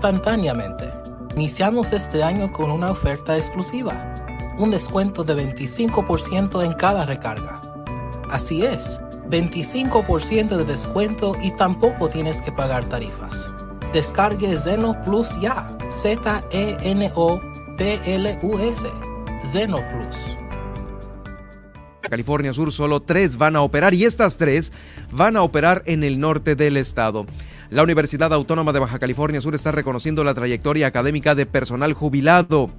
instantáneamente. Iniciamos este año con una oferta exclusiva, un descuento de 25% en cada recarga. Así es, 25% de descuento y tampoco tienes que pagar tarifas. Descargue Zeno Plus ya, Z-E-N-O-P-L-U-S, Zeno Plus. California Sur solo tres van a operar y estas tres van a operar en el norte del estado. La Universidad Autónoma de Baja California Sur está reconociendo la trayectoria académica de personal jubilado.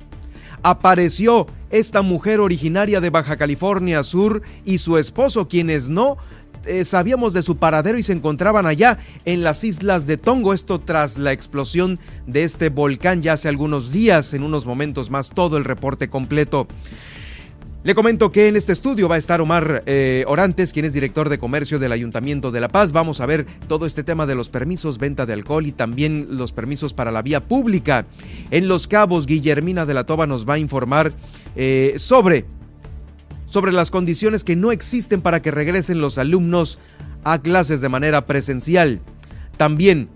Apareció esta mujer originaria de Baja California Sur y su esposo, quienes no eh, sabíamos de su paradero y se encontraban allá en las islas de Tongo, esto tras la explosión de este volcán ya hace algunos días, en unos momentos más todo el reporte completo. Le comento que en este estudio va a estar Omar eh, Orantes, quien es director de comercio del Ayuntamiento de La Paz. Vamos a ver todo este tema de los permisos, venta de alcohol y también los permisos para la vía pública. En Los Cabos, Guillermina de la Toba nos va a informar eh, sobre, sobre las condiciones que no existen para que regresen los alumnos a clases de manera presencial. También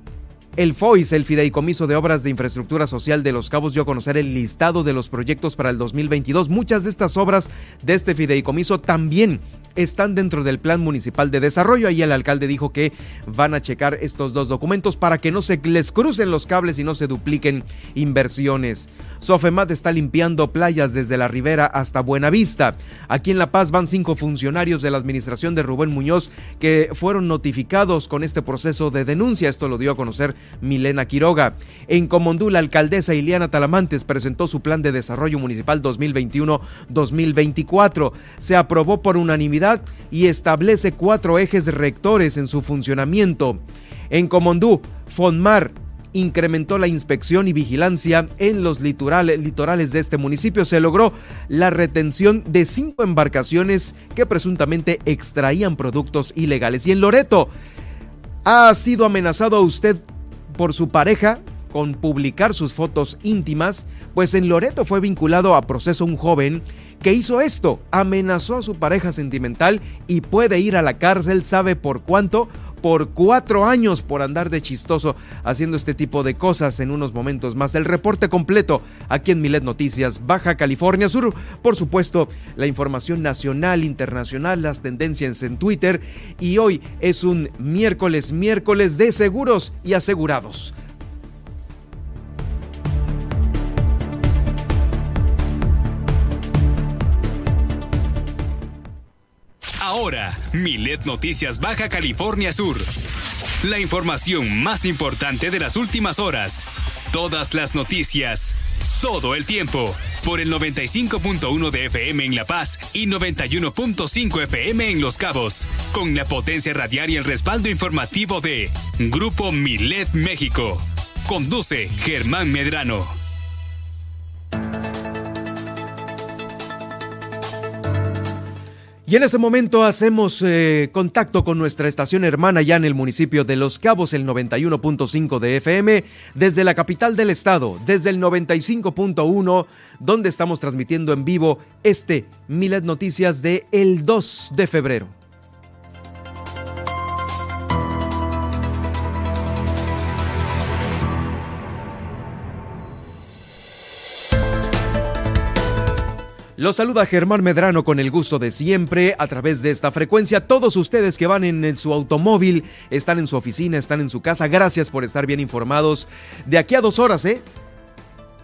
el FOIS, el Fideicomiso de Obras de Infraestructura Social de Los Cabos, dio a conocer el listado de los proyectos para el 2022. Muchas de estas obras de este fideicomiso también están dentro del Plan Municipal de Desarrollo. Ahí el alcalde dijo que van a checar estos dos documentos para que no se les crucen los cables y no se dupliquen inversiones. Sofemat está limpiando playas desde la Ribera hasta Buenavista. Aquí en La Paz van cinco funcionarios de la administración de Rubén Muñoz que fueron notificados con este proceso de denuncia. Esto lo dio a conocer Milena Quiroga. En Comondú, la alcaldesa Iliana Talamantes presentó su plan de desarrollo municipal 2021-2024. Se aprobó por unanimidad y establece cuatro ejes rectores en su funcionamiento. En Comondú, Fonmar incrementó la inspección y vigilancia en los litorales de este municipio. Se logró la retención de cinco embarcaciones que presuntamente extraían productos ilegales. Y en Loreto, ha sido amenazado a usted por su pareja con publicar sus fotos íntimas, pues en Loreto fue vinculado a proceso un joven que hizo esto, amenazó a su pareja sentimental y puede ir a la cárcel, ¿sabe por cuánto? Por cuatro años por andar de chistoso haciendo este tipo de cosas en unos momentos más. El reporte completo aquí en Milet Noticias, Baja California Sur. Por supuesto, la información nacional, internacional, las tendencias en Twitter. Y hoy es un miércoles, miércoles de seguros y asegurados. Ahora, Milet Noticias Baja California Sur. La información más importante de las últimas horas. Todas las noticias. Todo el tiempo. Por el 95.1 de FM en La Paz y 91.5 FM en Los Cabos. Con la potencia radial y el respaldo informativo de Grupo Milet México. Conduce Germán Medrano. Y en este momento hacemos eh, contacto con nuestra estación hermana ya en el municipio de Los Cabos, el 91.5 de FM, desde la capital del estado, desde el 95.1, donde estamos transmitiendo en vivo este Milet Noticias de el 2 de febrero. Los saluda Germán Medrano con el gusto de siempre a través de esta frecuencia. Todos ustedes que van en, su automóvil, están en su oficina, están en su casa, gracias por estar bien informados. De aquí a dos horas, ¿eh?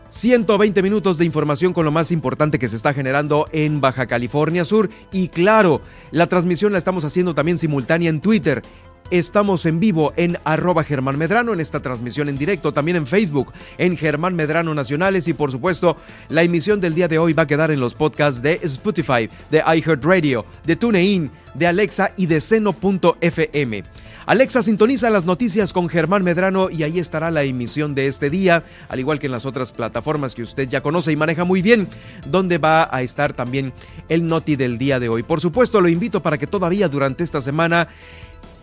120 minutos de información con lo más importante que se está generando en Baja California Sur. Y claro, la transmisión la estamos haciendo también simultánea en Twitter. Estamos en vivo en arroba Germán Medrano en esta transmisión en directo, también en Facebook, en Germán Medrano Nacionales y por supuesto la emisión del día de hoy va a quedar en los podcasts de Spotify, de iHeartRadio, de TuneIn, de Alexa y de Seno.fm. Alexa sintoniza las noticias con Germán Medrano y ahí estará la emisión de este día, al igual que en las otras plataformas que usted ya conoce y maneja muy bien, donde va a estar también el noti del día de hoy. Por supuesto, lo invito para que todavía durante esta semana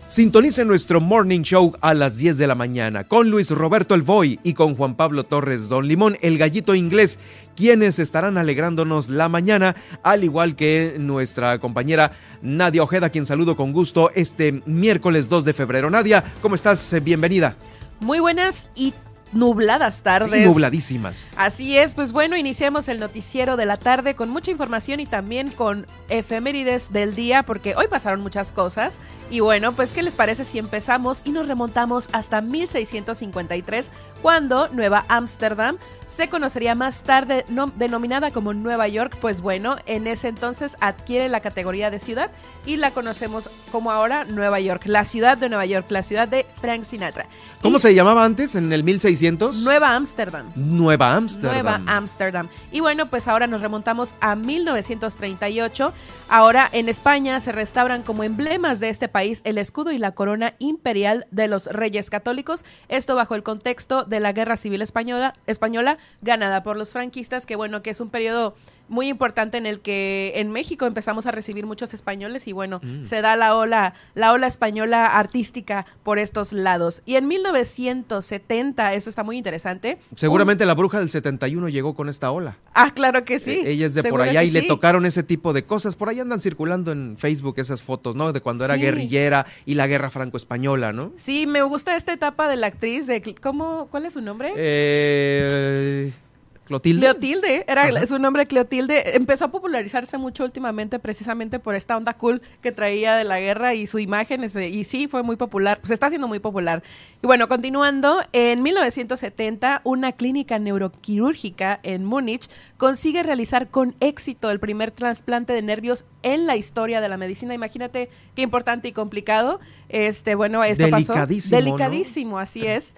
Sintonice nuestro morning show a las 10 de la mañana con Luis Roberto El Boy y con Juan Pablo Torres Don Limón, el gallito inglés, quienes estarán alegrándonos la mañana, al igual que nuestra compañera Nadia Ojeda, quien saludo con gusto este miércoles 2 de febrero. Nadia, ¿cómo estás? Bienvenida. Muy buenas y nubladas tardes. nubladísimas. Así es, pues bueno, iniciamos el noticiero de la tarde con mucha información y también con efemérides del día, porque hoy pasaron muchas cosas. Y bueno, pues ¿qué les parece si empezamos y nos remontamos hasta 1653, cuando Nueva Ámsterdam se conocería más tarde denominada como Nueva York, pues bueno, en ese entonces adquiere la categoría de ciudad y la conocemos como ahora Nueva York, la ciudad de Nueva York, la ciudad de Frank Sinatra. ¿Cómo se llamaba antes en el 1600? Nueva Ámsterdam. Nueva Ámsterdam. Nueva Ámsterdam. Y bueno, pues ahora nos remontamos a 1938. Ahora en España se restauran como emblemas de este país el escudo y la corona imperial de los reyes católicos, esto bajo el contexto de la Guerra Civil Española, española ganada por los franquistas, que bueno, que es un periodo muy importante en el que en México empezamos a recibir muchos españoles y bueno, mm. se da la ola, la ola española artística por estos lados. Y en 1970, eso está muy interesante. Seguramente la bruja del 71 llegó con esta ola. Ah, claro que sí. E-, ella es de por allá y le tocaron ese tipo de cosas. Por ahí andan circulando en Facebook esas fotos, ¿no? De cuando era guerrillera y la guerra franco-española, ¿no? Sí, me gusta esta etapa de la actriz de ¿cómo cuál es su nombre? Eh Clotilde. Clotilde, era su nombre Clotilde. Empezó a popularizarse mucho últimamente precisamente por esta onda cool que traía de la guerra y su imagen. y sí, fue muy popular, se está haciendo muy popular. Y bueno, continuando, en 1970, una clínica neuroquirúrgica en Múnich consigue realizar con éxito el primer trasplante de nervios en la historia de la medicina. Imagínate qué importante y complicado. Este, bueno, esto pasó. Delicadísimo, así es.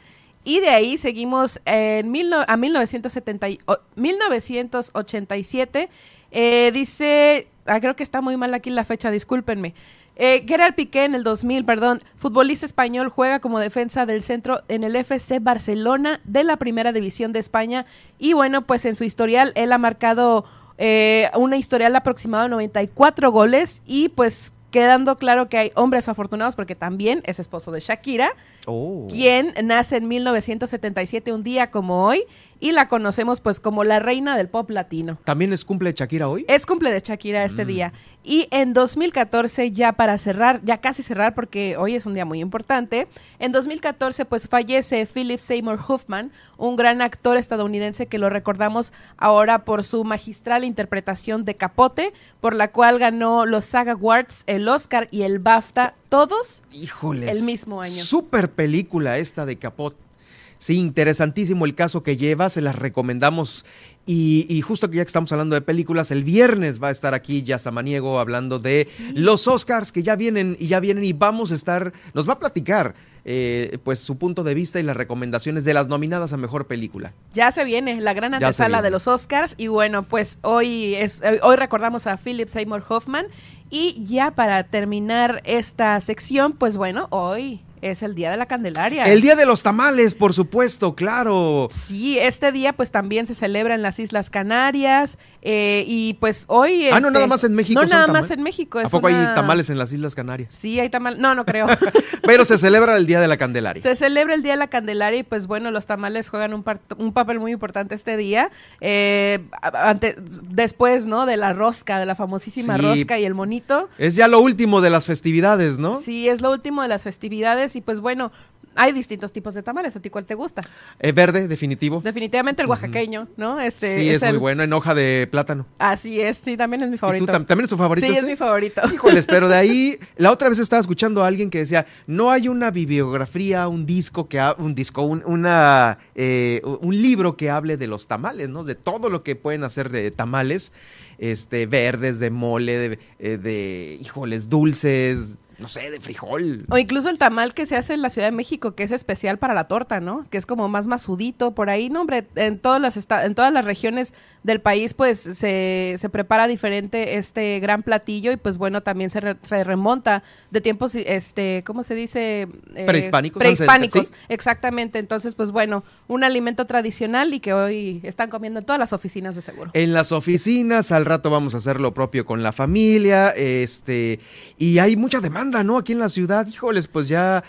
Y de ahí seguimos en mil a 1987. Eh, dice, ah, creo que está muy mal aquí la fecha, discúlpenme. Eh, Gerard Piqué en el 2000, perdón, futbolista español, juega como defensa del centro en el FC Barcelona de la Primera División de España. Y bueno, pues en su historial él ha marcado eh, una historial aproximada de 94 goles y pues quedando claro que hay hombres afortunados porque también es esposo de Shakira, oh. quien nace en 1977, un día como hoy, y la conocemos pues como la reina del pop latino. ¿También es cumple de Shakira hoy? Es cumple de Shakira este mm. día. Y en 2014, ya para cerrar, ya casi cerrar porque hoy es un día muy importante, en 2014 pues fallece Philip Seymour Hoffman, un gran actor estadounidense que lo recordamos ahora por su magistral interpretación de Capote, por la cual ganó los Saga Awards, el Oscar y el BAFTA, todos Híjoles, el mismo año. Super película esta de Capote. Sí, interesantísimo el caso que lleva, se las recomendamos. Y, justo que ya que estamos hablando de películas, el viernes va a estar aquí ya Samaniego hablando de los Oscars que ya vienen y ya vienen y vamos a estar, nos va a platicar eh, pues su punto de vista y las recomendaciones de las nominadas a mejor película. Ya se viene la gran antesala de los Oscars y bueno, pues hoy es eh, hoy recordamos a Philip Seymour Hoffman y ya para terminar esta sección, pues bueno, hoy es el Día de la Candelaria. El Día de los Tamales, por supuesto, claro. Sí, este día pues también se celebra en las Islas Canarias eh, y pues hoy... ah, no, nada este, más en México. No, nada más en México. ¿A poco hay tamales en las Islas Canarias? Sí, hay tamales. No, no creo. Pero se celebra el Día de la Candelaria. Se celebra el Día de la Candelaria y pues bueno, los tamales juegan un, un papel muy importante este día. Eh, después, ¿no? De la rosca, de la famosísima rosca y el monito. Es ya lo último de las festividades, ¿no? Sí, es lo último de las festividades y pues bueno, hay distintos tipos de tamales. ¿A ti cuál te gusta? Eh, verde, definitivo. Definitivamente el oaxaqueño, ¿no? Este, sí, es, muy bueno, en hoja de plátano. Así es, sí, también es mi favorito. también es su favorito? Sí, es mi favorito. Híjoles, pero de ahí, la otra vez estaba escuchando a alguien que decía, no hay una bibliografía, un disco que un disco, un, una, eh, un libro que hable de los tamales, ¿no? De todo lo que pueden hacer de tamales, este, verdes, de mole, de, eh, de híjoles, dulces, no sé, de frijol. O incluso el tamal que se hace en la Ciudad de México, que es especial para la torta, ¿no? Que es como más masudito por ahí, no, hombre, en todas las en todas las regiones del país pues se, se prepara diferente este gran platillo y pues bueno, también se, remonta de tiempos este, ¿cómo se dice? Eh, prehispánicos. Prehispánicos, exactamente. Entonces, pues bueno, un alimento tradicional y que hoy están comiendo en todas las oficinas de seguro. En las oficinas, al rato vamos a hacer lo propio con la familia, este, y hay mucha demanda ¿no? Aquí en la ciudad, híjoles, pues ya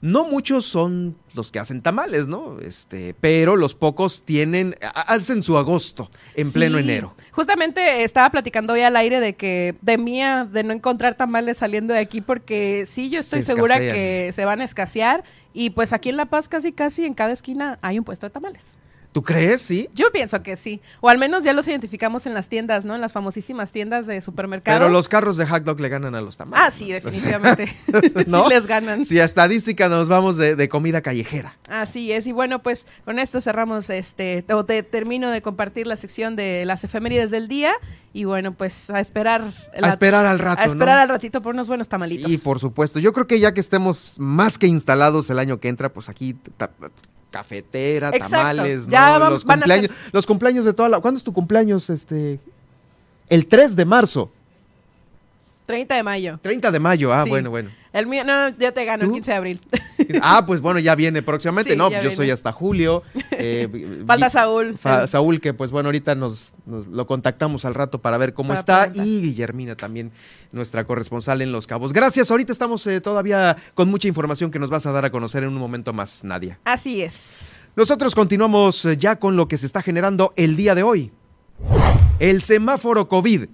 No muchos son los que hacen tamales, ¿no? Este, pero los pocos tienen, hacen su agosto en pleno enero. Justamente estaba platicando hoy al aire de que de mía de no encontrar tamales saliendo de aquí porque sí, yo estoy segura que se van a escasear y pues aquí en La Paz casi casi en cada esquina hay un puesto de tamales. ¿Tú crees? Sí. Yo pienso que sí. O al menos ya los identificamos en las tiendas, ¿no? En las famosísimas tiendas de supermercados. Pero los carros de hot dog le ganan a los tamales. Ah, sí, definitivamente. ¿No? sí les ganan. Sí, a estadística nos vamos de, comida callejera. Así es. Y bueno, pues con esto cerramos este, o te, termino de compartir la sección de las efemérides del día. Y bueno, pues a esperar. a esperar al rato. A esperar al ratito por unos buenos tamalitos. Sí, por supuesto. Yo creo que ya que estemos más que instalados el año que entra, pues aquí cafetera, tamales, ¿no? los cumpleaños, los cumpleaños de toda la ¿Cuándo es tu cumpleaños este? El 3 de marzo. 30 de mayo. 30 de mayo, ah, bueno, bueno. El mío, no, ya te gano, el 15 de abril. ah, pues bueno, ya viene próximamente. no, yo soy hasta julio. Eh, Falta Saúl. Saúl, que pues bueno, ahorita nos, lo contactamos al rato para ver cómo está. Y Guillermina también, nuestra corresponsal en Los Cabos. Gracias, ahorita estamos eh, todavía con mucha información que nos vas a dar a conocer en un momento más, Nadia. Así es. Nosotros continuamos eh, ya con lo que se está generando el día de hoy. El semáforo COVID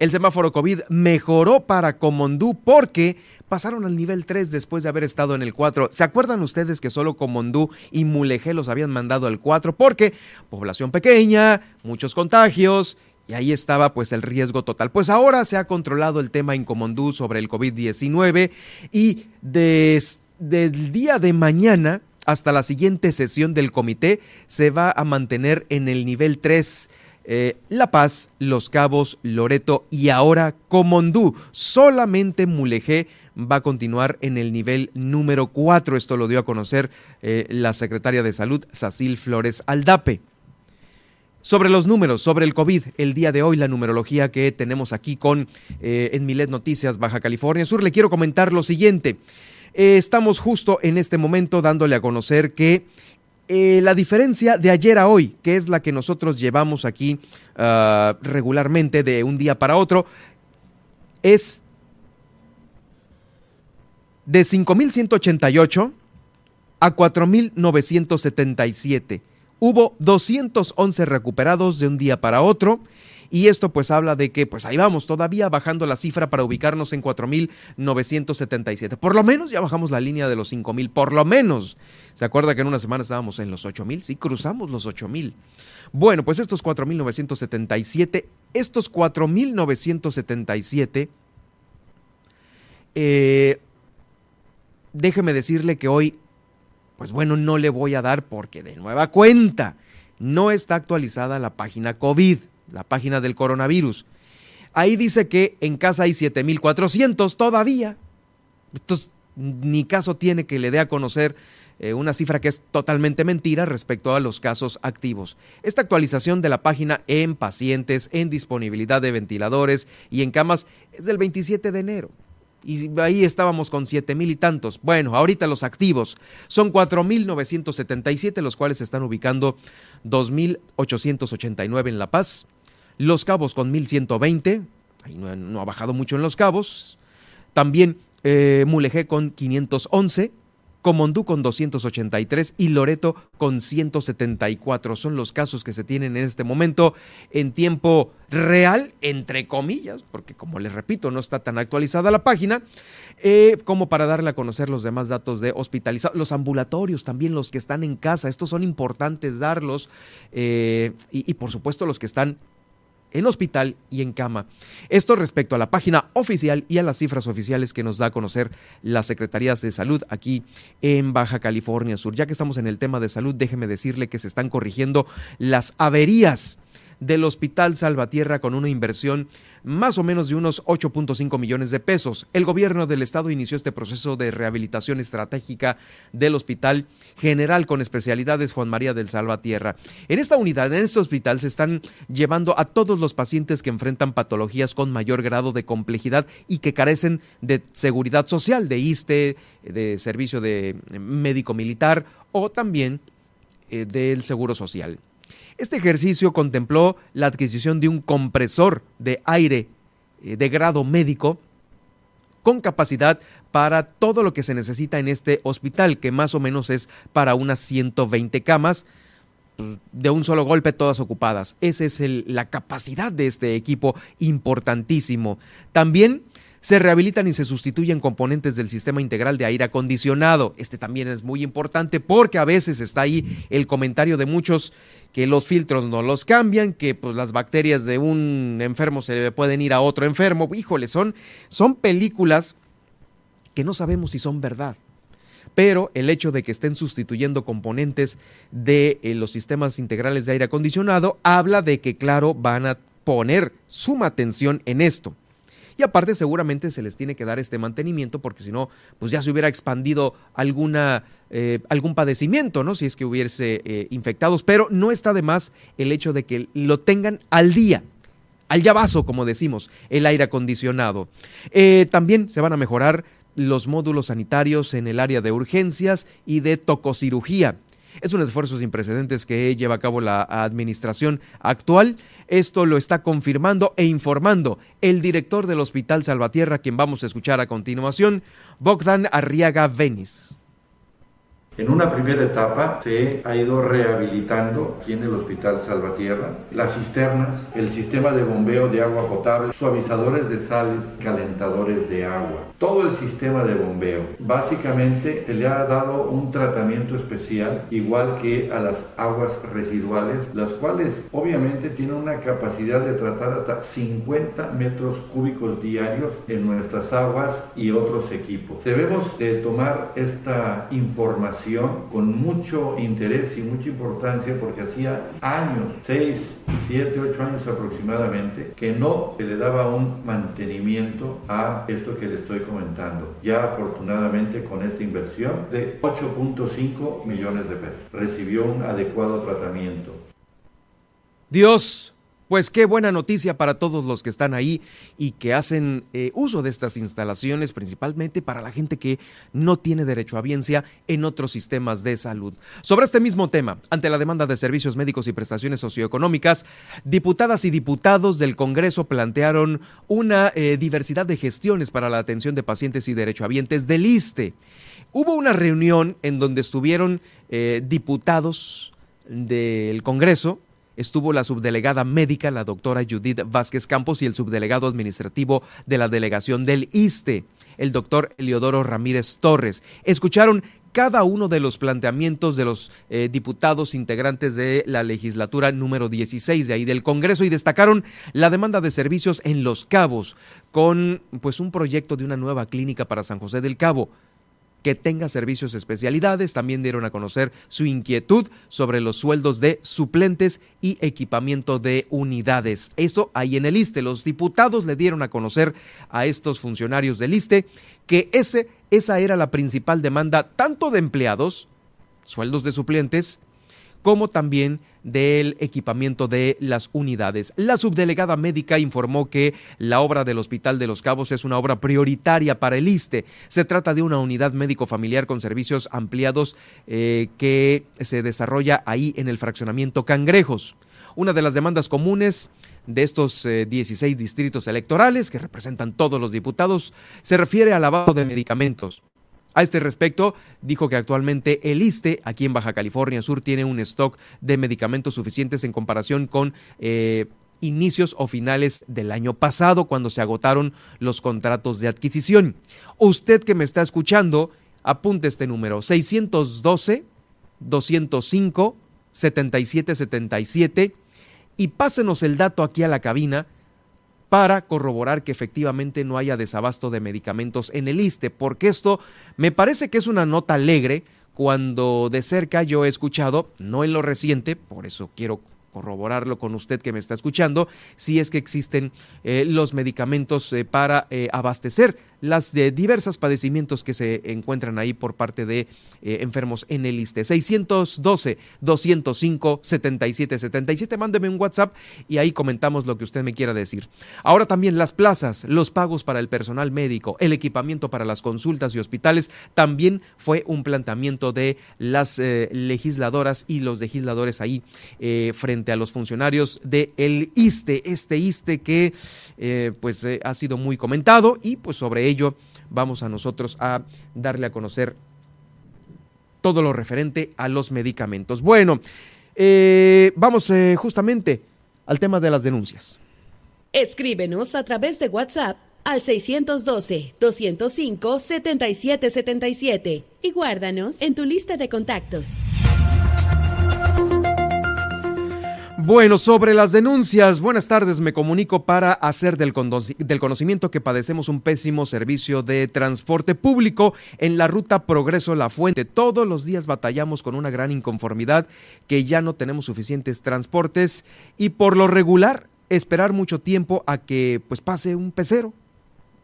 el semáforo COVID mejoró para Comondú porque pasaron al nivel 3 después de haber estado en el 4. ¿Se acuerdan ustedes que solo Comondú y Mulegé los habían mandado al 4? Porque población pequeña, muchos contagios y ahí estaba pues el riesgo total. Pues ahora se ha controlado el tema en Comondú sobre el COVID-19 y desde el día de mañana hasta la siguiente sesión del comité se va a mantener en el nivel 3 eh, la Paz, Los Cabos, Loreto y ahora Comondú. Solamente Mulegé va a continuar en el nivel número 4. Esto lo dio a conocer eh, la secretaria de Salud, Sacil Flores Aldape. Sobre los números, sobre el COVID, el día de hoy, la numerología que tenemos aquí con eh, en Milet Noticias Baja California Sur, le quiero comentar lo siguiente. estamos justo en este momento dándole a conocer que eh, la diferencia de ayer a hoy, que es la que nosotros llevamos aquí ah, regularmente de un día para otro, es de 5.188 a 4.977. Hubo 211 recuperados de un día para otro y esto pues habla de que pues ahí vamos todavía bajando la cifra para ubicarnos en 4.977. Por lo menos ya bajamos la línea de los 5.000, por lo menos. ¿Se acuerda que en una semana estábamos en los 8.000? Sí, cruzamos los 8.000. Bueno, pues estos 4.977, estos 4.977, eh, déjeme decirle que hoy, pues bueno, no le voy a dar porque de nueva cuenta no está actualizada la página COVID la página del coronavirus. Ahí dice que en casa hay 7.400 todavía. Entonces, ni caso tiene que le dé a conocer eh, una cifra que es totalmente mentira respecto a los casos activos. Esta actualización de la página en pacientes, en disponibilidad de ventiladores y en camas es del 27 de enero. Y ahí estábamos con siete mil y tantos. Bueno, ahorita los activos son 4.977, los cuales están ubicando 2.889 en La Paz, los Cabos con 1120, ahí no, ha bajado mucho en Los Cabos. También eh, Mulegé con 511, Comondú con 283 y Loreto con 174. Son los casos que se tienen en este momento en tiempo real, entre comillas, porque como les repito, no está tan actualizada la página, eh, como para darle a conocer los demás datos de hospitalizados, los ambulatorios también, los que están en casa, estos son importantes darlos, eh, y por supuesto los que están en hospital y en cama. Esto respecto a la página oficial y a las cifras oficiales que nos da a conocer las Secretarías de Salud aquí en Baja California Sur. Ya que estamos en el tema de salud, déjeme decirle que se están corrigiendo las averías del Hospital Salvatierra con una inversión más o menos de unos 8.5 millones de pesos. El gobierno del estado inició este proceso de rehabilitación estratégica del Hospital General con especialidades Juan María del Salvatierra. En esta unidad, en este hospital, se están llevando a todos los pacientes que enfrentan patologías con mayor grado de complejidad y que carecen de seguridad social, de ISTE, de servicio de médico militar o también eh, del seguro social. Este ejercicio contempló la adquisición de un compresor de aire eh, de grado médico, con capacidad para todo lo que se necesita en este hospital, que más o menos es para unas 120 camas de un solo golpe todas ocupadas. Esa es la capacidad de este equipo importantísimo. También se rehabilitan y se sustituyen componentes del sistema integral de aire acondicionado. Este también es muy importante porque a veces está ahí el comentario de muchos que los filtros no los cambian, que pues las bacterias de un enfermo se pueden ir a otro enfermo. Híjole, son, son películas que no sabemos si son verdad. Pero el hecho de que estén sustituyendo componentes de eh, los sistemas integrales de aire acondicionado habla de que, claro, van a poner suma atención en esto. Y aparte seguramente se les tiene que dar este mantenimiento porque si no, pues ya se hubiera expandido alguna, eh, algún padecimiento, ¿no? Si es que hubiese eh, infectados, pero no está de más el hecho de que lo tengan al día al llavazo, como decimos, el aire acondicionado. Eh, también se van a mejorar los módulos sanitarios en el área de urgencias y de tococirugía. Es un esfuerzo sin precedentes que lleva a cabo la administración actual. Esto lo está confirmando e informando el director del Hospital Salvatierra, quien vamos a escuchar a continuación, Bogdan Arriaga Venis. En una primera etapa se ha ido rehabilitando aquí en el Hospital Salvatierra las cisternas, el sistema de bombeo de agua potable, suavizadores de sales, calentadores de agua, todo el sistema de bombeo. Básicamente se le ha dado un tratamiento especial igual que a las aguas residuales, las cuales obviamente tienen una capacidad de tratar hasta 50 metros cúbicos diarios en nuestras aguas y otros equipos. Debemos de tomar esta información con mucho interés y mucha importancia porque hacía años, 6, 7, 8 años aproximadamente, que no se le daba un mantenimiento a esto que le estoy comentando. Ya afortunadamente con esta inversión de 8.5 millones de pesos recibió un adecuado tratamiento. Dios pues qué buena noticia para todos los que están ahí y que hacen eh, uso de estas instalaciones, principalmente para la gente que no tiene derecho a biencia en otros sistemas de salud. Sobre este mismo tema, ante la demanda de servicios médicos y prestaciones socioeconómicas, diputadas y diputados del Congreso plantearon una eh, diversidad de gestiones para la atención de pacientes y derechohabientes del ISTE. Hubo una reunión en donde estuvieron eh, diputados del Congreso, estuvo la subdelegada médica, la doctora Judith Vázquez Campos, y el subdelegado administrativo de la delegación del ISTE, el doctor Eliodoro Ramírez Torres. Escucharon cada uno de los planteamientos de los eh, diputados integrantes de la legislatura número 16 de ahí del Congreso y destacaron la demanda de servicios en Los Cabos con pues un proyecto de una nueva clínica para San José del Cabo que tenga servicios especialidades. También dieron a conocer su inquietud sobre los sueldos de suplentes y equipamiento de unidades. Esto ahí en el ISTE. Los diputados le dieron a conocer a estos funcionarios del ISTE que ese, esa era la principal demanda tanto de empleados, sueldos de suplentes, como también del equipamiento de las unidades. La subdelegada médica informó que la obra del Hospital de los Cabos es una obra prioritaria para el ISTE. Se trata de una unidad médico familiar con servicios ampliados eh, que se desarrolla ahí en el fraccionamiento Cangrejos. Una de las demandas comunes de estos 16 eh, distritos electorales que representan todos los diputados se refiere al lavado de medicamentos. A este respecto, dijo que actualmente el ISTE, aquí en Baja California Sur, tiene un stock de medicamentos suficientes en comparación con eh, inicios o finales del año pasado, cuando se agotaron los contratos de adquisición. Usted que me está escuchando, apunte este número, 612 205 7777 y pásenos el dato aquí a la cabina para corroborar que efectivamente no haya desabasto de medicamentos en el ISTE, porque esto me parece que es una nota alegre cuando de cerca yo he escuchado, no en lo reciente, por eso quiero corroborarlo con usted que me está escuchando, si es que existen eh, los medicamentos eh, para eh, abastecer las de diversos padecimientos que se encuentran ahí por parte de enfermos en el ISTE. 612-205-7777. Mándeme un WhatsApp y ahí comentamos lo que usted me quiera decir. Ahora también las plazas, los pagos para el personal médico, el equipamiento para las consultas y hospitales, también fue un planteamiento de las legisladoras y los legisladores ahí frente a los funcionarios del el ISTE, este ISTE que eh, pues eh, ha sido muy comentado y pues sobre ello vamos a nosotros a darle a conocer todo lo referente a los medicamentos. Bueno, eh, vamos eh, justamente al tema de las denuncias. Escríbenos a través de WhatsApp al 612-205-7777 y guárdanos en tu lista de contactos. Bueno, sobre las denuncias, buenas tardes, me comunico para hacer del, del, conocimiento que padecemos un pésimo servicio de transporte público en la ruta Progreso La Fuente. Todos los días batallamos con una gran inconformidad que ya no tenemos suficientes transportes y por lo regular esperar mucho tiempo a que pues pase un pecero,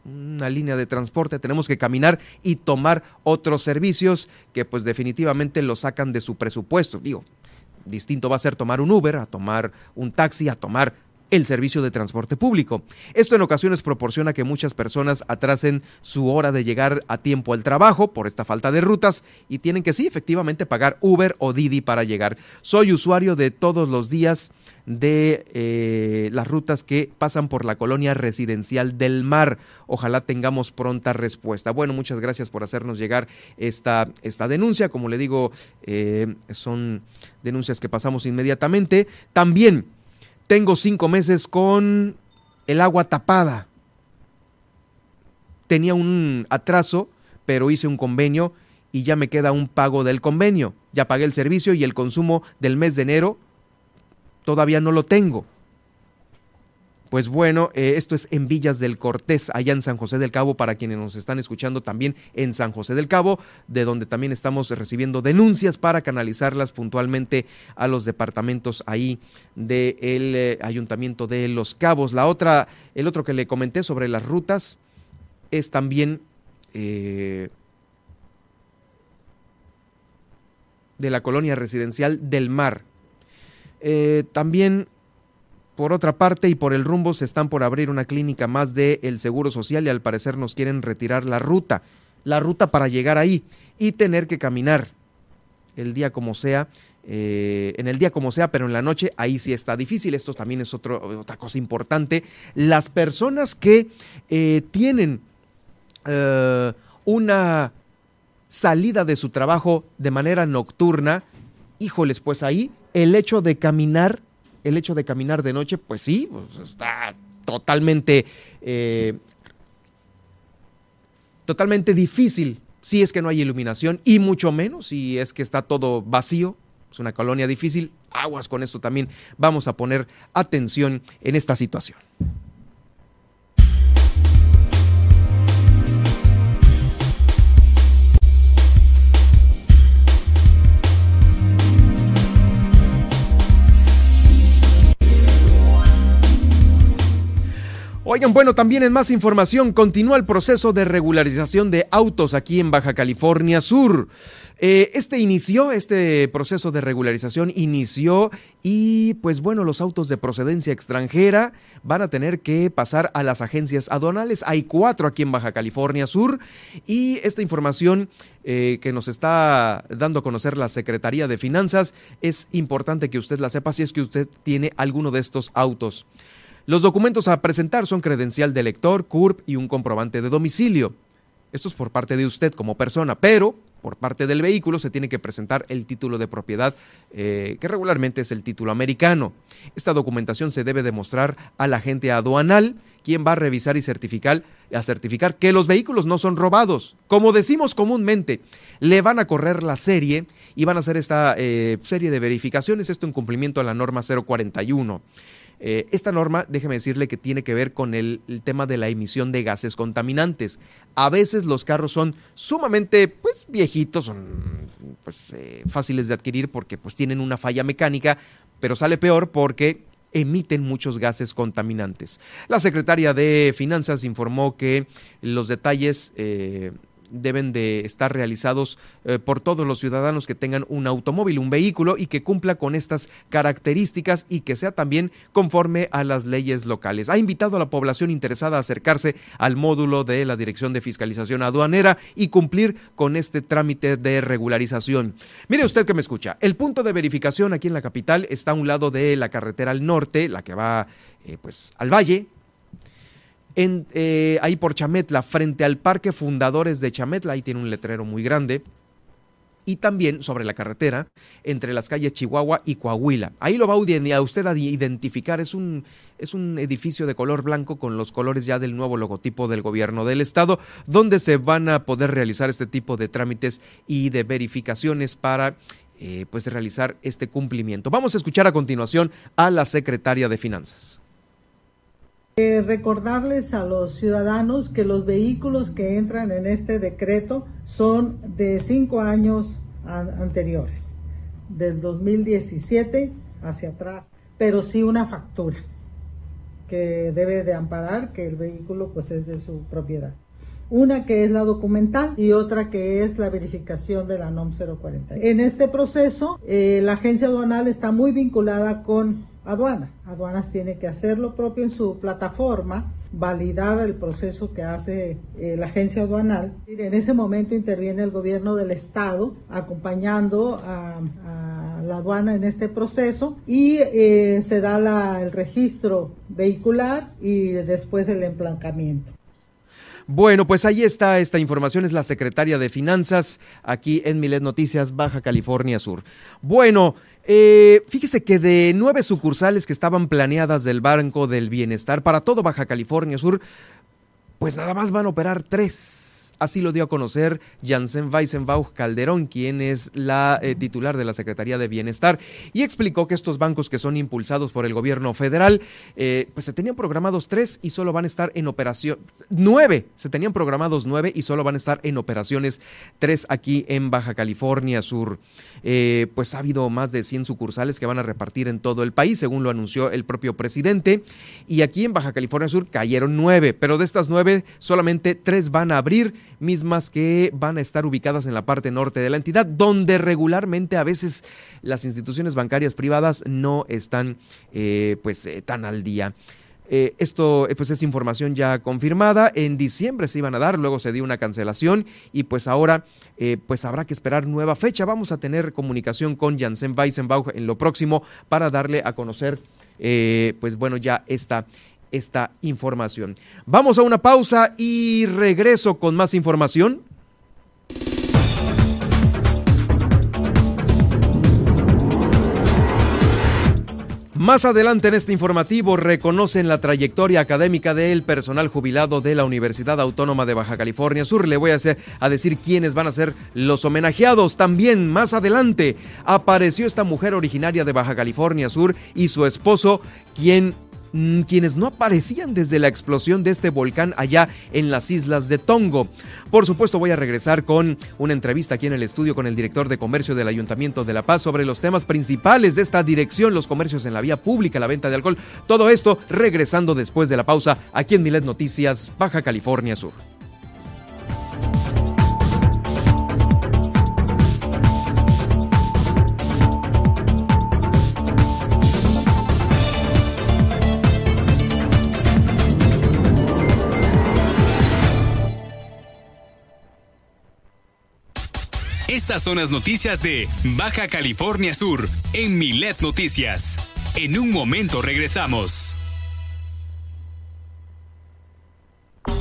una línea de transporte, tenemos que caminar y tomar otros servicios que pues definitivamente lo sacan de su presupuesto. Digo, distinto va a ser tomar un Uber, a tomar un taxi, a tomar el servicio de transporte público. Esto en ocasiones proporciona que muchas personas atrasen su hora de llegar a tiempo al trabajo por esta falta de rutas y tienen que sí, efectivamente, pagar Uber o Didi para llegar. Soy usuario de todos los días de eh, las rutas que pasan por la colonia residencial del mar. Ojalá tengamos pronta respuesta. Bueno, muchas gracias por hacernos llegar esta, esta denuncia. Como le digo, eh, son denuncias que pasamos inmediatamente. También tengo cinco meses con el agua tapada. Tenía un atraso, pero hice un convenio y ya me queda un pago del convenio. Ya pagué el servicio y el consumo del mes de enero todavía no lo tengo. Pues bueno, eh, esto es en Villas del Cortés, allá en San José del Cabo, para quienes nos están escuchando también en San José del Cabo, de donde también estamos recibiendo denuncias para canalizarlas puntualmente a los departamentos ahí del eh, Ayuntamiento de Los Cabos. La otra, el otro que le comenté sobre las rutas es también eh, de la colonia residencial del Mar. También por otra parte, y por el rumbo, se están por abrir una clínica más del el Seguro Social y al parecer nos quieren retirar la ruta, la ruta para llegar ahí y tener que caminar el día como sea, eh, en el día como sea, pero en la noche ahí sí está difícil. Esto también es otra cosa importante. Las personas que eh, tienen eh, una salida de su trabajo de manera nocturna, híjoles, pues ahí el hecho de caminar el hecho de caminar de noche, pues sí, pues está totalmente, eh, totalmente difícil si es que no hay iluminación y mucho menos si es que está todo vacío. Es una colonia difícil. Aguas con esto también. Vamos a poner atención en esta situación. Oigan, bueno, también en más información, continúa el proceso de regularización de autos aquí en Baja California Sur. Eh, este inició, este proceso de regularización inició y pues bueno, los autos de procedencia extranjera van a tener que pasar a las agencias aduanales. Hay cuatro aquí en Baja California Sur y esta información eh, que nos está dando a conocer la Secretaría de Finanzas es importante que usted la sepa si es que usted tiene alguno de estos autos. Los documentos a presentar son credencial de lector, CURP y un comprobante de domicilio. Esto es por parte de usted como persona, pero por parte del vehículo se tiene que presentar el título de propiedad, eh, que regularmente es el título americano. Esta documentación se debe demostrar al agente aduanal, quien va a revisar y certificar, a certificar que los vehículos no son robados. Como decimos comúnmente, le van a correr la serie y van a hacer esta eh, serie de verificaciones, esto en cumplimiento a la norma 041. Eh, esta norma, déjeme decirle que tiene que ver con el, tema de la emisión de gases contaminantes. A veces los carros son sumamente pues, viejitos, son pues, eh, fáciles de adquirir porque pues, tienen una falla mecánica, pero sale peor porque emiten muchos gases contaminantes. La secretaria de Finanzas informó que los detalles eh, deben de estar realizados eh, por todos los ciudadanos que tengan un automóvil, un vehículo y que cumpla con estas características y que sea también conforme a las leyes locales. Ha invitado a la población interesada a acercarse al módulo de la Dirección de Fiscalización Aduanera y cumplir con este trámite de regularización. Mire usted que me escucha, el punto de verificación aquí en la capital está a un lado de la carretera al norte, la que va eh, pues al valle, en, eh, ahí por Chametla, frente al Parque Fundadores de Chametla, ahí tiene un letrero muy grande y también sobre la carretera entre las calles Chihuahua y Coahuila. Ahí lo va a usted a identificar, es un, es un edificio de color blanco con los colores ya del nuevo logotipo del gobierno del estado, donde se van a poder realizar este tipo de trámites y de verificaciones para eh, pues realizar este cumplimiento. Vamos a escuchar a continuación a la secretaria de Finanzas. Eh, recordarles a los ciudadanos que los vehículos que entran en este decreto son de cinco años anteriores, del 2017 hacia atrás, pero sí una factura que debe de amparar que el vehículo pues es de su propiedad. Una que es la documental y otra que es la verificación de la NOM 040. En este proceso, eh, la agencia aduanal está muy vinculada con aduanas. Aduanas tiene que hacer lo propio en su plataforma, validar el proceso que hace eh, la agencia aduanal. En ese momento interviene el gobierno del estado acompañando a, la aduana en este proceso y eh, se da el registro vehicular y después el emplancamiento. Bueno, pues ahí está esta información, es la secretaria de Finanzas aquí en Milet Noticias, Baja California Sur. Bueno, eh, fíjese que de nueve sucursales que estaban planeadas del Banco del Bienestar para todo Baja California Sur, pues nada más van a operar tres. Así lo dio a conocer Janssen Weissenbauch Calderón, quien es la eh, titular de la Secretaría de Bienestar, y explicó que estos bancos que son impulsados por el gobierno federal, eh, pues se tenían programados tres y solo van a estar en operación, nueve, se tenían programados nueve y solo van a estar en operaciones tres aquí en Baja California Sur. Eh, pues ha habido más de 100 sucursales que van a repartir en todo el país, según lo anunció el propio presidente, y aquí en Baja California Sur cayeron nueve, pero de estas nueve solamente tres van a abrir mismas que van a estar ubicadas en la parte norte de la entidad, donde regularmente a veces las instituciones bancarias privadas no están eh, pues eh, tan al día. Eh, esto pues es información ya confirmada. En diciembre se iban a dar, luego se dio una cancelación y pues ahora pues habrá que esperar nueva fecha. Vamos a tener comunicación con Janssen Weissenbach en lo próximo para darle a conocer pues bueno ya esta esta información. Vamos a una pausa y regreso con más información. Más adelante en este informativo reconocen la trayectoria académica del personal jubilado de la Universidad Autónoma de Baja California Sur. Le voy a, hacer, a decir quiénes van a ser los homenajeados. También más adelante apareció esta mujer originaria de Baja California Sur y su esposo, quien quienes no aparecían desde la explosión de este volcán allá en las islas de Tongo. Por supuesto voy a regresar con una entrevista aquí en el estudio con el director de comercio del Ayuntamiento de La Paz sobre los temas principales de esta dirección, los comercios en la vía pública, la venta de alcohol, todo esto regresando después de la pausa aquí en Milet Noticias, Baja California Sur. Estas son las noticias de Baja California Sur en Milet Noticias. En un momento regresamos.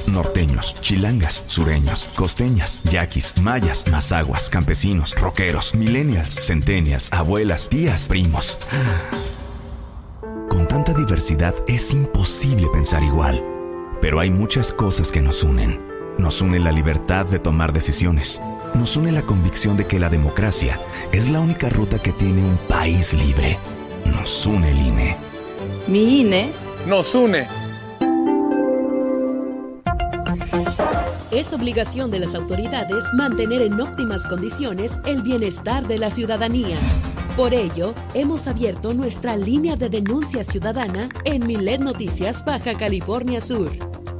Norteños, chilangas, sureños, costeñas, yaquis, mayas, mazaguas, campesinos, roqueros, millennials, centennials, abuelas, tías, primos. Con tanta diversidad es imposible pensar igual, pero hay muchas cosas que nos unen. Nos une la libertad de tomar decisiones nos une la convicción de que la democracia es la única ruta que tiene un país libre. Nos une el INE. Mi INE nos une. Es obligación de las autoridades mantener en óptimas condiciones el bienestar de la ciudadanía. Por ello, hemos abierto nuestra línea de denuncia ciudadana en Milet Noticias Baja California Sur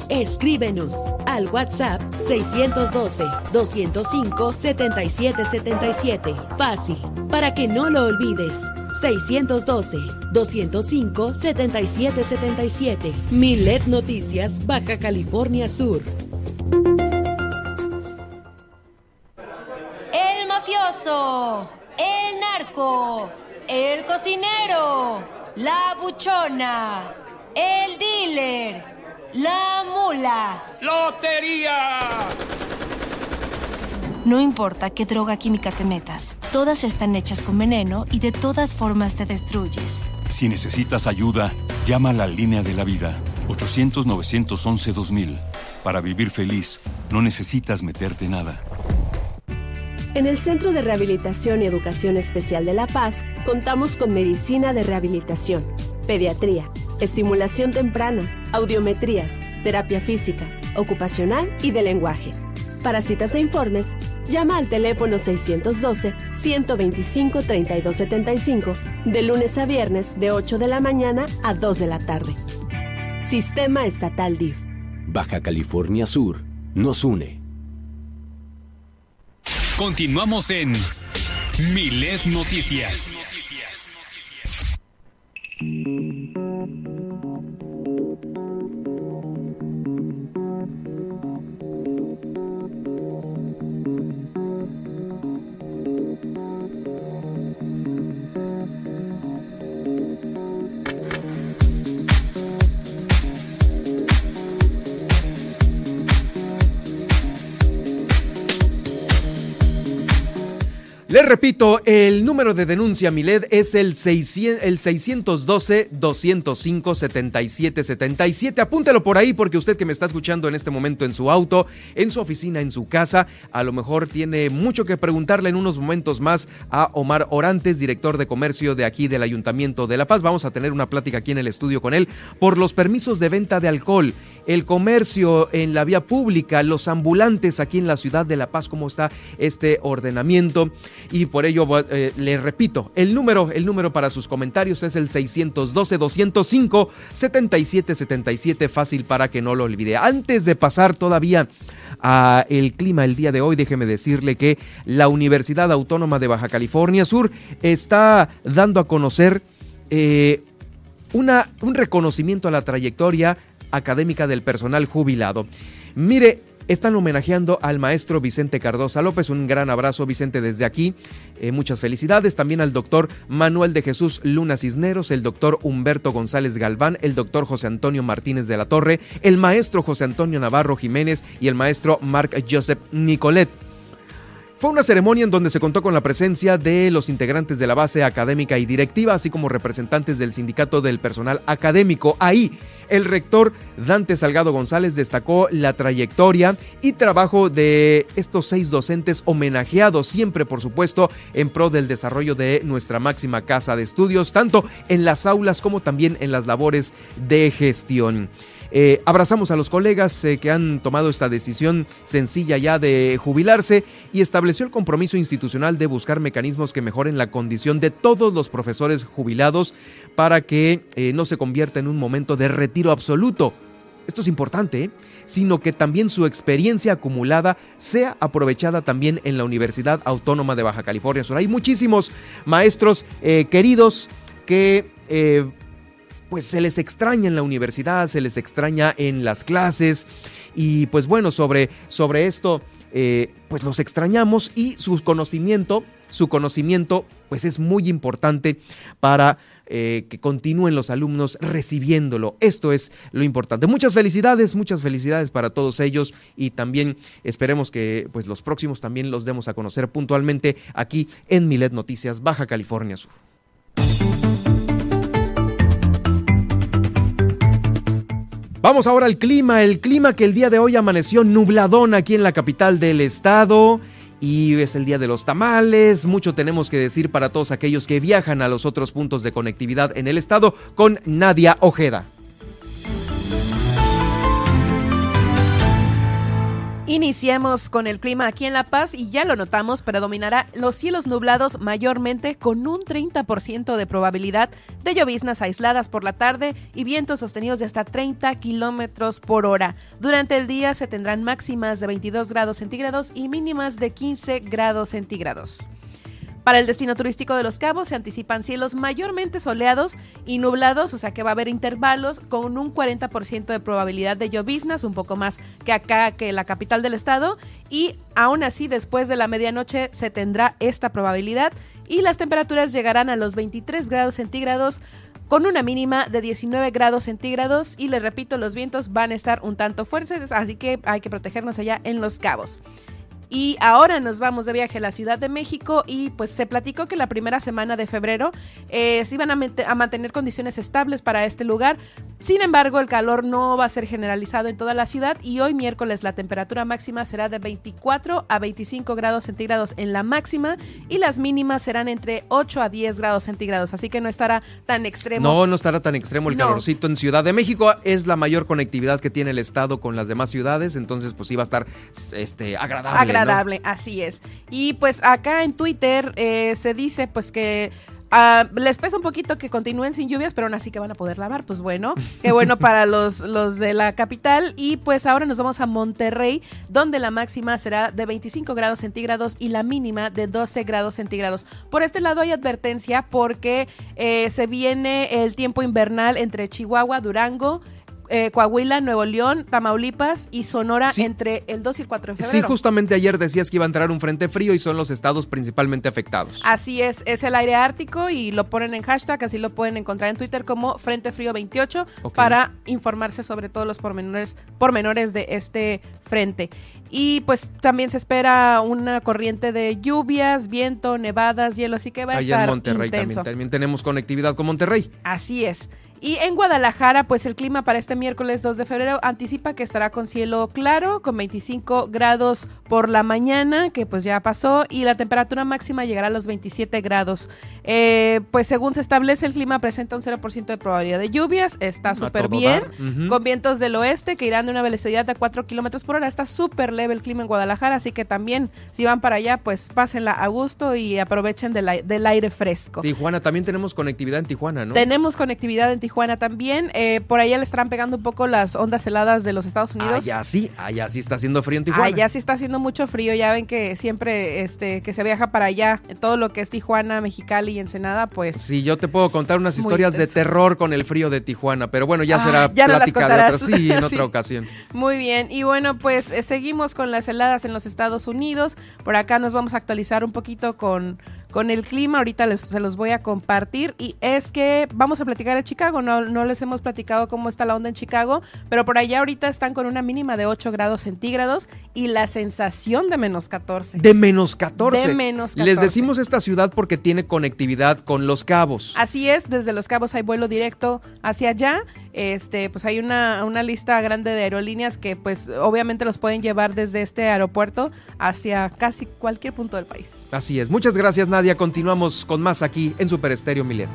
Escríbenos al WhatsApp 612-205-7777. Fácil, para que no lo olvides. 612-205-7777. Milet Noticias, Baja California Sur. El mafioso, el narco, el cocinero, la buchona, el dealer La mula. ¡Lotería! No importa qué droga química te metas, todas están hechas con veneno y de todas formas te destruyes. Si necesitas ayuda, llama a la línea de la vida, 800-911-2000. Para vivir feliz, no necesitas meterte nada. En el Centro de Rehabilitación y Educación Especial de La Paz, contamos con medicina de rehabilitación, pediatría, estimulación temprana, audiometrías, terapia física, ocupacional y de lenguaje. Para citas e informes, llama al teléfono 612-125-3275 de lunes a viernes de 8 de la mañana a 2 de la tarde. Sistema Estatal DIF. Baja California Sur nos une. Continuamos en Milet Noticias. Thank you. Les repito, el número de denuncia Miled es el, 600, el 612-205-7777. Apúntelo por ahí porque usted que me está escuchando en este momento en su auto, en su oficina, en su casa, a lo mejor tiene mucho que preguntarle en unos momentos más a Omar Orantes, director de comercio de aquí del Ayuntamiento de La Paz. Vamos a tener una plática aquí en el estudio con él por los permisos de venta de alcohol, el comercio en la vía pública, los ambulantes aquí en la ciudad de La Paz, cómo está este ordenamiento y por ello eh, le repito, el número, el número para sus comentarios es el 612-205-7777, fácil para que no lo olvide. Antes de pasar todavía a el clima el día de hoy, déjeme decirle que la Universidad Autónoma de Baja California Sur está dando a conocer eh, una, un reconocimiento a la trayectoria académica del personal jubilado. Mire, están homenajeando al maestro Vicente Cardosa López. Un gran abrazo, Vicente, desde aquí. Eh, muchas felicidades. También al doctor Manuel de Jesús Luna Cisneros, el doctor Humberto González Galván, el doctor José Antonio Martínez de la Torre, el maestro José Antonio Navarro Jiménez y el maestro Marc Joseph Nicolet. Fue una ceremonia en donde se contó con la presencia de los integrantes de la base académica y directiva, así como representantes del sindicato del personal académico. Ahí, el rector Dante Salgado González destacó la trayectoria y trabajo de estos seis docentes homenajeados, siempre por supuesto en pro del desarrollo de nuestra máxima casa de estudios, tanto en las aulas como también en las labores de gestión. Eh, abrazamos a los colegas eh, que han tomado esta decisión sencilla ya de jubilarse y estableció el compromiso institucional de buscar mecanismos que mejoren la condición de todos los profesores jubilados para que eh, no se convierta en un momento de retiro absoluto. Esto es importante, sino que también su experiencia acumulada sea aprovechada también en la Universidad Autónoma de Baja California Sur. Hay muchísimos maestros queridos que pues se les extraña en la universidad, se les extraña en las clases y pues bueno, sobre, sobre esto eh, pues los extrañamos y su conocimiento, su conocimiento pues es muy importante para eh, que continúen los alumnos recibiéndolo. Esto es lo importante. Muchas felicidades, muchas felicidades para todos ellos y también esperemos que pues los próximos también los demos a conocer puntualmente aquí en Milet Noticias, Baja California Sur. Vamos ahora al clima, el clima que el día de hoy amaneció nubladón aquí en la capital del estado. Y es el día de los tamales, mucho tenemos que decir para todos aquellos que viajan a los otros puntos de conectividad en el estado con Nadia Ojeda. Iniciemos con el clima aquí en La Paz y ya lo notamos, predominará los cielos nublados mayormente con un 30% de probabilidad de lloviznas aisladas por la tarde y vientos sostenidos de hasta 30 kilómetros por hora. Durante el día se tendrán máximas de 22 grados centígrados y mínimas de 15 grados centígrados. Para el destino turístico de Los Cabos se anticipan cielos mayormente soleados y nublados, o sea que va a haber intervalos con un 40% de probabilidad de lloviznas, un poco más que acá, que la capital del estado. Y aún así, después de la medianoche se tendrá esta probabilidad y las temperaturas llegarán a los 23 grados centígrados con una mínima de 19 grados centígrados y les repito, los vientos van a estar un tanto fuertes, así que hay que protegernos allá en Los Cabos. Y ahora nos vamos de viaje a la Ciudad de México y pues se platicó que la primera semana de febrero eh, se iban a, a, mantener condiciones estables para este lugar. Sin embargo, el calor no va a ser generalizado en toda la ciudad y hoy miércoles la temperatura máxima será de 24 a 25 grados centígrados en la máxima y las mínimas serán entre 8 a 10 grados centígrados, así que no estará tan extremo. No, no estará tan extremo el calorcito en Ciudad de México. Es la mayor conectividad que tiene el estado con las demás ciudades, entonces pues va a estar este, agradable. Agradable, así es. Y pues acá en Twitter eh, se dice pues que Uh, les pesa un poquito que continúen sin lluvias, pero aún así que van a poder lavar. Pues bueno, qué bueno para los, los de la capital. Y pues ahora nos vamos a Monterrey, donde la máxima será de 25 grados centígrados y la mínima de 12 grados centígrados. Por este lado hay advertencia porque eh, se viene el tiempo invernal entre Chihuahua, Durango, eh, Coahuila, Nuevo León, Tamaulipas y Sonora Sí. entre el 2 y el 4 de febrero. Sí, justamente ayer decías que iba a entrar un frente frío y son los estados principalmente afectados. Así es, es el aire ártico y lo ponen en hashtag, así lo pueden encontrar en Twitter como Frente Frío 28 Ok. para informarse sobre todos los pormenores, pormenores de este frente. Y pues también se espera una corriente de lluvias, viento, nevadas, hielo, así que va a Allá estar en Monterrey intenso. también, también tenemos conectividad con Monterrey. Así es. Y en Guadalajara, pues el clima para este miércoles 2 de febrero anticipa que estará con cielo claro, con 25 grados por la mañana, que pues ya pasó, y la temperatura máxima llegará a los 27 grados. Eh, pues según se establece, el clima presenta un 0% de probabilidad de lluvias, está súper bien, con vientos del oeste que irán de una velocidad de 4 kilómetros por hora. Está súper leve el clima en Guadalajara, así que también si van para allá, pues pásenla a gusto y aprovechen del, del aire fresco. Tijuana, también tenemos conectividad en Tijuana, ¿no? Tenemos conectividad en Tijuana también. eh, por allá le estarán pegando un poco las ondas heladas de los Estados Unidos. Allá sí, allá sí está haciendo frío en Tijuana. Allá sí está haciendo mucho frío. Ya ven que siempre este, que se viaja para allá, en todo lo que es Tijuana, Mexicali y Ensenada, pues. Sí, yo te puedo contar unas historias de terror con el frío de Tijuana, pero bueno, ya Ah, será ya no plática de otra, sí, en Sí. otra ocasión. Muy bien, y bueno, pues eh, seguimos con las heladas en los Estados Unidos. Por acá nos vamos a actualizar un poquito con, con el clima. Ahorita les, se los voy a compartir. Y es que vamos a platicar de Chicago. No, no les hemos platicado cómo está la onda en Chicago, pero por allá ahorita están con una mínima de 8 grados centígrados y la sensación de menos 14. De menos 14. De menos Les 14. decimos esta ciudad porque tiene conectividad con Los Cabos. Así es, desde Los Cabos hay vuelo directo hacia allá. Este, pues hay una, una lista grande de aerolíneas que pues obviamente los pueden llevar desde este aeropuerto hacia casi cualquier punto del país. Así es. Muchas gracias, Nadia. Continuamos con más aquí en Super Estéreo Milet.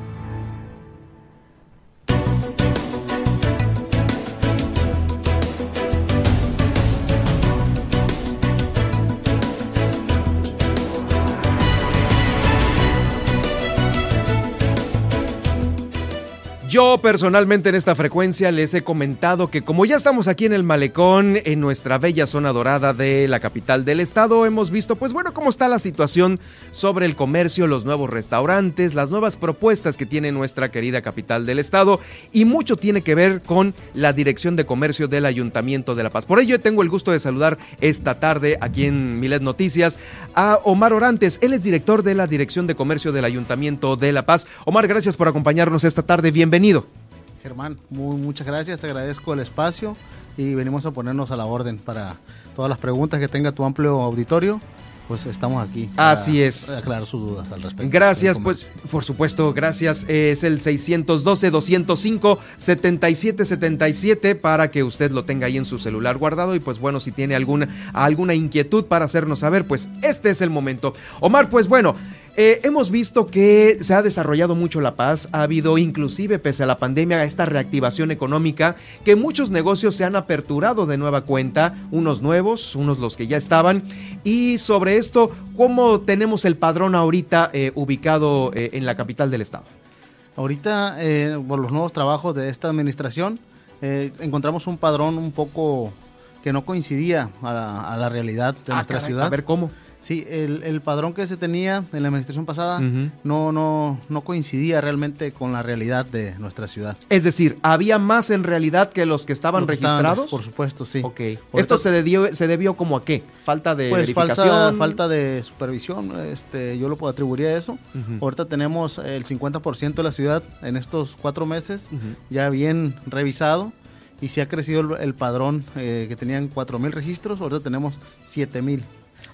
Yo personalmente en esta frecuencia les he comentado que como ya estamos aquí en el malecón, en nuestra bella zona dorada de la capital del estado, hemos visto pues bueno cómo está la situación sobre el comercio, los nuevos restaurantes, las nuevas propuestas que tiene nuestra querida capital del estado y mucho tiene que ver con la Dirección de Comercio del Ayuntamiento de La Paz. Por ello tengo el gusto de saludar esta tarde aquí en Milet Noticias a Omar Orantes, él es director de la Dirección de Comercio del Ayuntamiento de La Paz. Omar, gracias por acompañarnos esta tarde, bienvenido. Germán, muy, muchas gracias, te agradezco el espacio y venimos a ponernos a la orden para todas las preguntas que tenga tu amplio auditorio, pues estamos aquí. Así es. Aclarar sus dudas al respecto. Gracias, pues, por supuesto, gracias. Es el 612-205-7777 para que usted lo tenga ahí en su celular guardado. Y pues bueno, si tiene alguna, alguna inquietud para hacernos saber, pues este es el momento. Omar, pues bueno, eh, hemos visto que se ha desarrollado mucho La Paz, ha habido inclusive pese a la pandemia esta reactivación económica, que muchos negocios se han aperturado de nueva cuenta, unos nuevos, unos los que ya estaban, y sobre esto, ¿cómo tenemos el padrón ahorita eh, ubicado eh, en la capital del estado? Ahorita, por los nuevos trabajos de esta administración, encontramos un padrón un poco que no coincidía a la, a la realidad de Ah, nuestra caray, ciudad. a ver, ¿cómo? Sí, el, el, padrón que se tenía en la administración pasada no, no, no coincidía realmente con la realidad de nuestra ciudad. Es decir, ¿había más en realidad que los que estaban registrados? por supuesto, sí. Ok. ¿Esto se debió, se debió como a qué? ¿Falta de pues, verificación? Falta de supervisión, este, yo lo puedo atribuir a eso. Ahorita tenemos el 50% de la ciudad en estos cuatro meses ya bien revisado y se ha crecido el, padrón eh, que tenían 4.000 registros, ahorita tenemos 7.000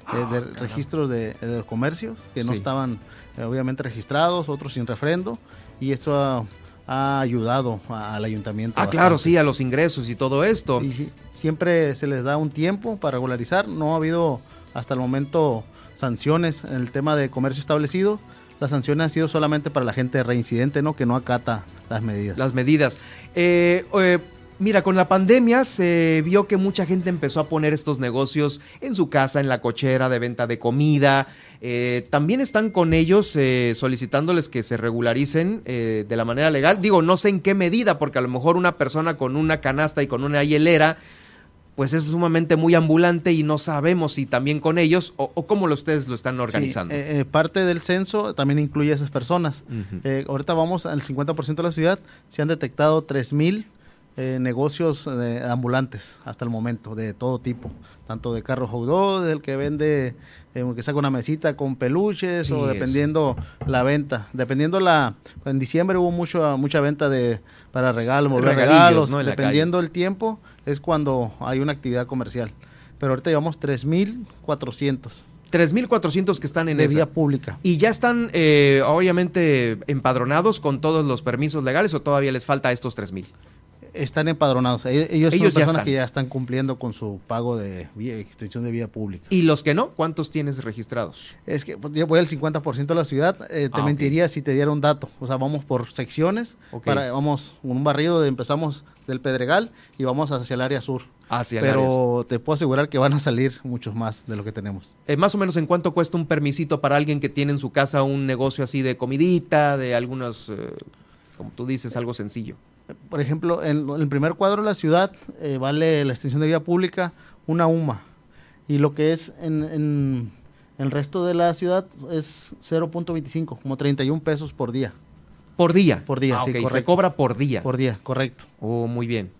ah, de, registros de, de, comercios que no estaban eh, obviamente registrados, otros sin refrendo, y eso ha, ayudado al ayuntamiento. Ah, claro, sí, a los ingresos y todo esto. Y siempre se les da un tiempo para regularizar, no ha habido hasta el momento sanciones en el tema de comercio establecido. Las sanciones han sido solamente para la gente reincidente, ¿no? Que no acata las medidas. Las medidas. eh, eh Mira, con la pandemia se vio que mucha gente empezó a poner estos negocios en su casa, en la cochera de venta de comida. Eh, también están con ellos eh, solicitándoles que se regularicen eh, de la manera legal. Digo, no sé en qué medida, porque a lo mejor una persona con una canasta y con una hielera, pues es sumamente muy ambulante y no sabemos si también con ellos o, cómo ustedes lo están organizando. parte del censo también incluye a esas personas. ahorita vamos al 50% de la ciudad, se han detectado 3.000 eh, negocios eh, ambulantes hasta el momento, de todo tipo, tanto de carro hot del que vende, eh, que saca una mesita con peluches, o dependiendo la venta. Dependiendo la. En diciembre hubo mucho, mucha venta de para regalos, regalos, dependiendo el tiempo, es cuando hay una actividad comercial. Pero ahorita llevamos 3.400. 3.400 que están en de vía pública. ¿Y ya están, obviamente, empadronados con todos los permisos legales o todavía les falta estos 3.000? Están empadronados. E-, ellos, son personas que ya están cumpliendo con su pago de extensión de vía pública. ¿Y los que no? ¿Cuántos tienes registrados? Es que pues, yo voy al 50% de la ciudad. Eh, te ah, mentiría si te diera un dato. O sea, vamos por secciones. Para, vamos un barrido de empezamos del Pedregal y vamos hacia el área sur. Hacia Pero te puedo asegurar que van a salir muchos más de lo que tenemos. Eh, más o menos en cuánto cuesta un permisito para alguien que tiene en su casa un negocio así de comidita, de algunos, eh, como tú dices, algo sencillo por ejemplo, en, el primer cuadro de la ciudad eh, vale la extensión de vía pública una UMA y lo que es en, el resto de la ciudad es 0.25, como 31 pesos por día. Por día. Por día, ah, sí, Se cobra por día. Por día, correcto. Oh, muy bien.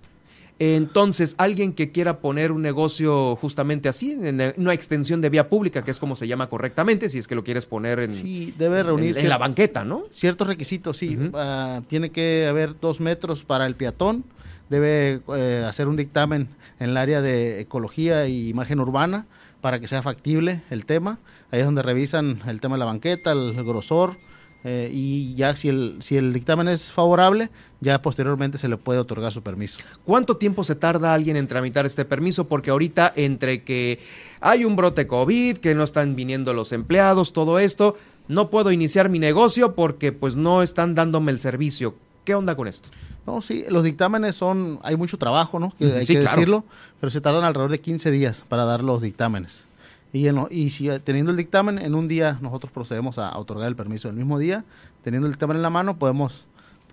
Entonces, alguien que quiera poner un negocio justamente así, en una extensión de vía pública, que es como se llama correctamente, si es que lo quieres poner en, sí, debe reunirse en, la banqueta, ¿no? Ciertos requisitos, sí. Ah, tiene que haber dos metros para el peatón, debe eh, hacer un dictamen en el área de ecología y imagen urbana para que sea factible el tema. Ahí es donde revisan el tema de la banqueta, el grosor, eh, y ya si el, si el dictamen es favorable, ya posteriormente se le puede otorgar su permiso. ¿Cuánto tiempo se tarda alguien en tramitar este permiso? Porque ahorita entre que hay un brote COVID, que no están viniendo los empleados, todo esto, no puedo iniciar mi negocio porque pues no están dándome el servicio. ¿Qué onda con esto? No, sí, los dictámenes son, hay mucho trabajo, ¿no? Que, hay que decirlo, pero se tardan alrededor de 15 días para dar los dictámenes. Y, y si eh, teniendo el dictamen, en un día nosotros procedemos a otorgar el permiso. El mismo día, teniendo el dictamen en la mano, podemos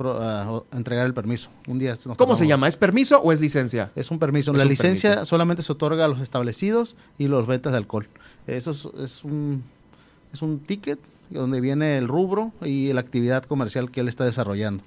eh, entregar el permiso. Un día ¿Cómo se llama? ¿Es permiso o es licencia? Es un permiso. la licencia solamente se otorga a los establecidos y los ventas de alcohol. Eso es, un, es un ticket donde viene el rubro y la actividad comercial que él está desarrollando.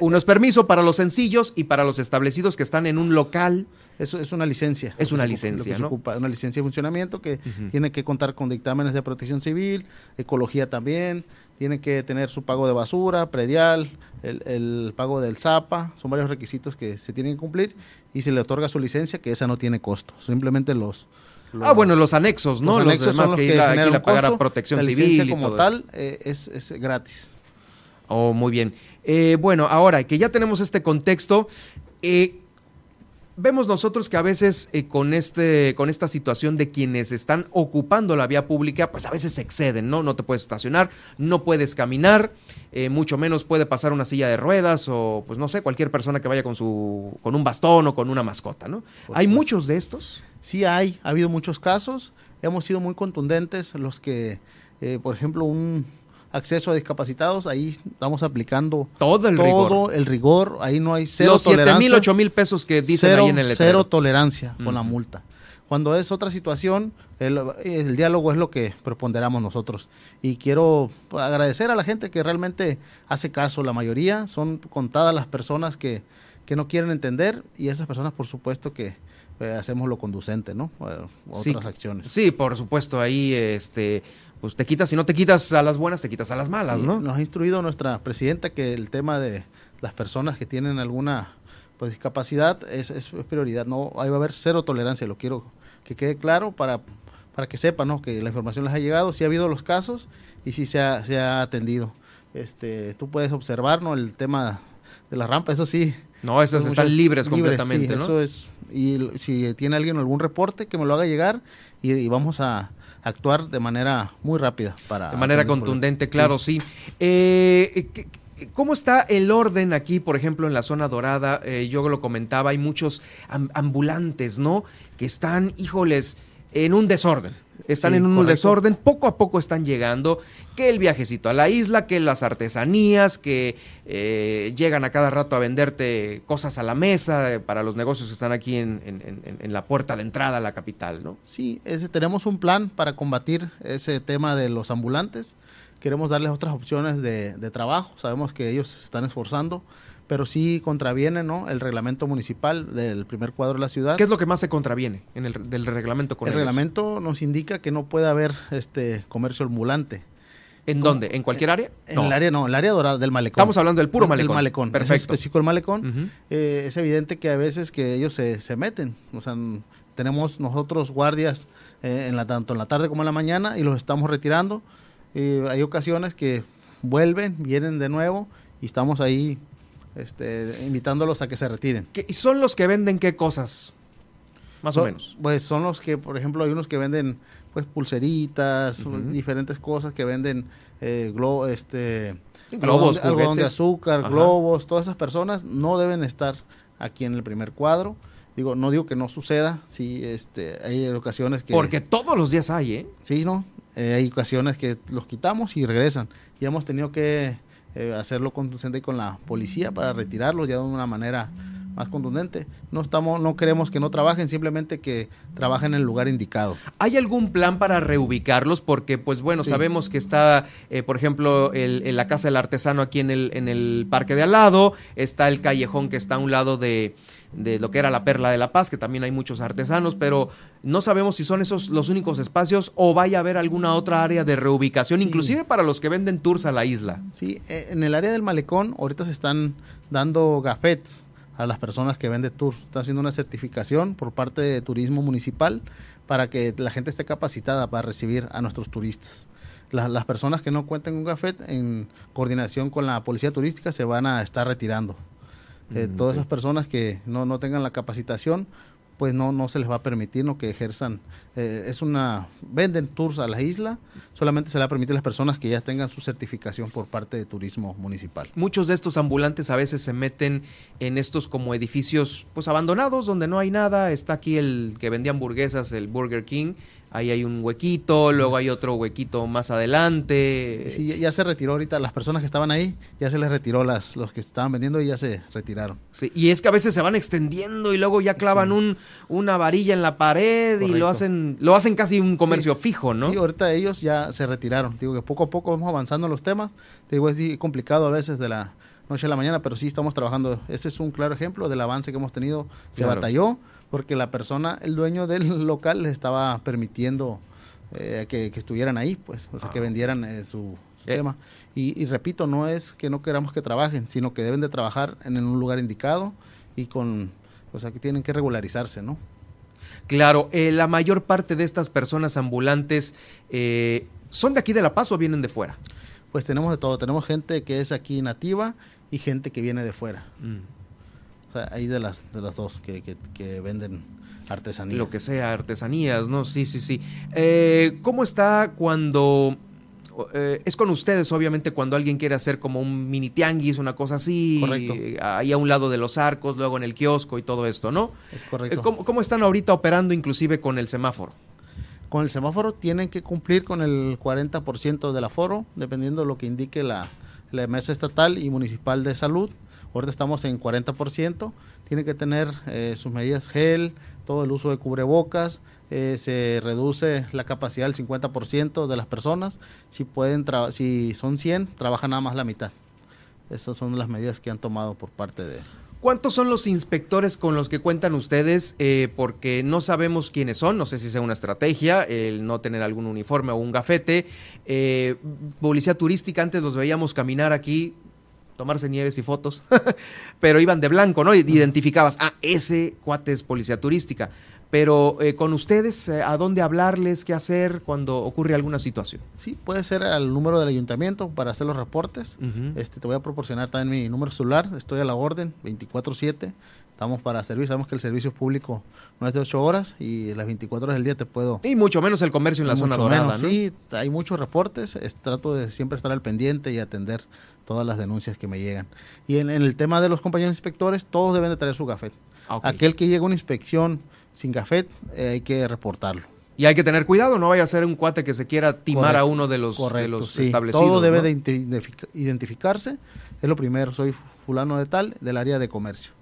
uno, es, permiso para los sencillos y para los establecidos que están en un local. Eso es una licencia. Es una licencia, ¿no? una licencia de funcionamiento que tiene que contar con dictámenes de protección civil, ecología también, tiene que tener su pago de basura, predial, el, el, pago del ZAPA, son varios requisitos que se tienen que cumplir y se le otorga su licencia, que esa no tiene costo, simplemente los... ah, bueno, los anexos, ¿no? Los, anexos son los que, que, pagar a protección la civil. como tal eh, es, es gratis. Oh, muy bien. Eh, bueno, ahora que ya tenemos este contexto, eh, vemos nosotros que a veces eh, con, este, con esta situación de quienes están ocupando la vía pública, pues a veces se exceden, ¿no? No te puedes estacionar, no puedes caminar, eh, mucho menos puede pasar una silla de ruedas o, pues no sé, cualquier persona que vaya con, su, con un bastón o con una mascota, ¿no? ¿Hay muchos de estos? Sí hay, ha habido muchos casos, hemos sido muy contundentes los que, eh, por ejemplo, un acceso a discapacitados, ahí estamos aplicando todo el todo el rigor, ahí no hay cero Los tolerancia. mil, ocho mil pesos que dicen cero, ahí en el Cero tolerancia con la multa. Cuando es otra situación, el, el, diálogo es lo que preponderamos nosotros. Y quiero agradecer a la gente que realmente hace caso. La mayoría son contadas las personas que, que no quieren entender y esas personas, por supuesto, que eh, hacemos lo conducente, ¿no? otras acciones. Sí, por supuesto, ahí este pues te quitas, si no te quitas a las buenas, te quitas a las malas, ¿no? Nos ha instruido nuestra presidenta que el tema de las personas que tienen alguna pues discapacidad es, es, prioridad, no ahí va a haber cero tolerancia, lo quiero que quede claro para para que sepan, ¿no? Que la información les ha llegado, si ha habido los casos y si se ha, se ha atendido. Este, tú puedes observar, ¿no? El tema de la rampa, eso sí. No, esas están libres, completamente, ¿no? Eso es. Y si tiene alguien algún reporte, que me lo haga llegar y vamos a, actuar de manera muy rápida para... De manera contundente, claro, sí. Eh, ¿Cómo está el orden aquí, por ejemplo, en la zona dorada? Eh, yo lo comentaba, hay muchos ambulantes, ¿no? Que están, híjoles, en un desorden están en un desorden, poco a poco están llegando, que el viajecito a la isla, que las artesanías, que eh, llegan a cada rato a venderte cosas a la mesa eh, para los negocios que están aquí en, la puerta de entrada a la capital, ¿no? Sí, ese, tenemos un plan para combatir ese tema de los ambulantes. Queremos darles otras opciones de, de trabajo, sabemos que ellos se están esforzando pero sí contraviene ¿no? el reglamento municipal del primer cuadro de la ciudad. ¿Qué es lo que más se contraviene en el del reglamento con El reglamento nos indica que no puede haber este comercio ambulante. ¿En dónde? ¿En cualquier área? En el área no, el área dorada del malecón. Estamos hablando del puro malecón. Del malecón. Perfecto. Es específico el malecón. Eh, es evidente que a veces que ellos se, se meten. O sea, tenemos nosotros guardias eh, en la, tanto en la tarde como en la mañana y los estamos retirando. Eh, hay ocasiones que vuelven, vienen de nuevo y estamos ahí este, invitándolos a que se retiren. ¿Y son los que venden qué cosas? Más o menos. Pues son los que, por ejemplo, hay unos que venden pues pulseritas, diferentes cosas que venden eh, este, globos, algodón, de azúcar, globos, todas esas personas no deben estar aquí en el primer cuadro. Digo, no digo que no suceda, sí, este, hay ocasiones que... Porque todos los días hay, ¿eh? Sí, ¿no? Eh, hay ocasiones que los quitamos y regresan. Y hemos tenido que eh, hacerlo conducente con la policía para retirarlos ya de una manera más contundente. No estamos, no queremos que no trabajen, simplemente que trabajen en el lugar indicado. ¿Hay algún plan para reubicarlos? Porque, pues bueno, sabemos que está, eh, por ejemplo, el, la casa del artesano aquí en el, en el parque de al lado, está el callejón que está a un lado de, de lo que era la Perla de la Paz, que también hay muchos artesanos, pero no sabemos si son esos los únicos espacios o vaya a haber alguna otra área de reubicación, inclusive para los que venden tours a la isla. Sí, eh, en el área del malecón ahorita se están dando gafetes a las personas que venden tours. Está haciendo una certificación por parte de Turismo Municipal para que la gente esté capacitada para recibir a nuestros turistas. las personas que no cuenten un gafet en coordinación con la policía turística se van a estar retirando. Eh, todas esas personas que no, no tengan la capacitación, pues no, no se les va a permitir no que ejerzan. Eh, es una, venden tours a la isla, solamente se le va a permitir a las personas que ya tengan su certificación por parte de turismo municipal. Muchos de estos ambulantes a veces se meten en estos como edificios pues abandonados donde no hay nada. Está aquí el que vendía hamburguesas, el Burger King, ahí hay un huequito, luego hay otro huequito más adelante. Sí, ya se retiró ahorita, las personas que estaban ahí, ya se les retiró las, los que estaban vendiendo y ya se retiraron. Sí, y es que a veces se van extendiendo y luego ya clavan un, una varilla en la pared y lo hacen, lo hacen casi un comercio fijo, ¿no? Sí, ahorita ellos ya se retiraron. Digo que poco a poco vamos avanzando en los temas. Digo, es complicado a veces de la noche a la mañana, pero sí estamos trabajando. Ese es un claro ejemplo del avance que hemos tenido. Se batalló porque la persona, el dueño del local, les estaba permitiendo eh, que, estuvieran ahí, pues, o sea, que ah. vendieran eh, su, eh. tema. Y, repito, no es que no queramos que trabajen, sino que deben de trabajar en, un lugar indicado y con, o sea, que tienen que regularizarse, ¿no? Claro, la mayor parte de estas personas ambulantes son de aquí de La Paz o vienen de fuera. Pues tenemos de todo, tenemos gente que es aquí nativa y gente que viene de fuera. Mm hay de las, de las dos que, que, venden artesanías. Lo que sea, artesanías, ¿no? Sí, sí, sí. Eh, ¿Cómo está cuando... Eh, es con ustedes, obviamente, cuando alguien quiere hacer como un mini tianguis, una cosa así, correcto. ahí a un lado de los arcos, luego en el kiosco y todo esto, ¿no? Es correcto. ¿Cómo, ¿Cómo, están ahorita operando inclusive con el semáforo? Con el semáforo tienen que cumplir con el 40% del aforo, dependiendo de lo que indique la, la mesa estatal y municipal de salud. Ahorita estamos en 40%. Tiene que tener eh, sus medidas gel, todo el uso de cubrebocas, eh, se reduce la capacidad al 50% de las personas. Si, pueden si son 100, trabaja nada más la mitad. Esas son las medidas que han tomado por parte de... ¿Cuántos son los inspectores con los que cuentan ustedes? Eh, porque no sabemos quiénes son, no sé si sea una estrategia, el no tener algún uniforme o un gafete. Eh, policía turística, antes los veíamos caminar aquí, tomarse nieves y fotos, pero iban de blanco, ¿no? Identificabas, ah, ese cuate es policía turística. Pero eh, con ustedes, eh, ¿a dónde hablarles? ¿Qué hacer cuando ocurre alguna situación? Sí, puede ser al número del ayuntamiento para hacer los reportes. este, te voy a proporcionar también mi número celular. Estoy a la orden, 24-7. Estamos para servir. Sabemos que el servicio público no es de 8 horas y las 24 horas del día te puedo... Y mucho menos el comercio en la zona dorada, ¿no? Sí, hay muchos reportes. trato de siempre estar al pendiente y atender todas las denuncias que me llegan. Y en, el tema de los compañeros inspectores, todos deben de traer su café. Ah, Aquel que llega a una inspección sin café, eh, hay que reportarlo. Y hay que tener cuidado, no vaya a ser un cuate que se quiera timar a uno de los, establecidos. Todo debe de identificarse. Es lo primero, soy fulano de tal, del área de comercio.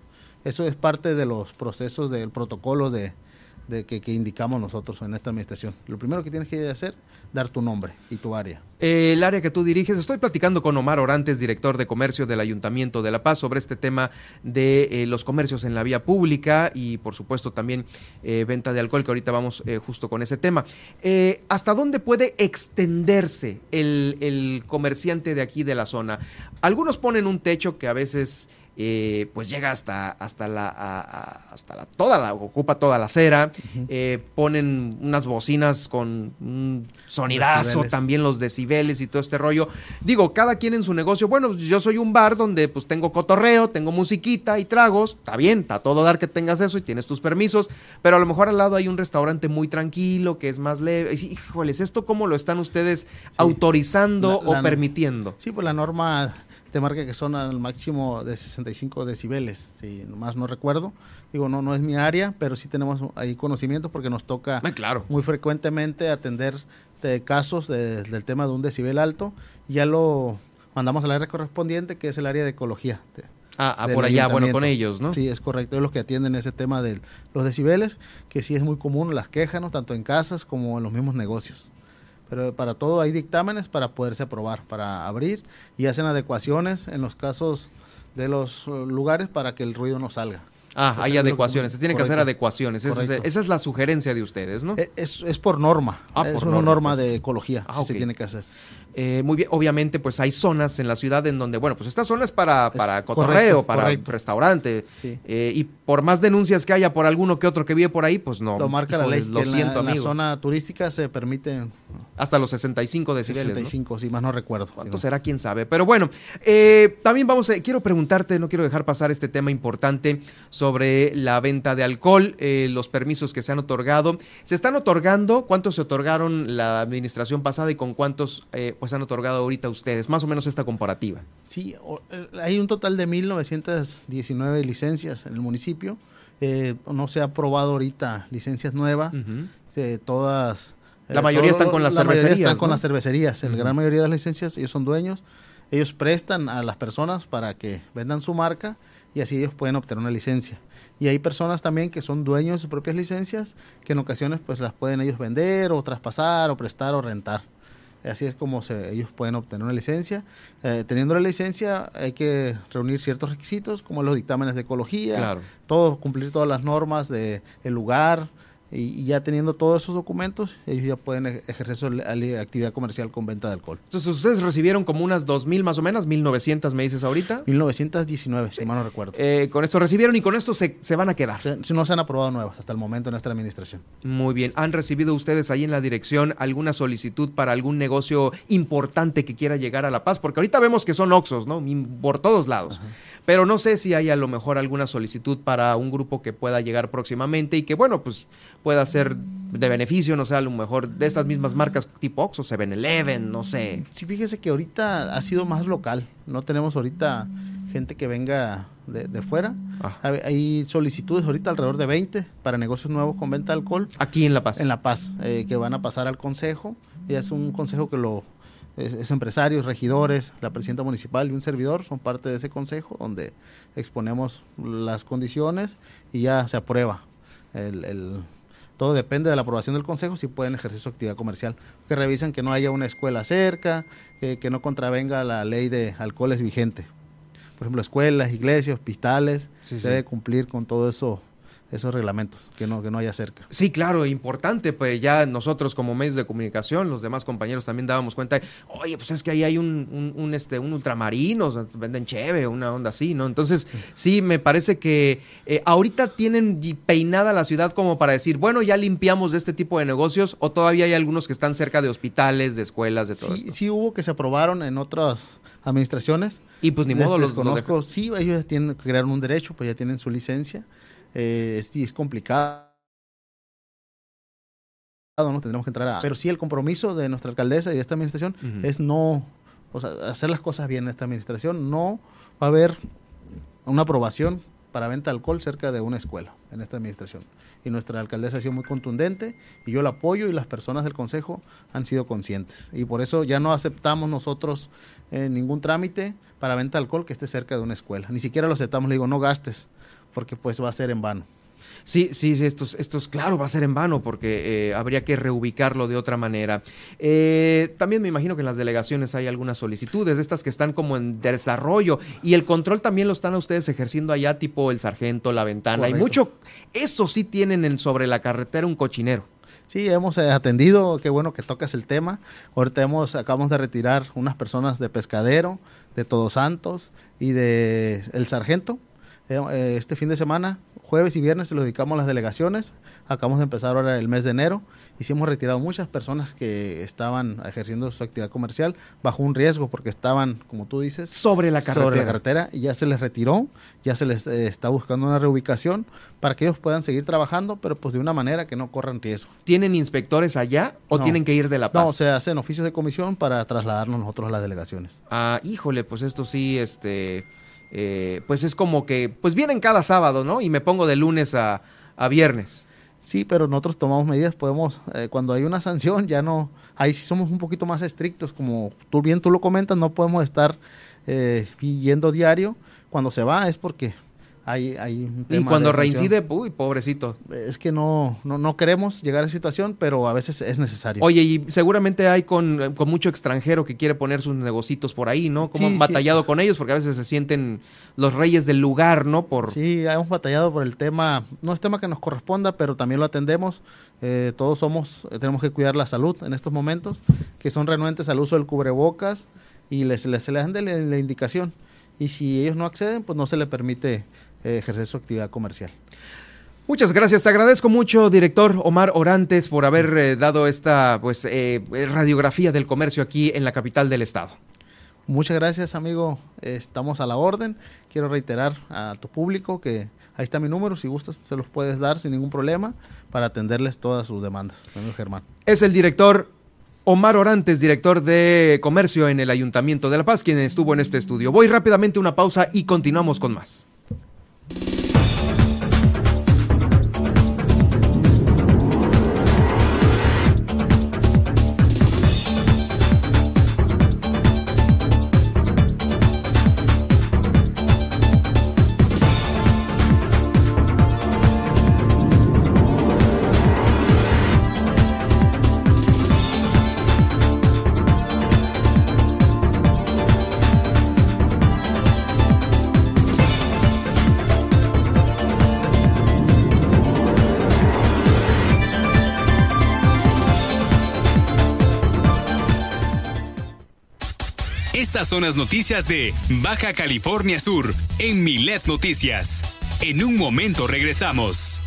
Eso es parte de los procesos del protocolo de, de que, indicamos nosotros en esta administración. Lo primero que tienes que hacer, dar tu nombre y tu área. el área que tú diriges, estoy platicando con Omar Orantes, director de comercio del Ayuntamiento de La Paz, sobre este tema de eh, los comercios en la vía pública y por supuesto también eh, venta de alcohol, que ahorita vamos eh, justo con ese tema. ¿Hasta dónde puede extenderse el comerciante de aquí de la zona? Algunos ponen un techo que a veces eh, pues llega hasta, hasta la, hasta la, toda la, ocupa toda la acera, eh, ponen unas bocinas con un sonidazo, también los decibeles y todo este rollo. Digo, cada quien en su negocio, bueno, yo soy un bar donde pues tengo cotorreo, tengo musiquita y tragos, está bien, está todo dar que tengas eso y tienes tus permisos, pero a lo mejor al lado hay un restaurante muy tranquilo, que es más leve. Híjoles, ¿esto cómo lo están ustedes autorizando o permitiendo? Sí, pues la norma te marca que son al máximo de 65 decibeles, si más no recuerdo. Digo, no, no es mi área, pero sí tenemos ahí conocimiento porque nos toca claro. muy frecuentemente atender de casos del tema de un decibel alto. Y ya lo mandamos al área correspondiente, que es el área de ecología. ah, ah por allá, bueno, con ellos, ¿no? Sí, es correcto, es los que atienden ese tema de los decibeles, que sí es muy común las quejas, ¿no? Tanto en casas como en los mismos negocios pero para todo hay dictámenes para poderse aprobar, para abrir y hacen adecuaciones en los casos de los uh, lugares para que el ruido no salga. Ah, hay adecuaciones, se tienen que hacer adecuaciones. esa es la sugerencia de ustedes, ¿no? E, es, es por norma, ah, es por una norma, de ecología, ah, se tiene que hacer. Eh, muy bien, obviamente, pues hay zonas en la ciudad en donde, bueno, pues esta zona es para, para cotorreo, para restaurante. Eh, y por más denuncias que haya por alguno que otro que vive por ahí, pues no. Lo marca la ley. Lo siento, en la, zona turística se permite. Hasta los 65 decibeles. 65, si más no recuerdo. ¿Cuánto será? ¿Quién sabe? Pero bueno, eh, también vamos a. Quiero preguntarte, no quiero dejar pasar este tema importante sobre la venta de alcohol, los permisos que se han otorgado. ¿Se están otorgando? ¿Cuántos se otorgaron la administración pasada y con cuántos pues han otorgado ahorita ustedes? Más o menos esta comparativa. Sí, eh, hay un total de 1.919 licencias en el municipio. Eh, no se ha aprobado ahorita licencias nuevas. todas... La mayoría están con las cervecerías. Están con las cervecerías. La gran mayoría de las licencias, ellos son dueños. Ellos prestan a las personas para que vendan su marca y así ellos pueden obtener una licencia. Y hay personas también que son dueños de sus propias licencias, que en ocasiones pues las pueden ellos vender o traspasar o prestar o rentar. Así es como se, ellos pueden obtener una licencia. Eh, teniendo la licencia hay que reunir ciertos requisitos como los dictámenes de ecología, todo, cumplir todas las normas de el lugar, y, ya teniendo todos esos documentos, ellos ya pueden ejercer su actividad comercial con venta de alcohol. Entonces, ustedes recibieron como unas 2.000 más o menos, 1.900 me dices ahorita. 1.919, si mal no recuerdo. Eh, con esto recibieron y con esto se, se van a quedar. Si no se han aprobado nuevas hasta el momento en nuestra administración. Muy bien. ¿Han recibido ustedes ahí en la dirección alguna solicitud para algún negocio importante que quiera llegar a La Paz? Porque ahorita vemos que son Oxos, ¿no? Por todos lados. Pero no sé si hay a lo mejor alguna solicitud para un grupo que pueda llegar próximamente y que, bueno, pues pueda ser de beneficio, no sé, a lo mejor de estas mismas marcas tipo Oxxo, 7-Eleven, no sé. Sí, fíjese que ahorita ha sido más local. No tenemos ahorita gente que venga de, fuera. Ah. Hay solicitudes ahorita alrededor de 20 para negocios nuevos con venta de alcohol. Aquí en La Paz. En La Paz, eh, que van a pasar al consejo. Y es un consejo que lo es, empresarios, regidores, la presidenta municipal y un servidor son parte de ese consejo donde exponemos las condiciones y ya se aprueba el, todo depende de la aprobación del consejo si pueden ejercer su actividad comercial. Que revisen que no haya una escuela cerca, que no contravenga la ley de alcoholes vigente. Por ejemplo, escuelas, iglesias, hospitales, se debe cumplir con todo eso esos reglamentos, que no, que no haya cerca. Sí, claro, importante, pues ya nosotros como medios de comunicación, los demás compañeros también dábamos cuenta, oye, pues es que ahí hay un, un, este, un ultramarino, venden cheve, una onda así, ¿no? Entonces, sí, me parece que eh, ahorita tienen peinada la ciudad como para decir, bueno, ya limpiamos de este tipo de negocios, o todavía hay algunos que están cerca de hospitales, de escuelas, de todo sí, Sí hubo que se aprobaron en otras administraciones. Y pues ni modo los conozco. Sí, ellos tienen que crear un derecho, pues ya tienen su licencia eh, es, es, complicado. ¿no? Tendremos que entrar a... Pero sí el compromiso de nuestra alcaldesa y de esta administración es no, o sea, hacer las cosas bien en esta administración. No va a haber una aprobación para venta de alcohol cerca de una escuela en esta administración. Y nuestra alcaldesa ha sido muy contundente y yo la apoyo y las personas del consejo han sido conscientes. Y por eso ya no aceptamos nosotros eh, ningún trámite para venta de alcohol que esté cerca de una escuela. Ni siquiera lo aceptamos, le digo, no gastes porque pues va a ser en vano. Sí, sí, esto, esto es claro, va a ser en vano porque eh, habría que reubicarlo de otra manera. Eh, también me imagino que en las delegaciones hay algunas solicitudes, de estas que están como en desarrollo y el control también lo están a ustedes ejerciendo allá, tipo el sargento, la ventana. Hay mucho, esto sí tienen en, sobre la carretera un cochinero. Sí, hemos eh, atendido, qué bueno que tocas el tema. Ahorita hemos, acabamos de retirar unas personas de Pescadero, de Todos Santos y de El Sargento este fin de semana, jueves y viernes, se lo dedicamos a las delegaciones. Acabamos de empezar ahora el mes de enero. Y sí hemos retirado muchas personas que estaban ejerciendo su actividad comercial bajo un riesgo porque estaban, como tú dices, sobre la carretera. Sobre la carretera y ya se les retiró, ya se les eh, está buscando una reubicación para que ellos puedan seguir trabajando, pero pues de una manera que no corran riesgo. ¿Tienen inspectores allá o tienen que ir de La Paz? No, se hacen oficios de comisión para trasladarnos nosotros a las delegaciones. Ah, híjole, pues esto sí, este eh, pues es como que, pues vienen cada sábado, ¿no? Y me pongo de lunes a, viernes. Sí, pero nosotros tomamos medidas, podemos, eh, cuando hay una sanción, ya no, ahí sí somos un poquito más estrictos, como tú bien tú lo comentas, no podemos estar eh, yendo diario, cuando se va es porque hay, hay un tema y cuando reincide, uy, pobrecito. Es que no, no, no queremos llegar a esa situación, pero a veces es necesario. Oye, y seguramente hay con, mucho extranjero que quiere poner sus negocitos por ahí, ¿no? ¿Cómo han batallado con ellos? Porque a veces se sienten los reyes del lugar, ¿no? Por... Sí, hemos batallado por el tema, no es tema que nos corresponda, pero también lo atendemos. Eh, todos somos, eh, tenemos que cuidar la salud en estos momentos, que son renuentes al uso del cubrebocas y les, les, les dan la indicación. Y si ellos no acceden, pues no se le permite ejercer su actividad comercial. Muchas gracias, te agradezco mucho, director Omar Orantes, por haber eh, dado esta pues eh, radiografía del comercio aquí en la capital del estado. Muchas gracias, amigo. Estamos a la orden. Quiero reiterar a tu público que ahí está mi número. Si gustas, se los puedes dar sin ningún problema para atenderles todas sus demandas. Germán. Es el director Omar Orantes, director de comercio en el Ayuntamiento de La Paz, quien estuvo en este estudio. Voy rápidamente a una pausa y continuamos con más. you Estas son las noticias de Baja California Sur en Milet Noticias. En un momento regresamos.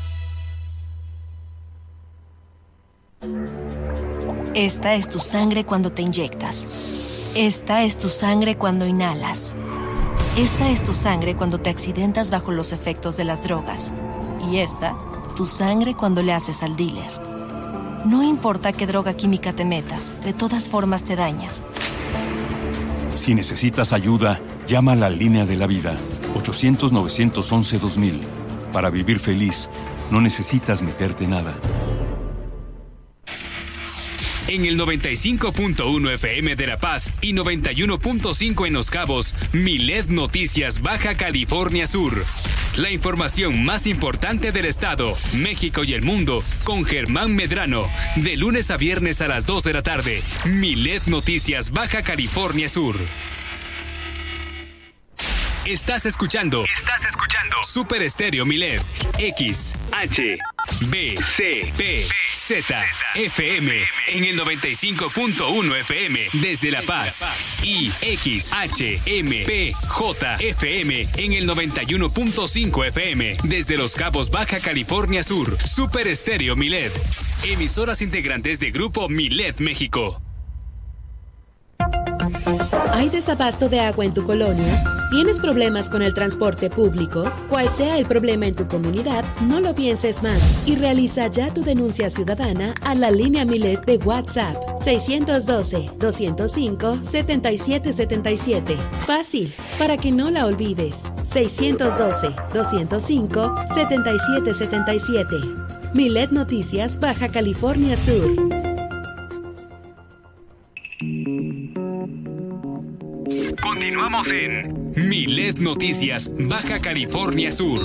Esta es tu sangre cuando te inyectas. Esta es tu sangre cuando inhalas. Esta es tu sangre cuando te accidentas bajo los efectos de las drogas. Y esta, tu sangre cuando le haces al dealer. No importa qué droga química te metas, de todas formas te dañas. Si necesitas ayuda, llama a la línea de la vida, 800-911-2000. Para vivir feliz, no necesitas meterte nada. En el 95.1 FM de La Paz y 91.5 en Los Cabos, Milet Noticias Baja California Sur. La información más importante del estado, México y el mundo con Germán Medrano, de lunes a viernes a las 2 de la tarde. Milet Noticias Baja California Sur. Estás escuchando. Estás escuchando. Super Estéreo Milet. X, H, B, C, P, Z, FM. En el 95.1 FM. Desde La Paz. Y X, H, M, P, J, FM. En el 91.5 FM. Desde Los Cabos, Baja California Sur. Super Estéreo Milet. Emisoras integrantes de Grupo Milet México. ¿Hay desabasto de agua en tu colonia? ¿Tienes problemas con el transporte público? Cual sea el problema en tu comunidad, no lo pienses más y realiza ya tu denuncia ciudadana a la línea Milet de WhatsApp 612-205-7777. Fácil, para que no la olvides. 612-205-7777. Milet Noticias, Baja California Sur. Continuamos en Milet Noticias, Baja California Sur.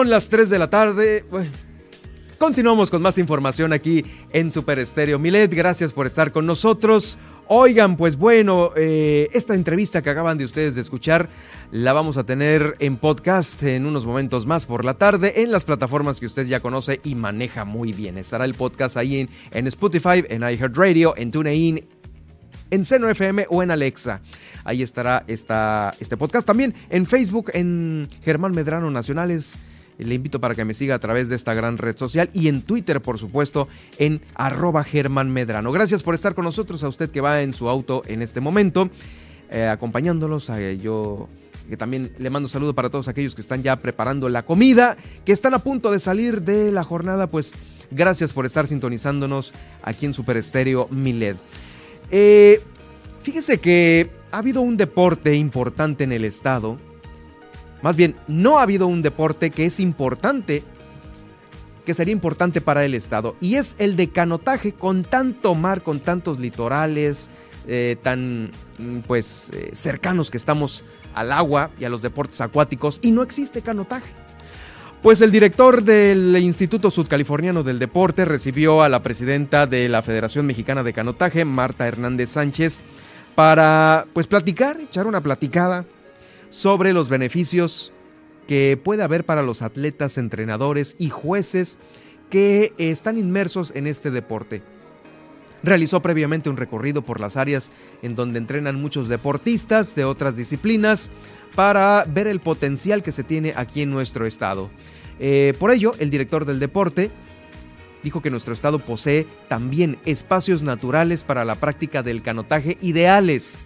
Son las 3 de la tarde. Continuamos con más información aquí en Super Estéreo. Milet, gracias por estar con nosotros. Oigan, pues bueno, eh, esta entrevista que acaban de ustedes de escuchar la vamos a tener en podcast en unos momentos más por la tarde en las plataformas que usted ya conoce y maneja muy bien. Estará el podcast ahí en, Spotify, en iHeartRadio, en TuneIn, en Seno o en Alexa. Ahí estará esta, este podcast. También en Facebook, en Germán Medrano Nacionales. Le invito para que me siga a través de esta gran red social y en Twitter, por supuesto, en arroba Germán Medrano. Gracias por estar con nosotros, a usted que va en su auto en este momento, eh, acompañándolos. A, yo que también le mando saludo para todos aquellos que están ya preparando la comida, que están a punto de salir de la jornada, pues gracias por estar sintonizándonos aquí en Super Estéreo Miled. Eh, fíjese que ha habido un deporte importante en el estado más bien, no ha habido un deporte que es importante, que sería importante para el Estado, y es el de canotaje con tanto mar, con tantos litorales, eh, tan mm, pues eh, cercanos que estamos al agua y a los deportes acuáticos, y no existe canotaje. Pues el director del Instituto Sudcaliforniano del Deporte recibió a la presidenta de la Federación Mexicana de Canotaje, Marta Hernández Sánchez, para pues platicar, echar una platicada sobre los beneficios que puede haber para los atletas, entrenadores y jueces que están inmersos en este deporte. Realizó previamente un recorrido por las áreas en donde entrenan muchos deportistas de otras disciplinas para ver el potencial que se tiene aquí en nuestro estado. Eh, por ello, el director del deporte dijo que nuestro estado posee también espacios naturales para la práctica del canotaje ideales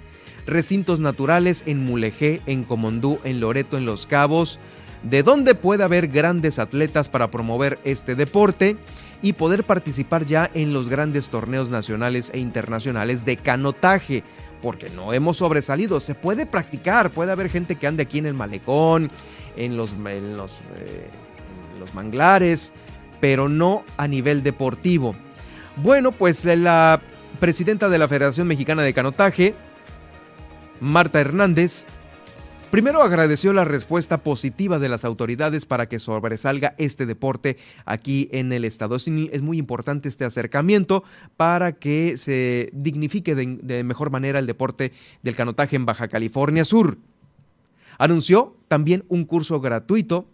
recintos naturales en Mulegé, en Comondú, en Loreto, en Los Cabos, de donde puede haber grandes atletas para promover este deporte y poder participar ya en los grandes torneos nacionales e internacionales de canotaje, porque no hemos sobresalido, se puede practicar, puede haber gente que ande aquí en el malecón, en los, los, eh, los manglares, pero no a nivel deportivo. Bueno, pues la presidenta de la Federación Mexicana de Canotaje, Marta Hernández, primero agradeció la respuesta positiva de las autoridades para que sobresalga este deporte aquí en el estado. Es, muy importante este acercamiento para que se dignifique de, mejor manera el deporte del canotaje en Baja California Sur. Anunció también un curso gratuito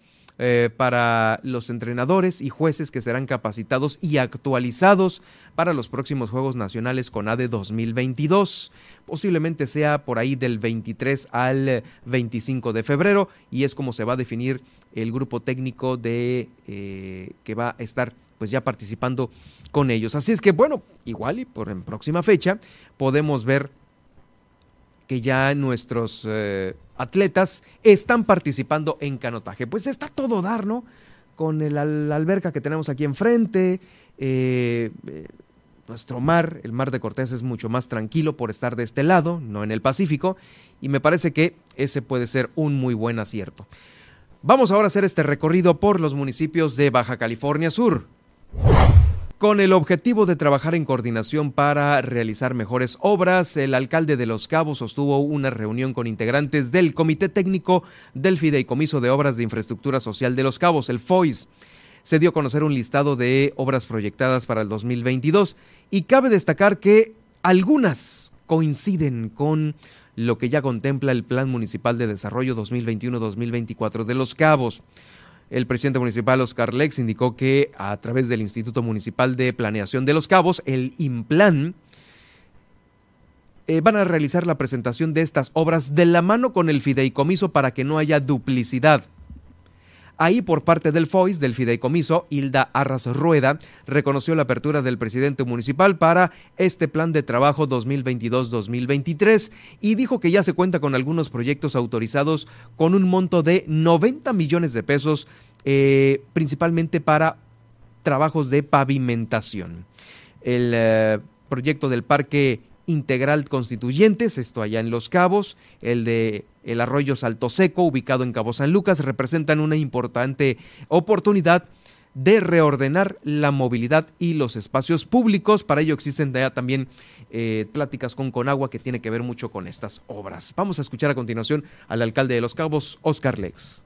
eh, para los entrenadores y jueces que serán capacitados y actualizados para los próximos Juegos Nacionales con ADE 2022. Posiblemente sea por ahí del 23 al 25 de febrero y es como se va a definir el grupo técnico de eh, que va a estar pues ya participando con ellos. Así es que bueno, igual y por en próxima fecha podemos ver que ya nuestros eh, atletas están participando en canotaje. Pues está todo dar, ¿no? Con el, la alberca que tenemos aquí enfrente, eh, eh, nuestro mar, el mar de Cortés es mucho más tranquilo por estar de este lado, no en el Pacífico, y me parece que ese puede ser un muy buen acierto. Vamos ahora a hacer este recorrido por los municipios de Baja California Sur. Con el objetivo de trabajar en coordinación para realizar mejores obras, el alcalde de Los Cabos sostuvo una reunión con integrantes del Comité Técnico del Fideicomiso de Obras de Infraestructura Social de Los Cabos, el FOIS. Se dio a conocer un listado de obras proyectadas para el 2022 y cabe destacar que algunas coinciden con lo que ya contempla el Plan Municipal de Desarrollo 2021-2024 de Los Cabos. El presidente municipal Oscar Lex indicó que a través del Instituto Municipal de Planeación de los Cabos, el IMPLAN, eh, van a realizar la presentación de estas obras de la mano con el fideicomiso para que no haya duplicidad. Ahí, por parte del FOIS, del fideicomiso, Hilda Arras Rueda reconoció la apertura del presidente municipal para este plan de trabajo 2022-2023 y dijo que ya se cuenta con algunos proyectos autorizados con un monto de 90 millones de pesos, eh, principalmente para trabajos de pavimentación. El eh, proyecto del Parque Integral Constituyentes, esto allá en Los Cabos, el de el arroyo Salto Seco, ubicado en Cabo San Lucas, representan una importante oportunidad de reordenar la movilidad y los espacios públicos. Para ello existen ya también eh, pláticas con Conagua que tiene que ver mucho con estas obras. Vamos a escuchar a continuación al alcalde de Los Cabos, Oscar Lex.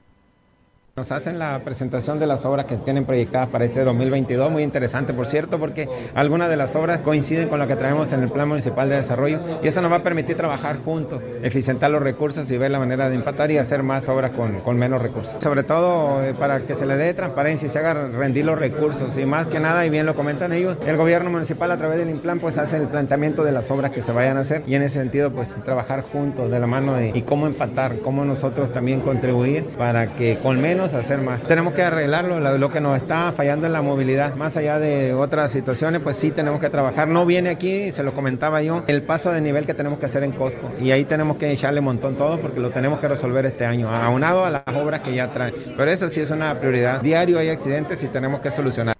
Nos hacen la presentación de las obras que tienen proyectadas para este 2022, muy interesante por cierto, porque algunas de las obras coinciden con lo que traemos en el Plan Municipal de Desarrollo y eso nos va a permitir trabajar juntos, eficientar los recursos y ver la manera de empatar y hacer más obras con, con menos recursos. Sobre todo eh, para que se le dé transparencia y se haga rendir los recursos y más que nada, y bien lo comentan ellos, el gobierno municipal a través del Implan pues hace el planteamiento de las obras que se vayan a hacer y en ese sentido pues trabajar juntos de la mano y cómo empatar, cómo nosotros también contribuir para que con menos hacer más. Tenemos que arreglarlo, lo que nos está fallando en la movilidad, más allá de otras situaciones, pues sí tenemos que trabajar. No viene aquí, se lo comentaba yo, el paso de nivel que tenemos que hacer en Costco. Y ahí tenemos que echarle un montón todo porque lo tenemos que resolver este año, aunado a las obras que ya traen. Pero eso sí es una prioridad. Diario hay accidentes y tenemos que solucionar.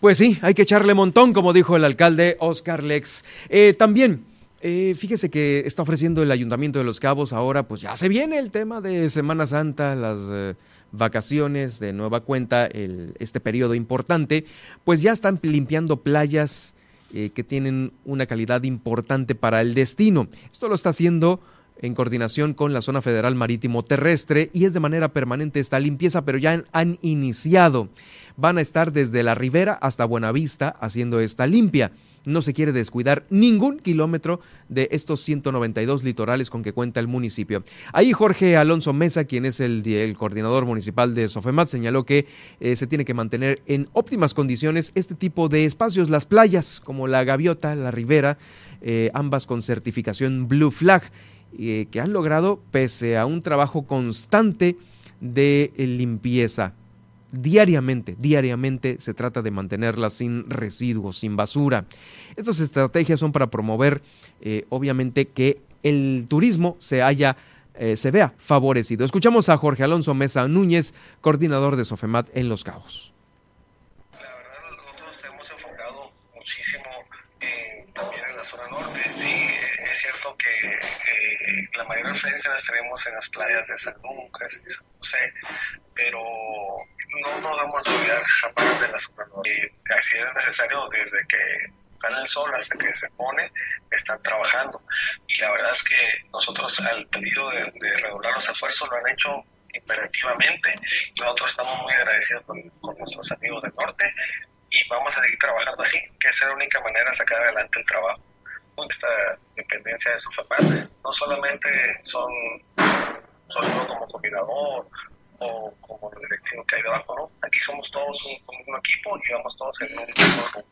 Pues sí, hay que echarle montón, como dijo el alcalde Oscar Lex. Eh, también eh, fíjese que está ofreciendo el Ayuntamiento de Los Cabos ahora, pues ya se viene el tema de Semana Santa, las eh, vacaciones de nueva cuenta, el, este periodo importante, pues ya están limpiando playas eh, que tienen una calidad importante para el destino. Esto lo está haciendo en coordinación con la Zona Federal Marítimo Terrestre y es de manera permanente esta limpieza, pero ya han iniciado. Van a estar desde la ribera hasta Buenavista haciendo esta limpia no se quiere descuidar ningún kilómetro de estos 192 litorales con que cuenta el municipio. Ahí Jorge Alonso Mesa, quien es el, coordinador municipal de Sofemat, señaló que eh, se tiene que mantener en óptimas condiciones este tipo de espacios, las playas como la Gaviota, la Ribera, eh, ambas con certificación Blue Flag, eh, que han logrado, pese a un trabajo constante de limpieza diariamente, diariamente se trata de mantenerla sin residuos, sin basura. Estas estrategias son para promover, eh, obviamente, que el turismo se haya eh, se vea favorecido. Escuchamos a Jorge Alonso Mesa Núñez, coordinador de Sofemat en Los Cabos. La verdad, nosotros hemos enfocado muchísimo también en la zona norte. Sí, es cierto que la mayor referencia las tenemos en las playas de San Lucas y San José, pero no nos vamos a olvidar jamás de las eh, así es necesario desde que sale el sol hasta que se pone, están trabajando. Y la verdad es que nosotros al pedido de, redoblar los esfuerzos lo han hecho imperativamente. Nosotros estamos muy agradecidos con, nuestros amigos del norte y vamos a seguir trabajando así, que es la única manera de sacar adelante el trabajo. Esta dependencia de su papá no solamente son, son como coordinador como lo directivo que hay debajo, ¿no? Aquí somos todos un, un equipo y vamos todos en un mismo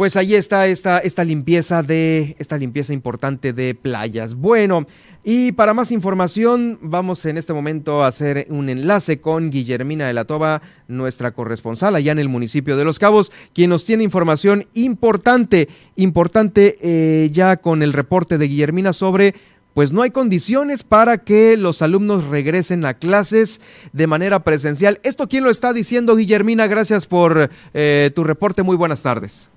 pues ahí está esta, esta limpieza de esta limpieza importante de playas. Bueno, y para más información vamos en este momento a hacer un enlace con Guillermina de la Toba, nuestra corresponsal allá en el municipio de Los Cabos, quien nos tiene información importante, importante eh, ya con el reporte de Guillermina sobre pues no hay condiciones para que los alumnos regresen a clases de manera presencial. ¿Esto quién lo está diciendo, Guillermina? Gracias por eh, tu reporte. Muy buenas tardes.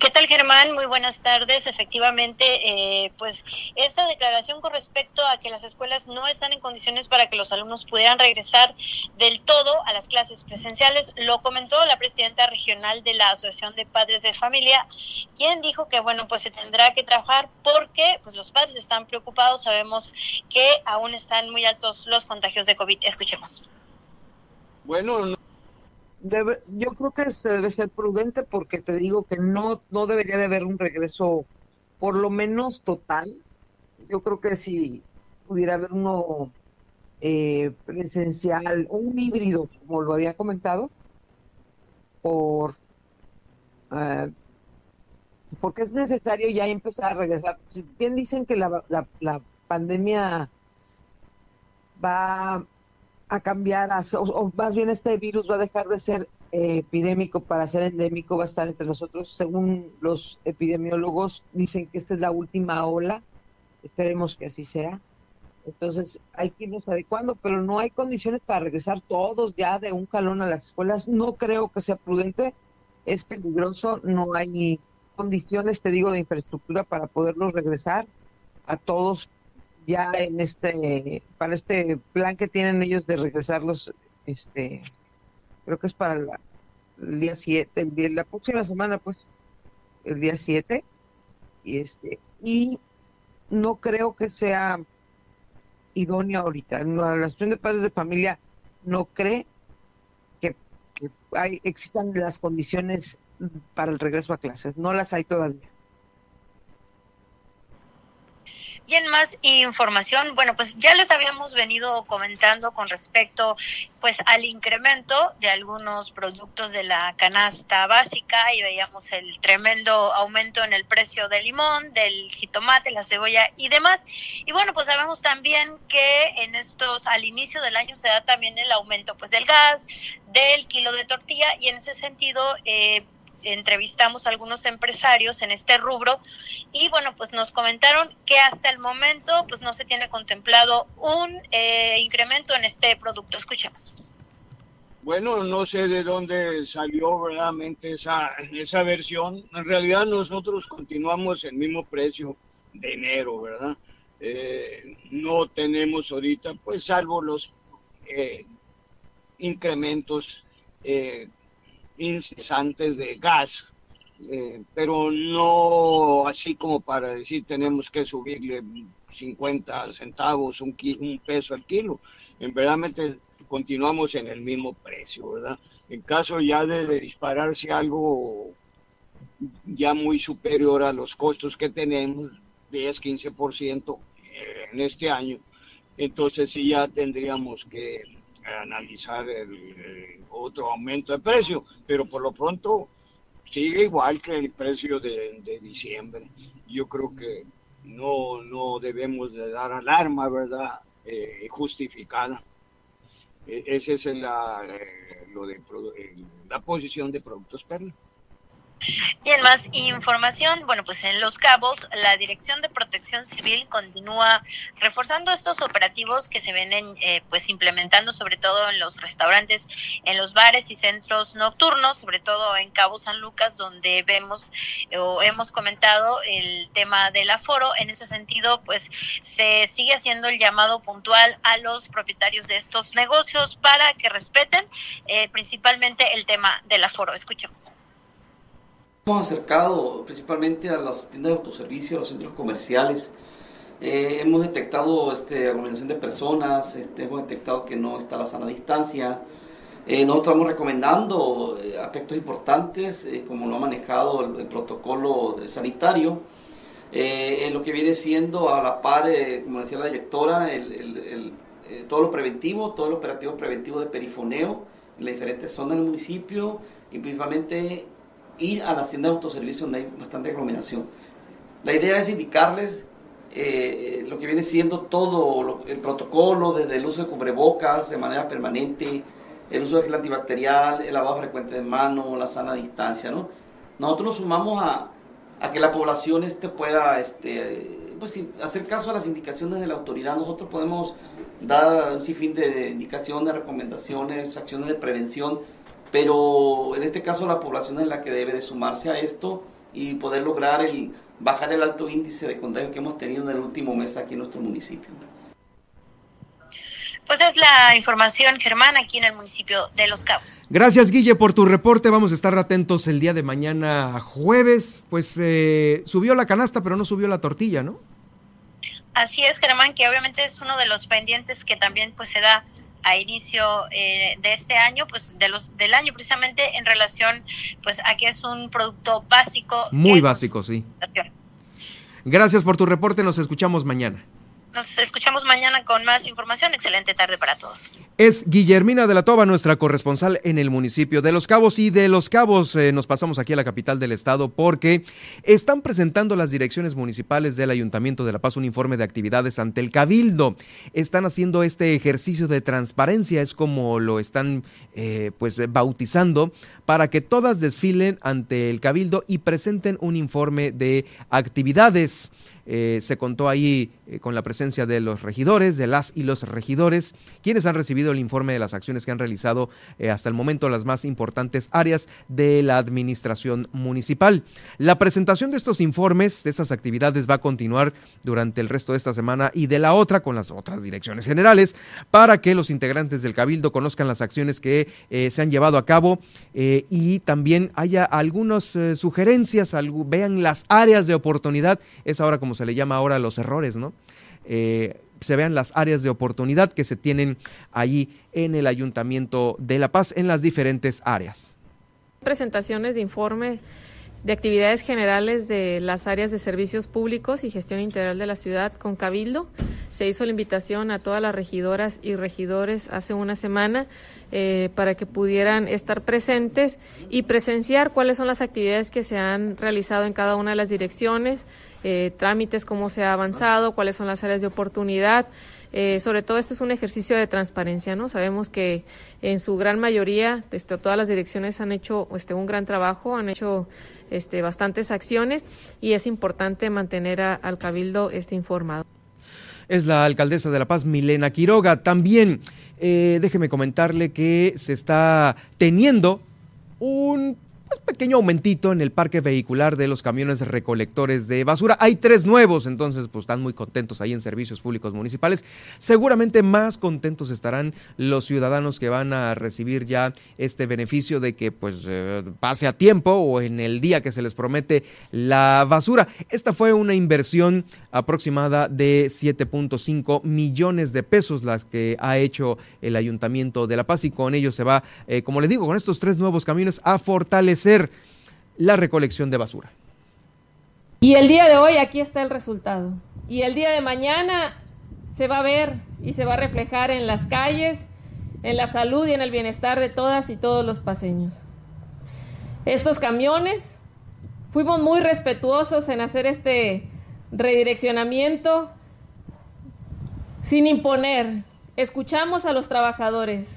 ¿Qué tal, Germán? Muy buenas tardes. Efectivamente, eh, pues esta declaración con respecto a que las escuelas no están en condiciones para que los alumnos pudieran regresar del todo a las clases presenciales, lo comentó la presidenta regional de la Asociación de Padres de Familia, quien dijo que, bueno, pues se tendrá que trabajar porque pues los padres están preocupados. Sabemos que aún están muy altos los contagios de COVID. Escuchemos. Bueno, yo creo que se debe ser prudente porque te digo que no, no debería de haber un regreso por lo menos total. Yo creo que si pudiera haber uno eh, presencial un híbrido, como lo había comentado, por eh, porque es necesario ya empezar a regresar. Si bien dicen que la, la, la pandemia va a cambiar, o, más bien este virus va a dejar de ser eh, epidémico para ser endémico, va a estar entre nosotros. Según los epidemiólogos, dicen que esta es la última ola, esperemos que así sea. Entonces hay que irnos adecuando, pero no hay condiciones para regresar todos ya de un calón a las escuelas. No creo que sea prudente, es peligroso, no hay condiciones, te digo, de infraestructura para poderlos regresar a todos ya en este para este plan que tienen ellos de regresarlos este creo que es para el día 7 el día, la próxima semana pues el día 7 y este y no creo que sea idóneo ahorita. La asociación de padres de familia no cree que, que hay, existan las condiciones para el regreso a clases. No las hay todavía Y en más información, bueno, pues ya les habíamos venido comentando con respecto pues al incremento de algunos productos de la canasta básica y veíamos el tremendo aumento en el precio del limón, del jitomate, la cebolla y demás. Y bueno, pues sabemos también que en estos al inicio del año se da también el aumento pues del gas, del kilo de tortilla y en ese sentido eh, entrevistamos a algunos empresarios en este rubro y bueno, pues nos comentaron que hasta el momento pues no se tiene contemplado un eh, incremento en este producto. Escuchemos. Bueno, no sé de dónde salió verdaderamente esa, esa versión. En realidad nosotros continuamos el mismo precio de enero, ¿verdad? Eh, no tenemos ahorita, pues salvo los eh, incrementos incesantes de gas, eh, pero no así como para decir tenemos que subirle 50 centavos, un, un peso al kilo. En verdad continuamos en el mismo precio, ¿verdad? En caso ya de, dispararse algo ya muy superior a los costos que tenemos, 10, 15% eh, en este año, entonces sí ya tendríamos que analizar el, otro aumento de precio, pero por lo pronto sigue igual que el precio de, diciembre. Yo creo que no, no debemos de dar alarma, ¿verdad? Eh, justificada. E, esa es la, eh, de, la posición de Productos Perla. Y en más información, bueno, pues en Los Cabos, la Dirección de Protección Civil continúa reforzando estos operativos que se vienen eh, pues implementando sobre todo en los restaurantes, en los bares y centros nocturnos, sobre todo en Cabo San Lucas, donde vemos o hemos comentado el tema del aforo. En ese sentido, pues se sigue haciendo el llamado puntual a los propietarios de estos negocios para que respeten eh, principalmente el tema del aforo. Escuchemos. Hemos acercado principalmente a las tiendas de autoservicio, a los centros comerciales. Eh, hemos detectado este, aglomeración de personas, este, hemos detectado que no está la sana distancia. Eh, nosotros estamos recomendando eh, aspectos importantes, como lo ha manejado el, protocolo sanitario, en lo que viene siendo a la par, como decía la directora, el, eh, todo lo preventivo, todo el operativo preventivo de perifoneo en las diferentes zonas del municipio y principalmente ir a las tiendas de autoservicio donde hay bastante aglomeración. La idea es indicarles eh, lo que viene siendo todo el protocolo, desde el uso de cubrebocas de manera permanente, el uso de gel antibacterial, el lavado frecuente de manos, la sana distancia, ¿no? Nosotros nos sumamos a, a que la población este pueda este, pues, hacer caso a las indicaciones de la autoridad. Nosotros podemos dar un sinfín de indicaciones, recomendaciones, acciones de prevención, pero en este caso la población es la que debe de sumarse a esto y poder lograr el bajar el alto índice de contagio que hemos tenido en el último mes aquí en nuestro municipio. Pues es la información, Germán, aquí en el municipio de Los Cabos. Gracias, Guille, por tu reporte. Vamos a estar atentos el día de mañana, jueves. Pues eh, subió la canasta, pero no subió la tortilla, ¿no? Así es, Germán, que obviamente es uno de los pendientes que también pues se da a inicio eh, de este año, pues de los del año precisamente en relación pues a que es un producto básico. Muy básico, sí. Gracias por tu reporte, nos escuchamos mañana. Nos escuchamos mañana con más información. Excelente tarde para todos. Es Guillermina de la Toba, nuestra corresponsal en el municipio de Los Cabos. Y de Los Cabos eh, nos pasamos aquí a la capital del estado porque están presentando las direcciones municipales del Ayuntamiento de La Paz un informe de actividades ante el Cabildo. Están haciendo este ejercicio de transparencia, es como lo están eh, pues bautizando, para que todas desfilen ante el Cabildo y presenten un informe de actividades. Eh, se contó ahí eh, con la presencia de los regidores, de las y los regidores, quienes han recibido el informe de las acciones que han realizado eh, hasta el momento las más importantes áreas de la administración municipal. La presentación de estos informes, de estas actividades, va a continuar durante el resto de esta semana y de la otra con las otras direcciones generales para que los integrantes del Cabildo conozcan las acciones que se han llevado a cabo y también haya algunas sugerencias, vean las áreas de oportunidad. Es ahora como se le llama ahora los errores, ¿no? Eh, se vean las áreas de oportunidad que se tienen allí en el Ayuntamiento de La Paz, en las diferentes áreas. Presentaciones de informe de actividades generales de las áreas de servicios públicos y gestión integral de la ciudad con Cabildo. Se hizo la invitación a todas las regidoras y regidores hace una semana eh, para que pudieran estar presentes y presenciar cuáles son las actividades que se han realizado en cada una de las direcciones, eh, trámites, cómo se ha avanzado, cuáles son las áreas de oportunidad. Eh, sobre todo este es un ejercicio de transparencia, ¿no? Sabemos que en su gran mayoría, este, todas las direcciones han hecho este, un gran trabajo, han hecho este, bastantes acciones y es importante mantener al Cabildo este informado. Es la alcaldesa de La Paz, Milena Quiroga. También eh, déjeme comentarle que se está teniendo un pues, pequeño aumentito en el parque vehicular de los camiones recolectores de basura. Hay tres nuevos, entonces pues están muy contentos ahí en servicios públicos municipales. Seguramente más contentos estarán los ciudadanos que van a recibir ya este beneficio de que pues eh, pase a tiempo o en el día que se les promete la basura. Esta fue una inversión aproximada de 7.5 millones de pesos las que ha hecho el Ayuntamiento de La Paz y con ello se va, eh, como les digo, con estos tres nuevos camiones a fortalecer la recolección de basura. Y el día de hoy aquí está el resultado. Y el día de mañana se va a ver y se va a reflejar en las calles, en la salud y en el bienestar de todas y todos los paseños. Estos camiones, fuimos muy respetuosos en hacer este redireccionamiento sin imponer. Escuchamos a los trabajadores,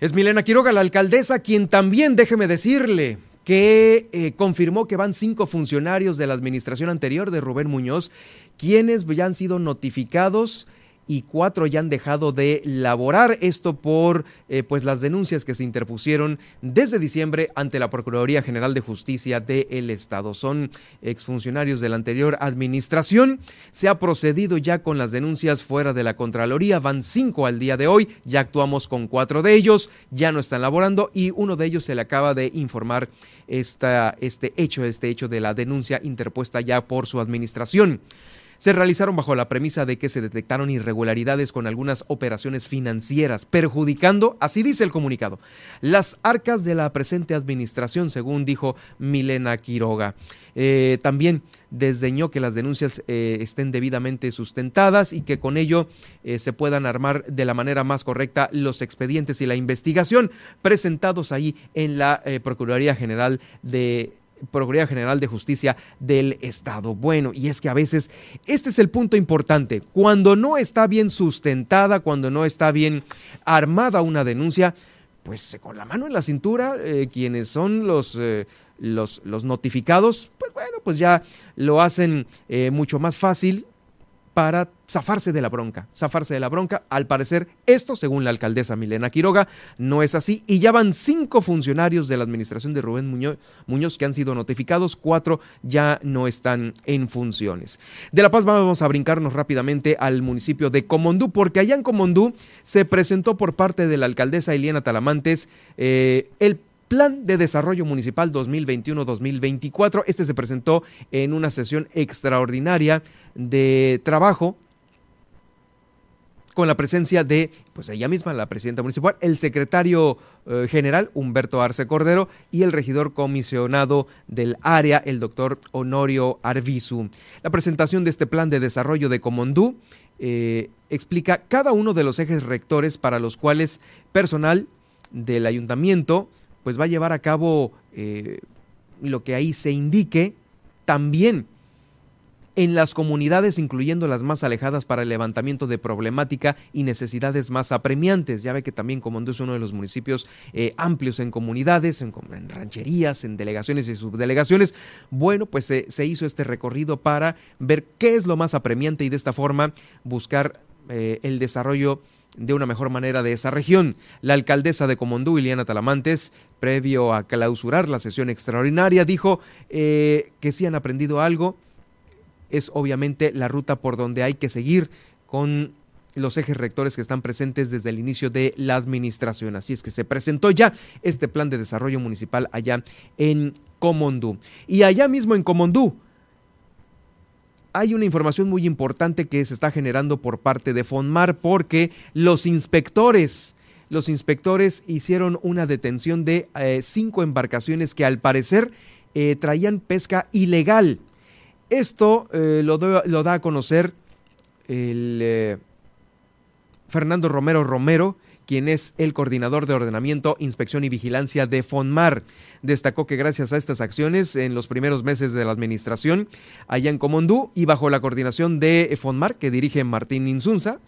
es Milena Quiroga, la alcaldesa, quien también, déjeme decirle, que eh, confirmó que van cinco funcionarios de la administración anterior de Rubén Muñoz, quienes ya han sido notificados y cuatro ya han dejado de laborar. Esto por eh, pues las denuncias que se interpusieron desde diciembre ante la Procuraduría General de Justicia del Estado. Son exfuncionarios de la anterior administración. Se ha procedido ya con las denuncias fuera de la Contraloría. Van cinco al día de hoy. Ya actuamos con cuatro de ellos. Ya no están laborando y uno de ellos se le acaba de informar esta, este hecho, este hecho de la denuncia interpuesta ya por su administración. Se realizaron bajo la premisa de que se detectaron irregularidades con algunas operaciones financieras, perjudicando, así dice el comunicado, las arcas de la presente administración, según dijo Milena Quiroga. Eh, también desdeñó que las denuncias eh, estén debidamente sustentadas y que con ello eh, se puedan armar de la manera más correcta los expedientes y la investigación presentados ahí en la Procuraduría General de Procuraduría General de Justicia del Estado. Bueno, y es que a veces este es el punto importante. Cuando no está bien sustentada, cuando no está bien armada una denuncia, pues con la mano en la cintura, quienes son los los, los notificados, pues bueno, pues ya lo hacen eh, mucho más fácil para zafarse de la bronca, zafarse de la bronca. Al parecer, esto, según la alcaldesa Milena Quiroga, no es así. Y ya van cinco funcionarios de la administración de Rubén Muñoz, que han sido notificados, cuatro ya no están en funciones. De La Paz vamos a brincarnos rápidamente al municipio de Comondú, porque allá en Comondú se presentó por parte de la alcaldesa Eliana Talamantes eh, el Plan de Desarrollo Municipal 2021-2024. Este se presentó en una sesión extraordinaria de trabajo con la presencia de, pues ella misma, la presidenta municipal, el secretario eh, general, Humberto Arce Cordero, y el regidor comisionado del área, el doctor Honorio Arvizu. La presentación de este plan de desarrollo de Comondú eh, explica cada uno de los ejes rectores para los cuales personal del ayuntamiento, pues va a llevar a cabo eh, lo que ahí se indique también en las comunidades, incluyendo las más alejadas, para el levantamiento de problemática y necesidades más apremiantes. Ya ve que también Comondú es uno de los municipios eh, amplios en comunidades, en, rancherías, en delegaciones y subdelegaciones. Bueno, pues se hizo este recorrido para ver qué es lo más apremiante y de esta forma buscar eh, el desarrollo de una mejor manera de esa región. La alcaldesa de Comondú, Iliana Talamantes, previo a clausurar la sesión extraordinaria, dijo eh, que si han aprendido algo. Es obviamente la ruta por donde hay que seguir con los ejes rectores que están presentes desde el inicio de la administración. Así es que se presentó ya este plan de desarrollo municipal allá en Comondú. Y allá mismo en Comondú, hay una información muy importante que se está generando por parte de Fonmar porque los inspectores, los inspectores hicieron una detención de eh, cinco embarcaciones que al parecer eh, traían pesca ilegal. Esto eh, lo, lo, da a conocer el Fernando Romero Romero, quien es el coordinador de ordenamiento, inspección y vigilancia de FONMAR. Destacó que gracias a estas acciones en los primeros meses de la administración allá en Comondú y bajo la coordinación de FONMAR, que dirige Martín Insunza,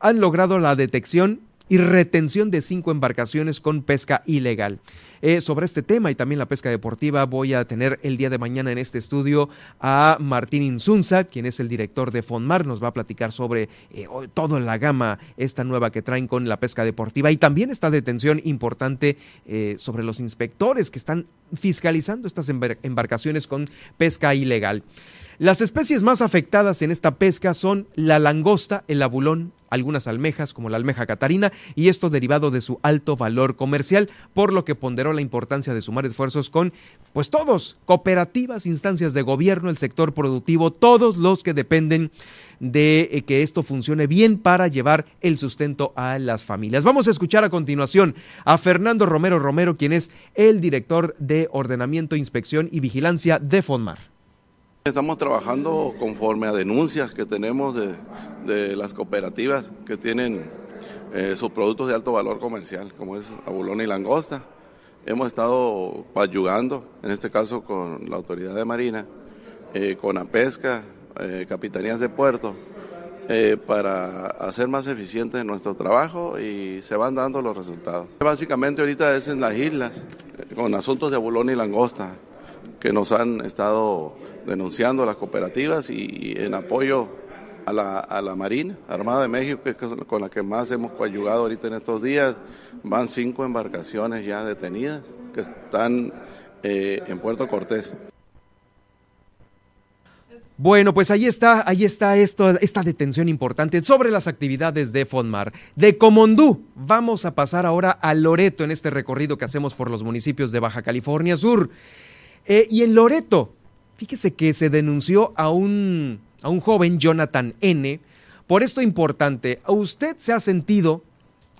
han logrado la detección y retención de cinco embarcaciones con pesca ilegal. Eh, sobre este tema y también la pesca deportiva voy a tener el día de mañana en este estudio a Martín Insunza, quien es el director de Fonmar, nos va a platicar sobre eh, toda la gama esta nueva que traen con la pesca deportiva y también esta detención importante eh, sobre los inspectores que están fiscalizando estas embarcaciones con pesca ilegal. Las especies más afectadas en esta pesca son la langosta, el abulón, algunas almejas como la almeja catarina y esto derivado de su alto valor comercial, por lo que ponderó la importancia de sumar esfuerzos con pues todos, cooperativas, instancias de gobierno, el sector productivo, todos los que dependen de eh, que esto funcione bien para llevar el sustento a las familias. Vamos a escuchar a continuación a Fernando Romero Romero, quien es el director de ordenamiento, inspección y vigilancia de FONMAR. Estamos trabajando conforme a denuncias que tenemos de, las cooperativas que tienen eh, sus productos de alto valor comercial, como es abulón y langosta. Hemos estado ayudando, en este caso con la autoridad de Marina, eh, con la pesca, eh, capitanías de puerto, para hacer más eficiente nuestro trabajo y se van dando los resultados. Básicamente ahorita es en las islas, con asuntos de abulón y langosta, que nos han estado denunciando a las cooperativas y en apoyo a la, a la Marina Armada de México, que es con la que más hemos coayugado ahorita en estos días. Van cinco embarcaciones ya detenidas que están eh, en Puerto Cortés. Bueno, pues ahí está, ahí está esto, esta detención importante sobre las actividades de Fonmar. De Comondú, vamos a pasar ahora a Loreto en este recorrido que hacemos por los municipios de Baja California Sur. Eh, y en Loreto, Fíjese que se denunció a un a un joven, Jonathan N. Por esto importante, ¿a usted se ha sentido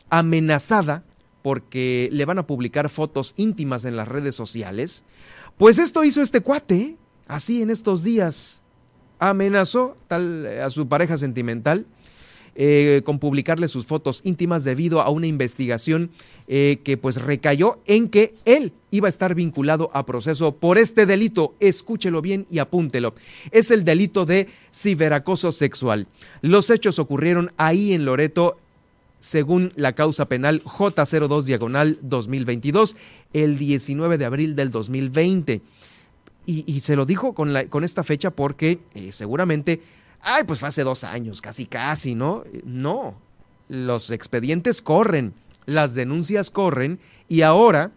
amenazada porque le van a publicar fotos íntimas en las redes sociales? Pues esto hizo este cuate, ¿eh? así en estos días. Amenazó tal, a su pareja sentimental eh, con publicarle sus fotos íntimas debido a una investigación eh, que pues recayó en que él iba a estar vinculado a proceso por este delito. Escúchelo bien y apúntelo. Es el delito de ciberacoso sexual. Los hechos ocurrieron ahí en Loreto según la causa penal J02 diagonal 2022, el 19 de abril del 2020. Y, se lo dijo con, la, con esta fecha porque eh, seguramente ay, pues fue hace dos años, casi casi, ¿no? No, los expedientes corren, las denuncias corren y ahora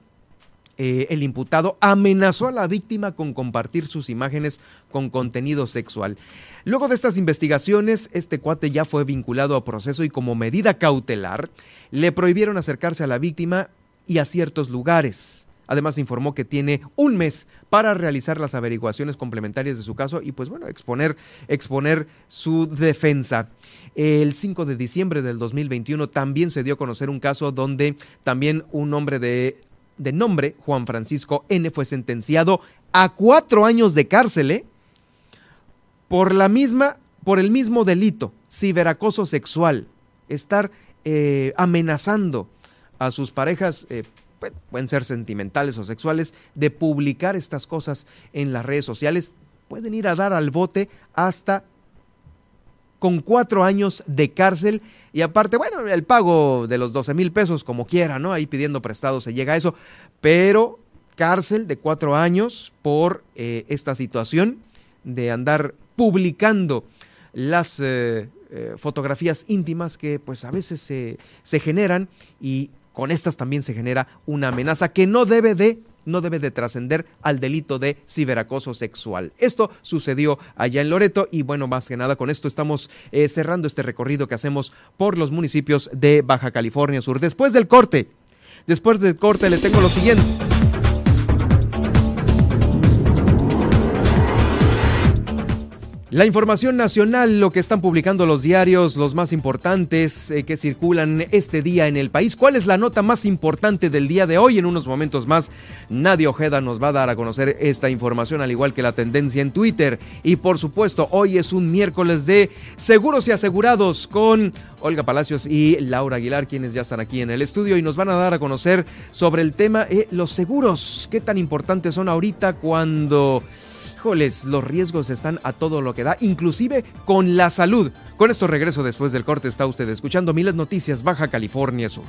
eh, el imputado amenazó a la víctima con compartir sus imágenes con contenido sexual. Luego de estas investigaciones, este cuate ya fue vinculado a proceso y como medida cautelar le prohibieron acercarse a la víctima y a ciertos lugares. Además informó que tiene un mes para realizar las averiguaciones complementarias de su caso y pues bueno, exponer, exponer su defensa. El 5 de diciembre del 2021 también se dio a conocer un caso donde también un hombre de, de nombre, Juan Francisco N., fue sentenciado a cuatro años de cárcel ¿eh? por la misma, por el mismo delito, ciberacoso sexual, estar eh, amenazando a sus parejas eh, pueden ser sentimentales o sexuales, de publicar estas cosas en las redes sociales, pueden ir a dar al bote hasta con cuatro años de cárcel. Y aparte, bueno, el pago de los 12 mil pesos como quiera, ¿no? Ahí pidiendo prestado se llega a eso, pero cárcel de cuatro años por eh, esta situación de andar publicando las eh, eh, fotografías íntimas que pues a veces se, se generan y con estas también se genera una amenaza que no debe de no debe de trascender al delito de ciberacoso sexual. Esto sucedió allá en Loreto y bueno, más que nada con esto estamos eh, cerrando este recorrido que hacemos por los municipios de Baja California Sur. Después del corte, después del corte le tengo lo siguiente. La información nacional, lo que están publicando los diarios, los más importantes eh, que circulan este día en el país. ¿Cuál es la nota más importante del día de hoy? En unos momentos más, Nadia Ojeda nos va a dar a conocer esta información, al igual que la tendencia en Twitter. Y por supuesto, hoy es un miércoles de seguros y asegurados con Olga Palacios y Laura Aguilar, quienes ya están aquí en el estudio y nos van a dar a conocer sobre el tema de los seguros. ¿Qué tan importantes son ahorita cuando híjoles, los riesgos están a todo lo que da, inclusive con la salud. Con esto regreso después del corte, está usted escuchando Miles Noticias Baja California Sur.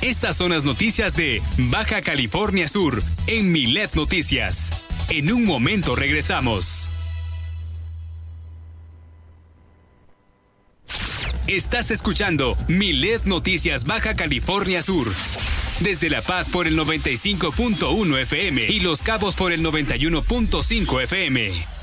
Estas son las noticias de Baja California Sur en Milet Noticias. En un momento regresamos. Estás escuchando Milet Noticias Baja California Sur. Desde La Paz por el 95.1 FM y Los Cabos por el 91.5 FM.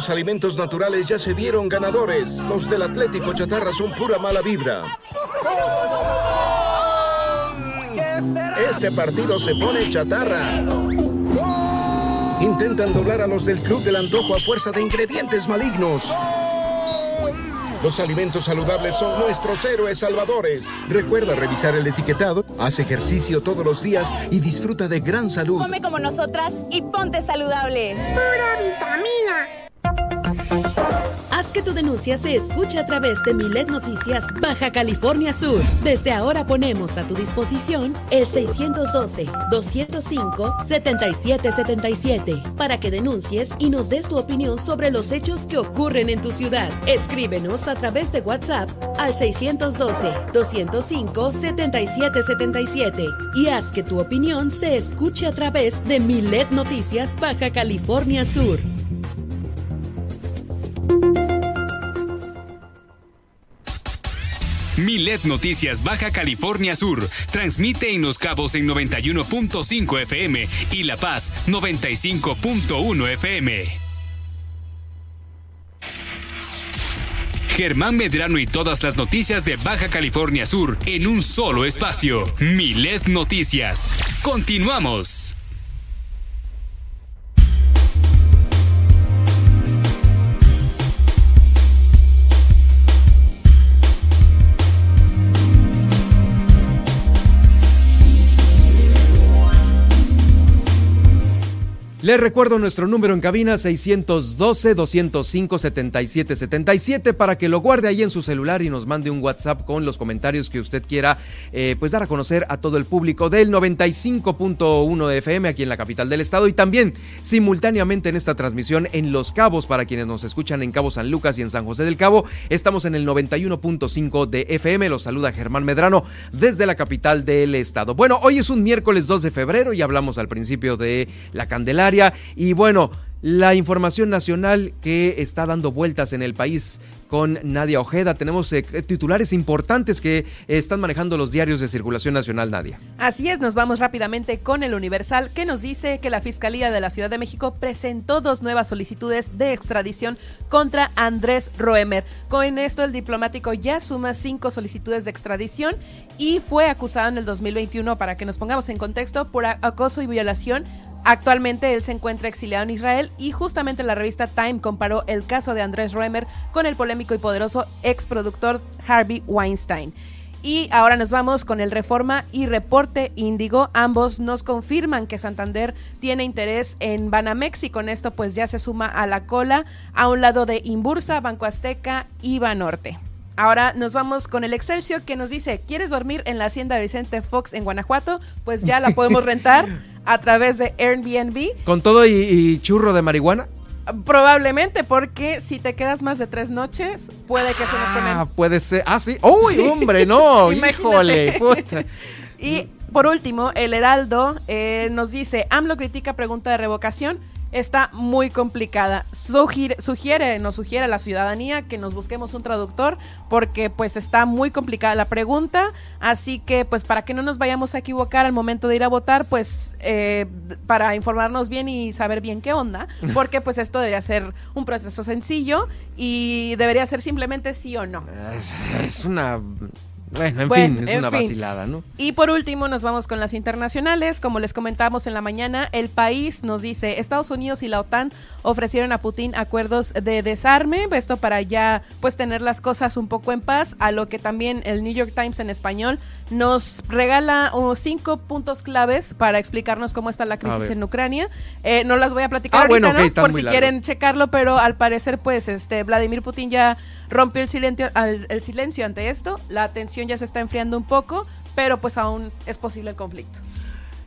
Los alimentos naturales ya se vieron ganadores. Los del Atlético Chatarra son pura mala vibra. Este partido se pone chatarra. Intentan doblar a los del Club del Antojo a fuerza de ingredientes malignos. Los alimentos saludables son nuestros héroes salvadores. Recuerda revisar el etiquetado, haz ejercicio todos los días y disfruta de gran salud. Come como nosotras y ponte saludable. Pura vitamina. Haz que tu denuncia se escuche a través de Milet Noticias Baja California Sur. Desde ahora ponemos a tu disposición el 612-205-7777 para que denuncies y nos des tu opinión sobre los hechos que ocurren en tu ciudad. Escríbenos a través de WhatsApp al 612-205-7777 y haz que tu opinión se escuche a través de Milet Noticias Baja California Sur. Milet Noticias Baja California Sur transmite en Los Cabos en 91.5 FM y La Paz 95.1 FM. Germán Medrano y todas las noticias de Baja California Sur en un solo espacio. Milet Noticias. Continuamos. Les recuerdo nuestro número en cabina 612-205-7777 para que lo guarde ahí en su celular y nos mande un WhatsApp con los comentarios que usted quiera eh, pues dar a conocer a todo el público del 95.1 de FM aquí en la capital del estado y también simultáneamente en esta transmisión en Los Cabos para quienes nos escuchan en Cabo San Lucas y en San José del Cabo. Estamos en el 91.5 de FM. Los saluda Germán Medrano desde la capital del estado. Bueno, hoy es un miércoles 2 de febrero y hablamos al principio de la Candelaria y bueno, la información nacional que está dando vueltas en el país con Nadia Ojeda. Tenemos eh, titulares importantes que están manejando los diarios de circulación nacional, Nadia. Así es, nos vamos rápidamente con el Universal, que nos dice que la Fiscalía de la Ciudad de México presentó dos nuevas solicitudes de extradición contra Andrés Roemer. Con esto, el diplomático ya suma cinco solicitudes de extradición y fue acusado en el 2021, para que nos pongamos en contexto, por acoso y violación Actualmente él se encuentra exiliado en Israel y justamente la revista Time comparó el caso de Andrés Roemer con el polémico y poderoso ex productor Harvey Weinstein. Y ahora nos vamos con el Reforma y Reporte Índigo. Ambos nos confirman que Santander tiene interés en Banamex y con esto pues ya se suma a la cola a un lado de Imbursa, Banco Azteca y Banorte. Ahora nos vamos con el Excelsior que nos dice, ¿quieres dormir en la hacienda de Vicente Fox en Guanajuato? Pues ya la podemos rentar a través de Airbnb. ¿Con todo y, churro de marihuana? Probablemente, porque si te quedas más de tres noches, puede que se nos. Ah, puede ser. Ah, sí. ¡Uy, hombre, no! ¡Híjole! Puta. y por último, el Heraldo eh, nos dice, AMLO critica pregunta de revocación está muy complicada. Sugiere, nos sugiere a la ciudadanía que nos busquemos un traductor porque pues está muy complicada la pregunta, así que pues para que no nos vayamos a equivocar al momento de ir a votar, pues eh, para informarnos bien y saber bien qué onda, porque pues esto debería ser un proceso sencillo y debería ser simplemente sí o no. es una bueno, en fin, es una vacilada, ¿no? Y por último, nos vamos con las internacionales. Como les comentamos en la mañana, el país nos dice: Estados Unidos y la OTAN ofrecieron a Putin acuerdos de desarme, esto para ya pues tener las cosas un poco en paz, a lo que también el New York Times en español nos regala uh, cinco puntos claves para explicarnos cómo está la crisis en Ucrania. Eh, no las voy a platicar ah, ahorita, ¿no? por si quieren checarlo, pero al parecer, pues, este Vladimir Putin ya rompió el silencio, el silencio ante esto. La tensión ya se está enfriando un poco, pero pues aún es posible el conflicto.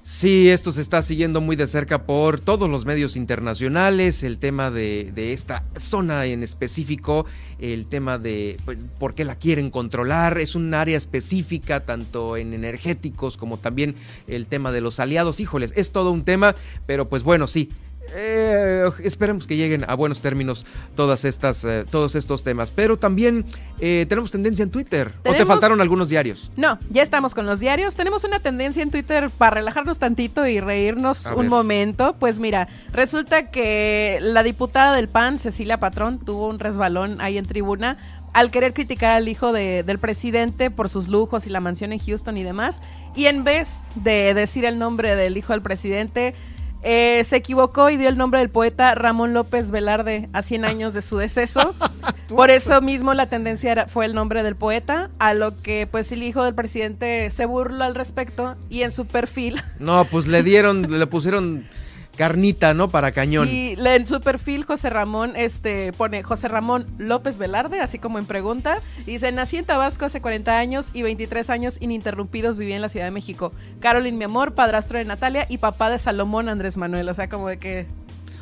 Sí, esto se está siguiendo muy de cerca por todos los medios internacionales, el tema de, esta zona en específico, el tema de pues, por qué la quieren controlar, es un área específica tanto en energéticos como también el tema de los aliados, híjoles, es todo un tema, pero pues bueno, sí, eh, esperemos que lleguen a buenos términos todas estas, eh, todos estos temas. Pero también eh, tenemos tendencia en Twitter. ¿O te faltaron algunos diarios? No, ya estamos con los diarios. Tenemos una tendencia en Twitter para relajarnos tantito y reírnos un momento. Pues mira, resulta que la diputada del PAN, Cecilia Patrón, tuvo un resbalón ahí en tribuna al querer criticar al hijo del presidente por sus lujos y la mansión en Houston y demás. Y en vez de decir el nombre del hijo del presidente, eh, se equivocó y dio el nombre del poeta Ramón López Velarde a 100 años de su deceso. Por eso mismo la tendencia era, fue el nombre del poeta, a lo que pues el hijo del presidente se burló al respecto y en su perfil. No, pues le dieron, le pusieron carnita, ¿no? Para cañón. Sí, en su perfil José Ramón este, pone José Ramón López Velarde, así como en pregunta. Dice, nací en Tabasco hace 40 años y 23 años ininterrumpidos viví en la Ciudad de México. Carolyn, mi amor, padrastro de Natalia y papá de Salomón Andrés Manuel. O sea, como de que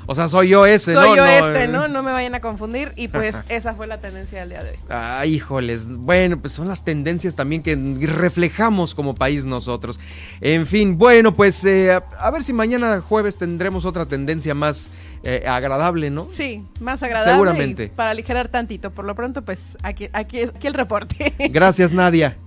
o sea, soy yo ese, ¿no? Soy yo este, ¿no? No me vayan a confundir. Y pues esa fue la tendencia del día de hoy. Ay, híjoles. Bueno, pues son las tendencias también que reflejamos como país nosotros. En fin, bueno, pues eh, a ver si mañana jueves tendremos otra tendencia más eh, agradable, ¿no? Sí, más agradable. Seguramente. para aligerar tantito. Por lo pronto, pues aquí, aquí, aquí el reporte. Gracias, Nadia.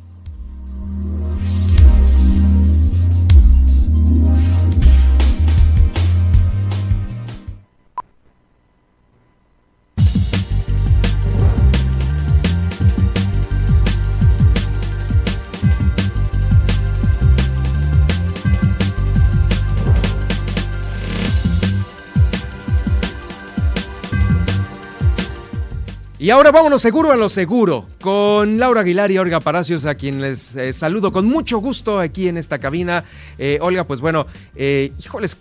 Y ahora vámonos seguro a lo seguro con Laura Aguilar y Olga Palacios, a quien les eh, saludo con mucho gusto aquí en esta cabina. Eh, Olga, pues bueno, eh, híjoles,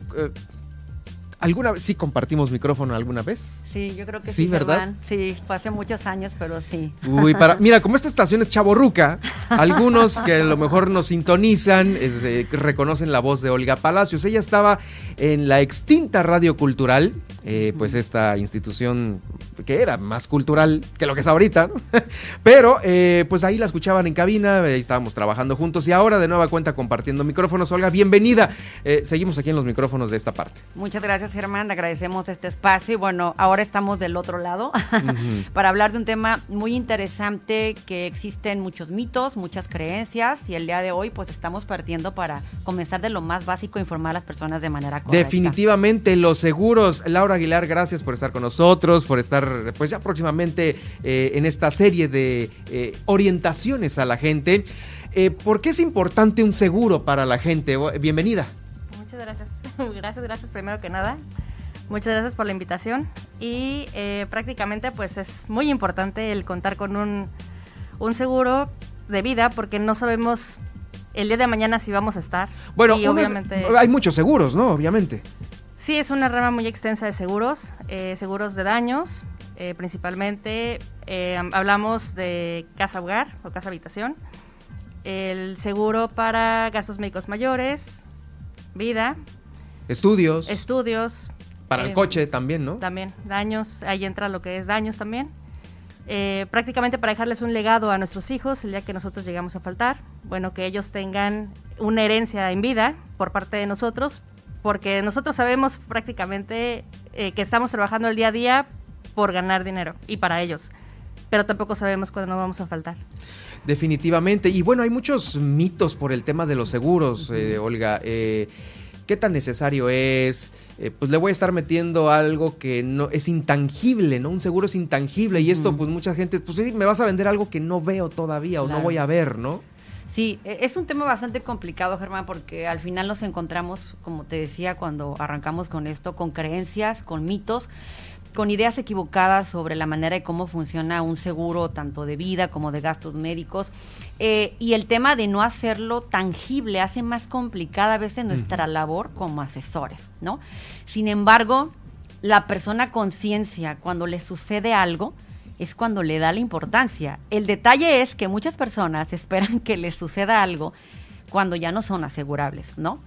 ¿Alguna vez sí compartimos micrófono alguna vez? Sí, yo creo que sí, ¿verdad? Sí, fue hace muchos años, pero sí. Uy, para, mira, como esta estación es chaborruca, algunos que a lo mejor nos sintonizan eh, reconocen la voz de Olga Palacios. Ella estaba en la extinta Radio Cultural, eh, pues esta institución que era más cultural que lo que es ahorita, ¿no? pero eh, pues ahí la escuchaban en cabina, ahí estábamos trabajando juntos y ahora de nueva cuenta compartiendo micrófonos. Olga, bienvenida. seguimos aquí en los micrófonos de esta parte. Muchas gracias Germán, agradecemos este espacio y bueno, ahora estamos del otro lado para hablar de un tema muy interesante que existen muchos mitos, muchas creencias y el día de hoy pues estamos partiendo para comenzar de lo más básico, informar a las personas de manera correcta. Definitivamente, los seguros. Laura Aguilar, gracias por estar con nosotros, por estar pues ya próximamente eh, en esta serie de eh, orientaciones a la gente. Eh, ¿Por qué es importante un seguro para la gente? Bienvenida. Muchas gracias. gracias, gracias primero que nada. Muchas gracias por la invitación y eh, prácticamente pues es muy importante el contar con un, un seguro de vida porque no sabemos el día de mañana si vamos a estar. Bueno, obviamente, hay muchos seguros, ¿no? Obviamente. Sí, es una rama muy extensa de seguros, eh, seguros de daños, eh, principalmente hablamos de casa hogar o casa habitación, el seguro para gastos médicos mayores, vida, Estudios. Estudios. Para el eh, coche también, ¿no? También, daños, ahí entra lo que es daños también. Eh, prácticamente para dejarles un legado a nuestros hijos el día que nosotros llegamos a faltar. Bueno, que ellos tengan una herencia en vida por parte de nosotros, porque nosotros sabemos prácticamente eh, que estamos trabajando el día a día por ganar dinero y para ellos, pero tampoco sabemos cuándo nos vamos a faltar. Definitivamente. Y bueno, hay muchos mitos por el tema de los seguros, Olga qué tan necesario es, eh, pues le voy a estar metiendo algo que no es intangible, ¿no? Un seguro es intangible y esto pues mucha gente, pues sí, me vas a vender algo que no veo todavía o no voy a ver, ¿no? Sí, e, es un tema bastante complicado, Germán, porque al final nos encontramos, como te decía cuando arrancamos con esto, con creencias, con mitos con ideas equivocadas sobre la manera de cómo funciona un seguro, tanto de vida como de gastos médicos. Eh, y el tema de no hacerlo tangible hace más complicada a veces nuestra labor como asesores, ¿no? Sin embargo, la persona conciencia, cuando le sucede algo, es cuando le da la importancia. El detalle es que muchas personas esperan que les suceda algo cuando ya no son asegurables, ¿no?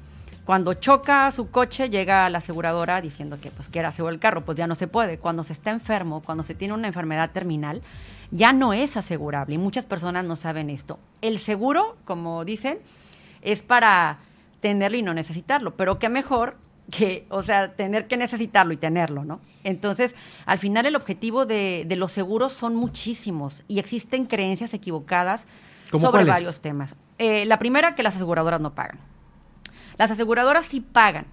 Cuando choca su coche, llega a la aseguradora diciendo que pues quiere asegurar el carro, pues ya no se puede. Cuando se está enfermo, cuando se tiene una enfermedad terminal, ya no es asegurable y muchas personas no saben esto. El seguro, como dicen, es para tenerlo y no necesitarlo, pero qué mejor que, o sea, tener que necesitarlo y tenerlo, ¿no? Entonces, al final el objetivo de, de los seguros son muchísimos y existen creencias equivocadas sobre cuáles? varios temas. Eh, la primera, que las aseguradoras no pagan. Las aseguradoras sí pagan.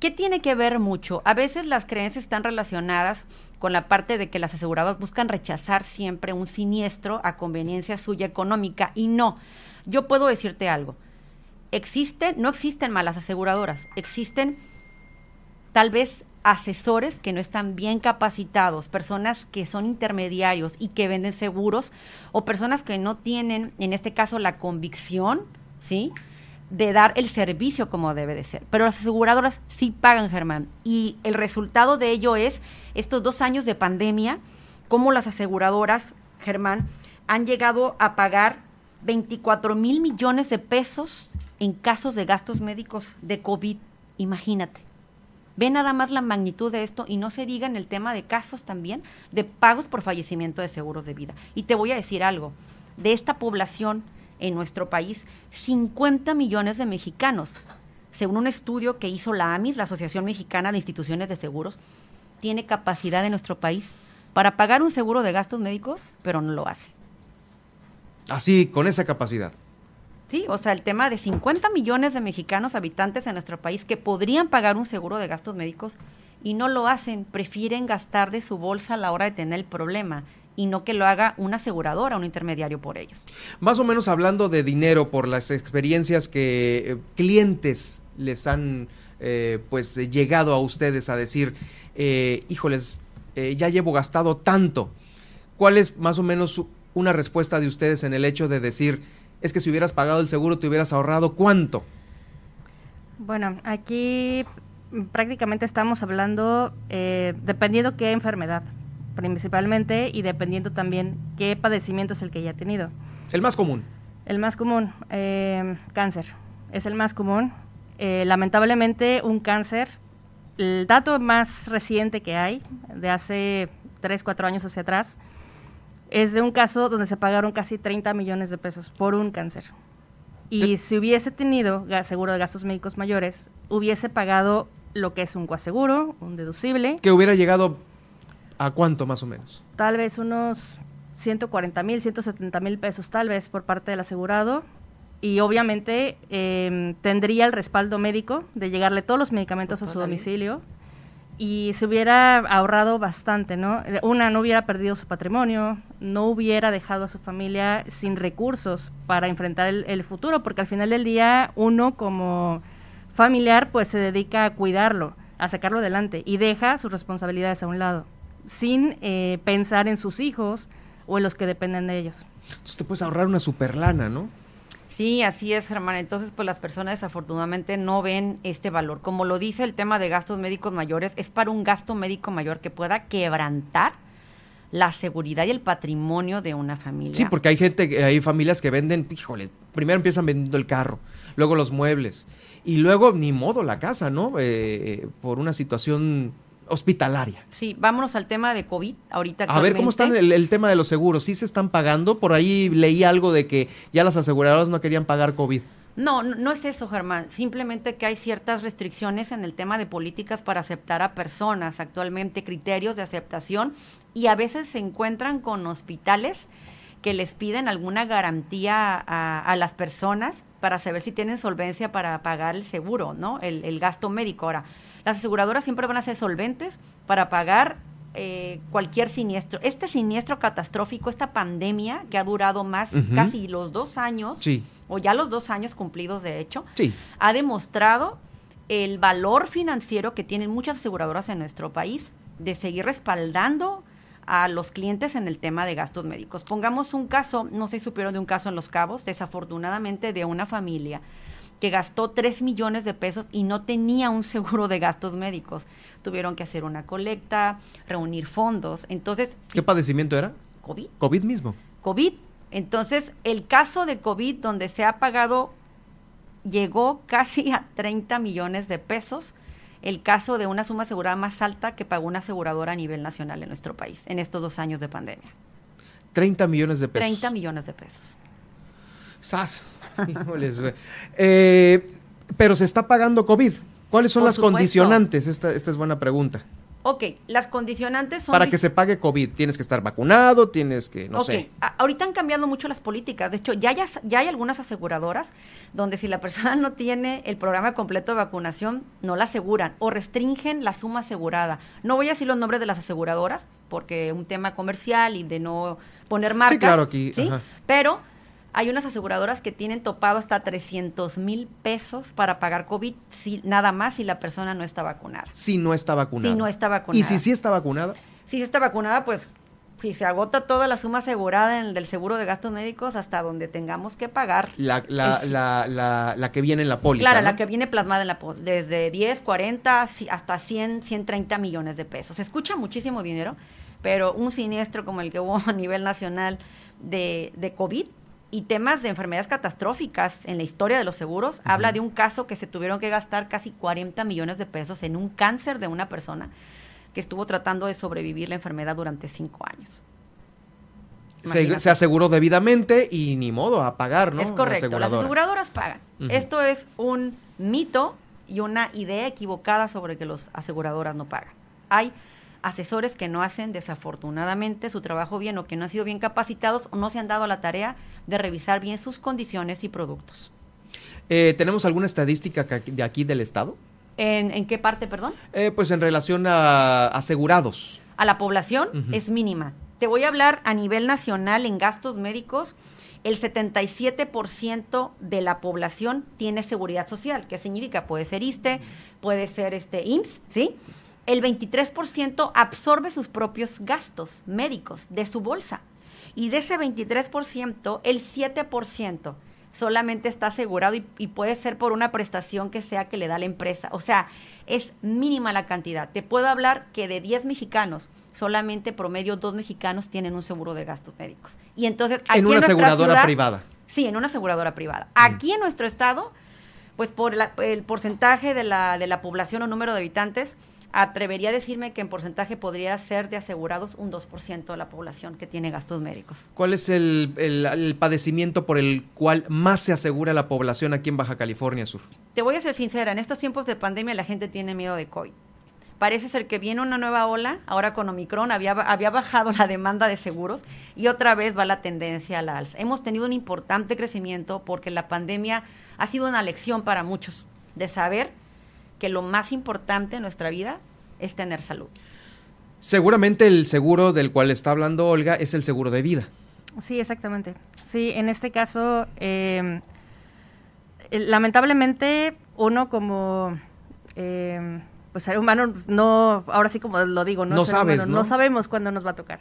¿Qué tiene que ver mucho? A veces las creencias están relacionadas con la parte de que las aseguradoras buscan rechazar siempre un siniestro a conveniencia suya económica y no. Yo puedo decirte algo. Existen, no existen malas aseguradoras, existen tal vez asesores que no están bien capacitados, personas que son intermediarios y que venden seguros, o personas que no tienen, en este caso, la convicción, ¿sí? De dar el servicio como debe de ser. Pero las aseguradoras sí pagan, Germán. Y el resultado de ello es estos dos años de pandemia, cómo las aseguradoras, Germán, han llegado a pagar 24 mil millones de pesos en casos de gastos médicos de COVID. Imagínate. Ve nada más la magnitud de esto y no se diga en el tema de casos también de pagos por fallecimiento de seguros de vida. Y te voy a decir algo, de esta población en nuestro país, 50 millones de mexicanos, según un estudio que hizo la AMIS, la Asociación Mexicana de Instituciones de Seguros, tiene capacidad en nuestro país para pagar un seguro de gastos médicos, pero no lo hace. Así, con esa capacidad. Sí, o sea, el tema de 50 millones de mexicanos habitantes en nuestro país que podrían pagar un seguro de gastos médicos y no lo hacen, prefieren gastar de su bolsa a la hora de tener el problema y no que lo haga una aseguradora, un intermediario por ellos. Más o menos hablando de dinero por las experiencias que eh, clientes les han eh, pues llegado a ustedes a decir, eh, híjoles, eh, ya llevo gastado tanto. ¿Cuál es más o menos una respuesta de ustedes en el hecho de decir, es que si hubieras pagado el seguro te hubieras ahorrado cuánto? Bueno, aquí prácticamente estamos hablando eh, dependiendo qué enfermedad principalmente y dependiendo también qué padecimiento es el que ya ha tenido. El más común. El más común, eh, cáncer, es el más común. Eh, lamentablemente un cáncer, el dato más reciente que hay, de hace 3, 4 años hacia atrás, es de un caso donde se pagaron casi 30 millones de pesos por un cáncer. Y si hubiese tenido seguro de gastos médicos mayores, hubiese pagado lo que es un coaseguro, un deducible, Que hubiera llegado a cuánto más o menos. tal vez unos 140 mil, 170 mil pesos tal vez por parte del asegurado y obviamente eh, tendría el respaldo médico de llegarle todos los medicamentos a su domicilio y se hubiera ahorrado bastante, ¿no? Eh, Una, no hubiera perdido su patrimonio, no hubiera dejado a su familia sin recursos para enfrentar el, el futuro, porque al final del día uno como familiar pues se dedica a cuidarlo, a sacarlo adelante y deja sus responsabilidades a un lado, sin eh, pensar en sus hijos o en los que dependen de ellos. Entonces te puedes ahorrar una super lana, ¿no? Sí, así es, Germán. Entonces, pues las personas desafortunadamente no ven este valor. Como lo dice el tema de gastos médicos mayores, es para un gasto médico mayor que pueda quebrantar la seguridad y el patrimonio de una familia. Sí, porque hay gente, que- hay familias que venden, híjole, primero empiezan vendiendo el carro, luego los muebles, y luego ni modo la casa, ¿no? Eh, por una situación hospitalaria. Sí, vámonos al tema de COVID ahorita. A ver cómo está el, el tema de los seguros. ¿Sí se están pagando? Por ahí leí algo de que ya las aseguradoras no querían pagar COVID. No, no, no es eso, Germán. Simplemente que hay ciertas restricciones en el tema de políticas para aceptar a personas, actualmente criterios de aceptación, y a veces se encuentran con hospitales que les piden alguna garantía a, a las personas para saber si tienen solvencia para pagar el seguro, ¿no? El, el gasto médico. Ahora, las aseguradoras siempre van a ser solventes para pagar eh, cualquier siniestro. Este siniestro catastrófico, esta pandemia que ha durado más casi los dos años, Sí. o ya los dos años cumplidos de hecho, Sí. ha demostrado el valor financiero que tienen muchas aseguradoras en nuestro país de seguir respaldando a los clientes en el tema de gastos médicos. Pongamos un caso, no sé si supieron de un caso en Los Cabos, desafortunadamente de una familia que gastó 3 millones de pesos y no tenía un seguro de gastos médicos. Tuvieron que hacer una colecta, reunir fondos. Entonces, ¿Qué padecimiento era? COVID. COVID mismo. COVID. Entonces, el caso de COVID donde se ha pagado llegó casi a 30 millones de pesos. El caso de una suma asegurada más alta que pagó una aseguradora a nivel nacional en nuestro país en estos dos años de pandemia. 30 millones de pesos. 30 millones de pesos. ¡Sas! Híjoles. Eh, pero se está pagando COVID. ¿Cuáles son Por las supuesto. condicionantes? Esta, esta es buena pregunta. Ok, las condicionantes son... Para que se pague COVID, tienes que estar vacunado, tienes que, no sé. a- ahorita han cambiado mucho las políticas. De hecho, ya, as- ya hay algunas aseguradoras donde si la persona no tiene el programa completo de vacunación, no la aseguran o restringen la suma asegurada. No voy a decir los nombres de las aseguradoras porque es un tema comercial y de no poner marcas. claro, aquí, ¿sí? Pero hay unas aseguradoras que tienen topado hasta 300 mil pesos para pagar COVID si, nada más si la persona no está vacunada. Si no está vacunada. Si no está vacunada. Y si sí está vacunada, Si está vacunada, pues si se agota toda la suma asegurada en el del seguro de gastos médicos hasta donde tengamos que pagar. la, la, Es- la, la, la que viene en la póliza. Claro, ¿no? la que viene plasmada en la pol- desde 10, 40 si- hasta 100, 130 millones de pesos. Se escucha muchísimo dinero, pero un siniestro como el que hubo a nivel nacional de, de COVID y temas de enfermedades catastróficas en la historia de los seguros, habla de un caso que se tuvieron que gastar casi 40 millones de pesos en un cáncer de una persona que estuvo tratando de sobrevivir la enfermedad durante cinco años. Se, aseguró debidamente y ni modo a pagar, ¿no? Es La correcto, las aseguradora. aseguradoras pagan. Esto es un mito y una idea equivocada sobre que las aseguradoras no pagan. Hay asesores que no hacen desafortunadamente su trabajo bien o que no han sido bien capacitados o no se han dado a la tarea de revisar bien sus condiciones y productos. Eh, ¿Tenemos alguna estadística ca- de aquí del Estado? ¿En, en qué parte, perdón? Eh, pues en relación a asegurados. a la población es mínima. Te voy a hablar a nivel nacional en gastos médicos. El 77% de la población tiene seguridad social. ¿Qué significa? Puede ser ISTE, puede ser este IMSS, ¿sí? El 23% absorbe sus propios gastos médicos de su bolsa. Y de ese 23%, el 7% solamente está asegurado y, y puede ser por una prestación que sea que le da la empresa. O sea, es mínima la cantidad. Te puedo hablar que de 10 mexicanos, solamente promedio dos mexicanos tienen un seguro de gastos médicos. Y entonces, aquí En una aseguradora ciudad- privada. Sí, en una aseguradora privada. Aquí en nuestro estado, pues por la- el porcentaje de la, de la población o número de habitantes, atrevería a decirme que en porcentaje podría ser de asegurados un 2% de la población que tiene gastos médicos. ¿Cuál es el, el- el padecimiento por el cual más se asegura la población aquí en Baja California Sur? Te voy a ser sincera, en estos tiempos de pandemia la gente tiene miedo de COVID. Parece ser que viene una nueva ola, ahora con Omicron había, había bajado la demanda de seguros y otra vez va la tendencia a la alza. Hemos tenido un importante crecimiento porque la pandemia ha sido una lección para muchos de saber que lo más importante en nuestra vida es tener salud. Seguramente el seguro del cual está hablando Olga es el seguro de vida. Sí, exactamente. Sí, en este caso, eh, eh, lamentablemente, uno como eh, pues ser humano, no, ahora sí como lo digo, no, No sabes, humano, ¿no? sabemos cuándo nos va a tocar.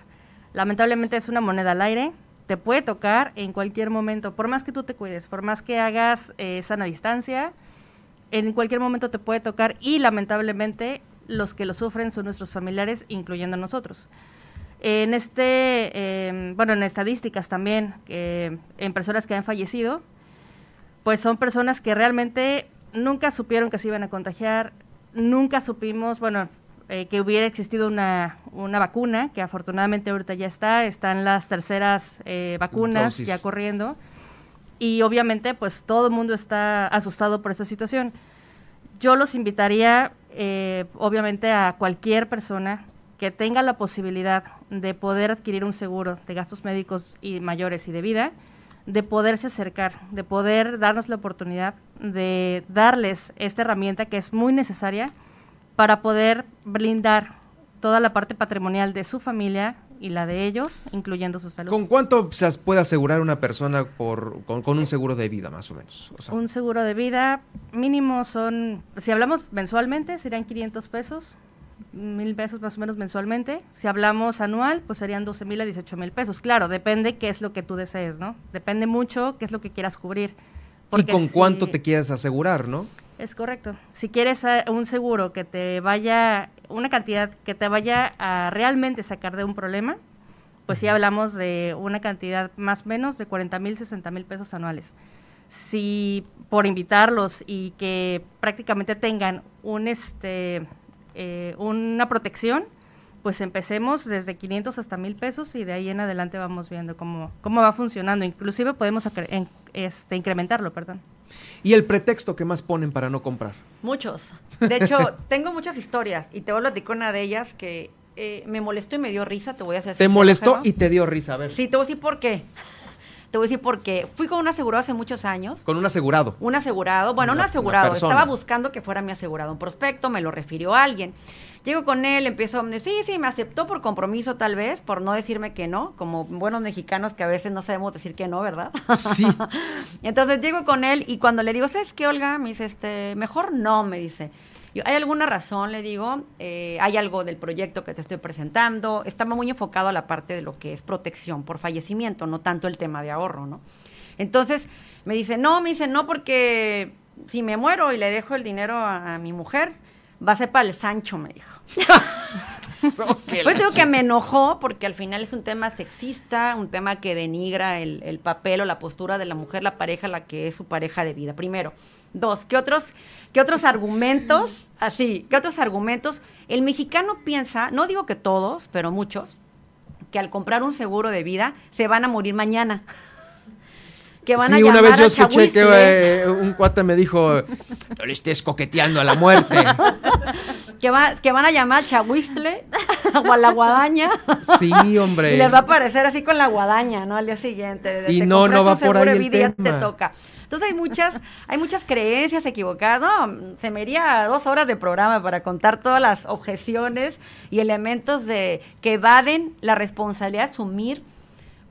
Lamentablemente es una moneda al aire, te puede tocar en cualquier momento, por más que tú te cuides, por más que hagas eh, sana distancia, en cualquier momento te puede tocar y lamentablemente los que lo sufren son nuestros familiares, incluyendo nosotros. En este, eh, bueno, en estadísticas también, eh, en personas que han fallecido, pues son personas que realmente nunca supieron que se iban a contagiar, nunca supimos, bueno, eh, que hubiera existido una, una vacuna, que afortunadamente ahorita ya está, están las terceras eh, vacunas ya corriendo, y obviamente pues todo el mundo está asustado por esta situación. Yo los invitaría, eh, obviamente, a cualquier persona que tenga la posibilidad de poder adquirir un seguro de gastos médicos y mayores y de vida, de poderse acercar, de poder darnos la oportunidad de darles esta herramienta que es muy necesaria para poder blindar toda la parte patrimonial de su familia y la de ellos, incluyendo su salud. ¿Con cuánto se puede asegurar una persona por, con, con un seguro de vida, más o menos? O sea, Un seguro de vida mínimo son, si hablamos mensualmente, serían 500 pesos, mil pesos más o menos mensualmente. Si hablamos anual, pues serían 12 mil a 18 mil pesos. Claro, depende qué es lo que tú desees, ¿no? Depende mucho qué es lo que quieras cubrir. ¿Y Porque con si- cuánto te quieres asegurar, no? Es correcto. Si quieres eh, un seguro que te vaya, una cantidad que te vaya a realmente sacar de un problema, pues sí hablamos de una cantidad más o menos de 40 mil, 60 mil pesos anuales. Si por invitarlos y que prácticamente tengan un este eh, una protección, pues empecemos desde 500 hasta 1000 pesos y de ahí en adelante vamos viendo cómo, cómo va funcionando. Inclusive podemos este, incrementarlo, perdón. ¿Y el pretexto que más ponen para no comprar? Muchos. De hecho, tengo muchas historias y te voy a platicar una de ellas que eh, me molestó y me dio risa, te voy a hacer. ¿Te molestó y te dio risa? A ver. Sí, te voy a decir por qué. Te voy a decir por qué. Fui con un asegurado hace muchos años. ¿Con un asegurado? Un asegurado, bueno, un asegurado. Estaba buscando que fuera mi asegurado. Un prospecto, me lo refirió a alguien. Llego con él, empiezo a decir, sí, sí, me aceptó por compromiso tal vez, por no decirme que no, como buenos mexicanos que a veces no sabemos decir que no, ¿verdad? Sí. Entonces llego con él y cuando le digo, ¿sabes qué, Olga? Me dice, este, mejor no, me dice. ¿Hay alguna razón? Le digo, eh, hay algo del proyecto que te estoy presentando. Estaba muy enfocado a la parte de lo que es protección por fallecimiento, no tanto el tema de ahorro, ¿no? Entonces me dice, no, me dice, no, porque si me muero y le dejo el dinero a mi mujer, va a ser para el Sancho, me dijo. Pues digo que me enojó porque al final es un tema sexista, un tema que denigra el, papel o la postura de la mujer, la pareja, la que es su pareja de vida. Primero. Dos, ¿qué otros, qué otros argumentos? Así, ¿qué otros argumentos? El mexicano piensa, no digo que todos, pero muchos, que al comprar un seguro de vida se van a morir mañana que van sí, una vez yo escuché que eh, un cuate me dijo, no le estés coqueteando a la muerte. que, que van a llamar chahuistle o a la guadaña. Sí, hombre. Y les va a aparecer así con la guadaña, ¿no? Al día siguiente. y no, no va por ahí el tema. te toca. Entonces hay muchas, hay muchas creencias equivocadas. No, se me iría dos horas de programa para contar todas las objeciones y elementos de que evaden la responsabilidad de asumir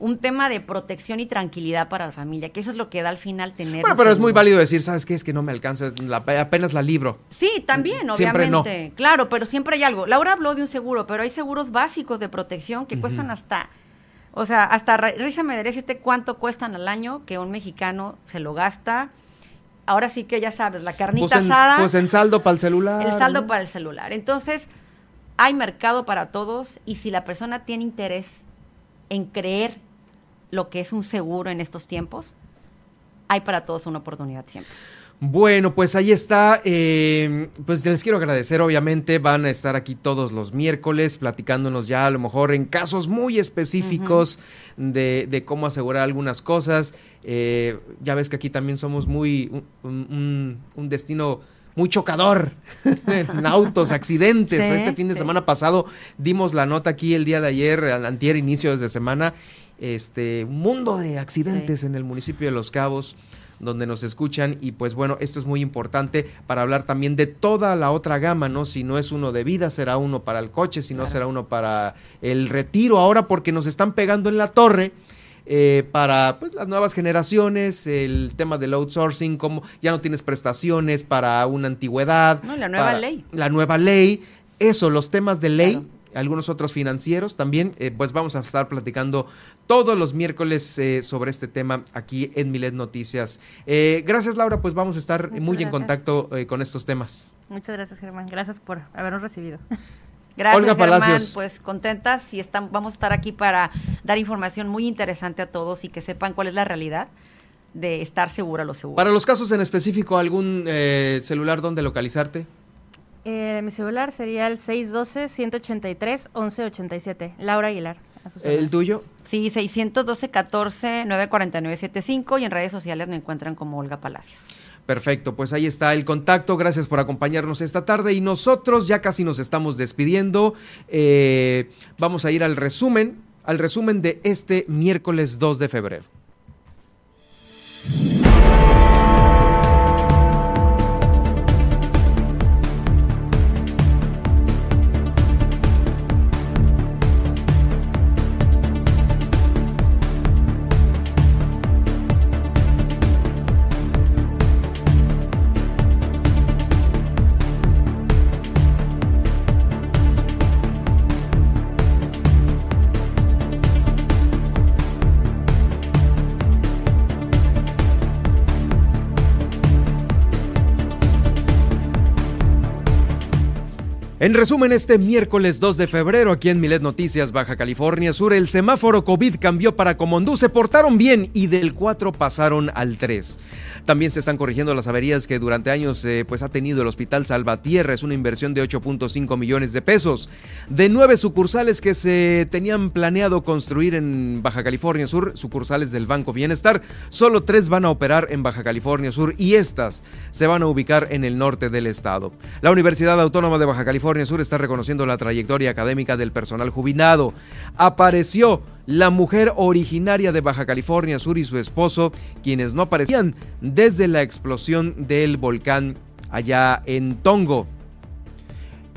un tema de protección y tranquilidad para la familia, que eso es lo que da al final tener. Bueno, pero es muy válido decir, ¿sabes qué? Es que no me alcanza, apenas la libro. Sí, también, obviamente. Claro, pero siempre hay algo. Laura habló de un seguro, pero hay seguros básicos de protección que cuestan hasta. O sea, hasta risa me decirte cuánto cuestan al año que un mexicano se lo gasta. Ahora sí que ya sabes, la carnita pues asada. Pues en saldo para el celular. El saldo para el celular. Entonces, hay mercado para todos y si la persona tiene interés en creer lo que es un seguro en estos tiempos, hay para todos una oportunidad siempre. Bueno, pues ahí está. Eh, pues les quiero agradecer, obviamente. Van a estar aquí todos los miércoles platicándonos ya a lo mejor en casos muy específicos de, cómo asegurar algunas cosas. Eh, ya ves que aquí también somos muy un, destino muy chocador en autos, accidentes. este fin de semana pasado dimos la nota aquí el día de ayer, antier, inicios de semana, este mundo de accidentes en el municipio de Los Cabos donde nos escuchan y pues bueno, esto es muy importante para hablar también de toda la otra gama, ¿no? Si no es uno de vida, será uno para el coche, si no será uno para el retiro ahora porque nos están pegando en la torre. Eh, para pues, las nuevas generaciones, el tema del outsourcing, como ya no tienes prestaciones para una antigüedad. No, la nueva ley. La nueva ley, eso, los temas de ley algunos otros financieros también, eh, pues vamos a estar platicando todos los miércoles eh, sobre este tema aquí en Milet Noticias. Eh, gracias Laura, pues vamos a estar muy en contacto con estos temas. Muchas gracias Germán, gracias por habernos recibido. Gracias, Olga Germán. Palacios. Pues contentas y están, vamos a estar aquí para dar información muy interesante a todos y que sepan cuál es la realidad de estar segura lo seguro. Para los casos en específico, ¿algún celular donde localizarte? Eh, mi celular sería el 612-183-1187. Laura Aguilar. ¿El tuyo? Sí, 612-14-949-75 y en redes sociales me encuentran como Olga Palacios. Perfecto, pues ahí está el contacto. Gracias por acompañarnos esta tarde y nosotros ya casi nos estamos despidiendo. Eh, vamos a ir al resumen, al resumen de este miércoles 2 de febrero. En resumen, este miércoles 2 de febrero, aquí en Milet Noticias, Baja California Sur, el semáforo COVID cambió para Comondú. Se portaron bien y del 4 pasaron al 3. También se están corrigiendo las averías que durante años eh, pues ha tenido el Hospital Salvatierra. Es una inversión de 8.5 millones de pesos. De nueve sucursales que se tenían planeado construir en Baja California Sur, sucursales del Banco Bienestar, solo tres van a operar en Baja California Sur y estas se van a ubicar en el norte del estado. La Universidad Autónoma de Baja California Sur está reconociendo la trayectoria académica del personal jubilado. Apareció la mujer originaria de Baja California Sur y su esposo, quienes no aparecían desde la explosión del volcán allá en Tongo.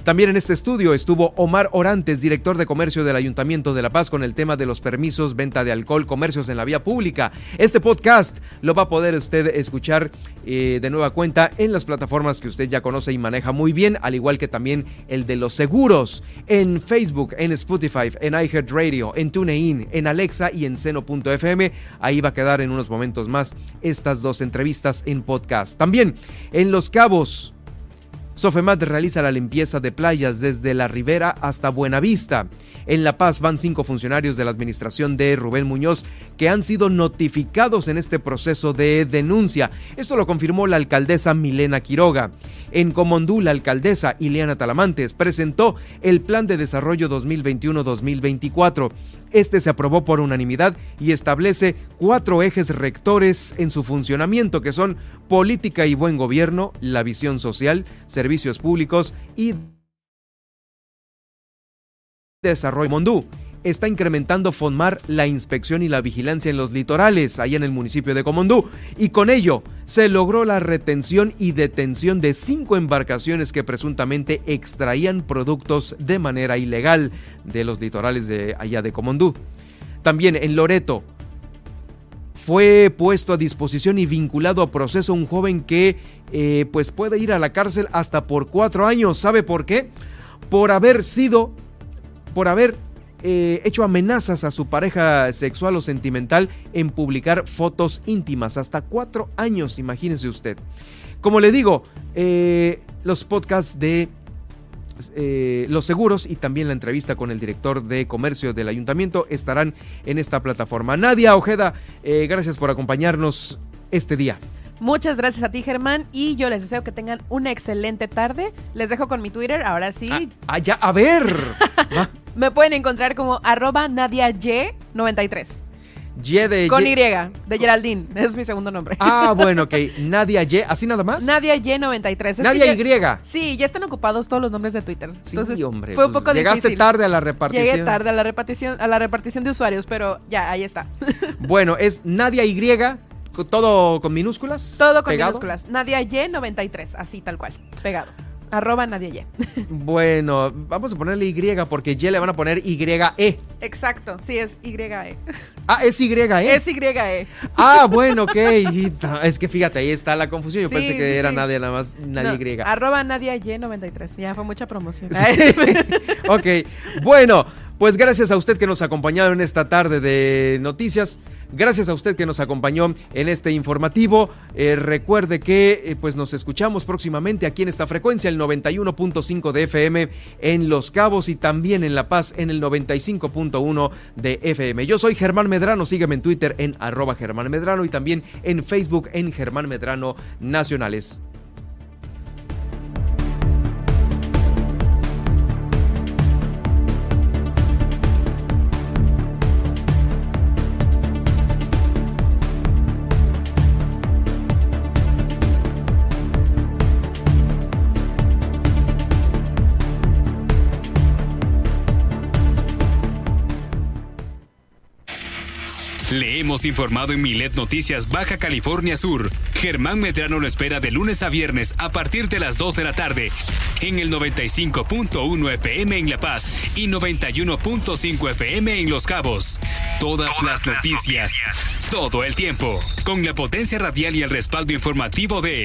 También en este estudio estuvo Omar Orantes, director de comercio del Ayuntamiento de La Paz, con el tema de los permisos, venta de alcohol, comercios en la vía pública. Este podcast lo va a poder usted escuchar eh, de nueva cuenta en las plataformas que usted ya conoce y maneja muy bien, al igual que también el de los seguros, en Facebook, en Spotify, en iHeartRadio, en TuneIn, en Alexa y en Seno.fm. Ahí va a quedar en unos momentos más estas dos entrevistas en podcast. También en Los Cabos Sofemat realiza la limpieza de playas desde la Ribera hasta Buenavista. En La Paz van cinco funcionarios de la administración de Rubén Muñoz que han sido notificados en este proceso de denuncia. Esto lo confirmó la alcaldesa Milena Quiroga. En Comondú, la alcaldesa Ileana Talamantes presentó el Plan de Desarrollo 2021-2024. Este se aprobó por unanimidad y establece cuatro ejes rectores en su funcionamiento que son política y buen gobierno, la visión social, servicios públicos y desarrollo. Mondú está incrementando FONMAR la inspección y la vigilancia en los litorales, allá en el municipio de Comondú, y con ello se logró la retención y detención de cinco embarcaciones que presuntamente extraían productos de manera ilegal de los litorales de allá de Comondú. También en Loreto, fue puesto a disposición y vinculado a proceso un joven que eh, pues puede ir a la cárcel hasta por cuatro años. ¿Sabe por qué? Por haber sido, por haber eh, hecho amenazas a su pareja sexual o sentimental en publicar fotos íntimas. Hasta cuatro años, imagínese usted. Como le digo, eh, los podcasts de eh, los seguros y también la entrevista con el director de comercio del ayuntamiento estarán en esta plataforma. Nadia Ojeda, gracias por acompañarnos este día. Muchas gracias a ti, Germán, y yo les deseo que tengan una excelente tarde. Les dejo con mi Twitter, ahora sí. Ah, ah ya, a ver. Me pueden encontrar como arroba nadiay93. Y de Con Y, de Geraldine. Es mi segundo nombre. Ah, bueno, ok. Nadia Y, ¿así nada más? Nadia Y93. Nadia Y. Sí, ya están ocupados todos los nombres de Twitter. Sí, hombre. Fue un pues, poco Llegaste tarde a la repartición. Llegué tarde a la repartición, a la repartición de usuarios, pero ya, ahí está. Bueno, es Nadia Y, todo con minúsculas. Todo con minúsculas. Nadia Y93, así tal cual, pegado. Arroba nadie Bueno, vamos a ponerle Y porque Y le van a poner YE. Exacto, sí, es YE. Ah, es YE. Es YE. Ah, bueno, ok. Es que fíjate, ahí está la confusión. Yo pensé que era nadie, nada más nadie Y. Arroba nadie Y93. Ya fue mucha promoción. ok, bueno. Pues gracias a usted que nos acompañado en esta tarde de noticias. Gracias a usted que nos acompañó en este informativo. Eh, recuerde que eh, pues nos escuchamos próximamente aquí en esta frecuencia, el 91.5 de FM en Los Cabos y también en La Paz en el 95.1 de FM. Yo soy Germán Medrano, sígueme en Twitter en arroba Germán Medrano y también en Facebook en Germán Medrano Nacionales. Hemos informado en Milet Noticias Baja California Sur. Germán Medrano lo espera de lunes a viernes a partir de las 2 de la tarde en el 95.1 FM en La Paz y 91.5 FM en Los Cabos. Todas, las noticias, todo el tiempo, con la potencia radial y el respaldo informativo de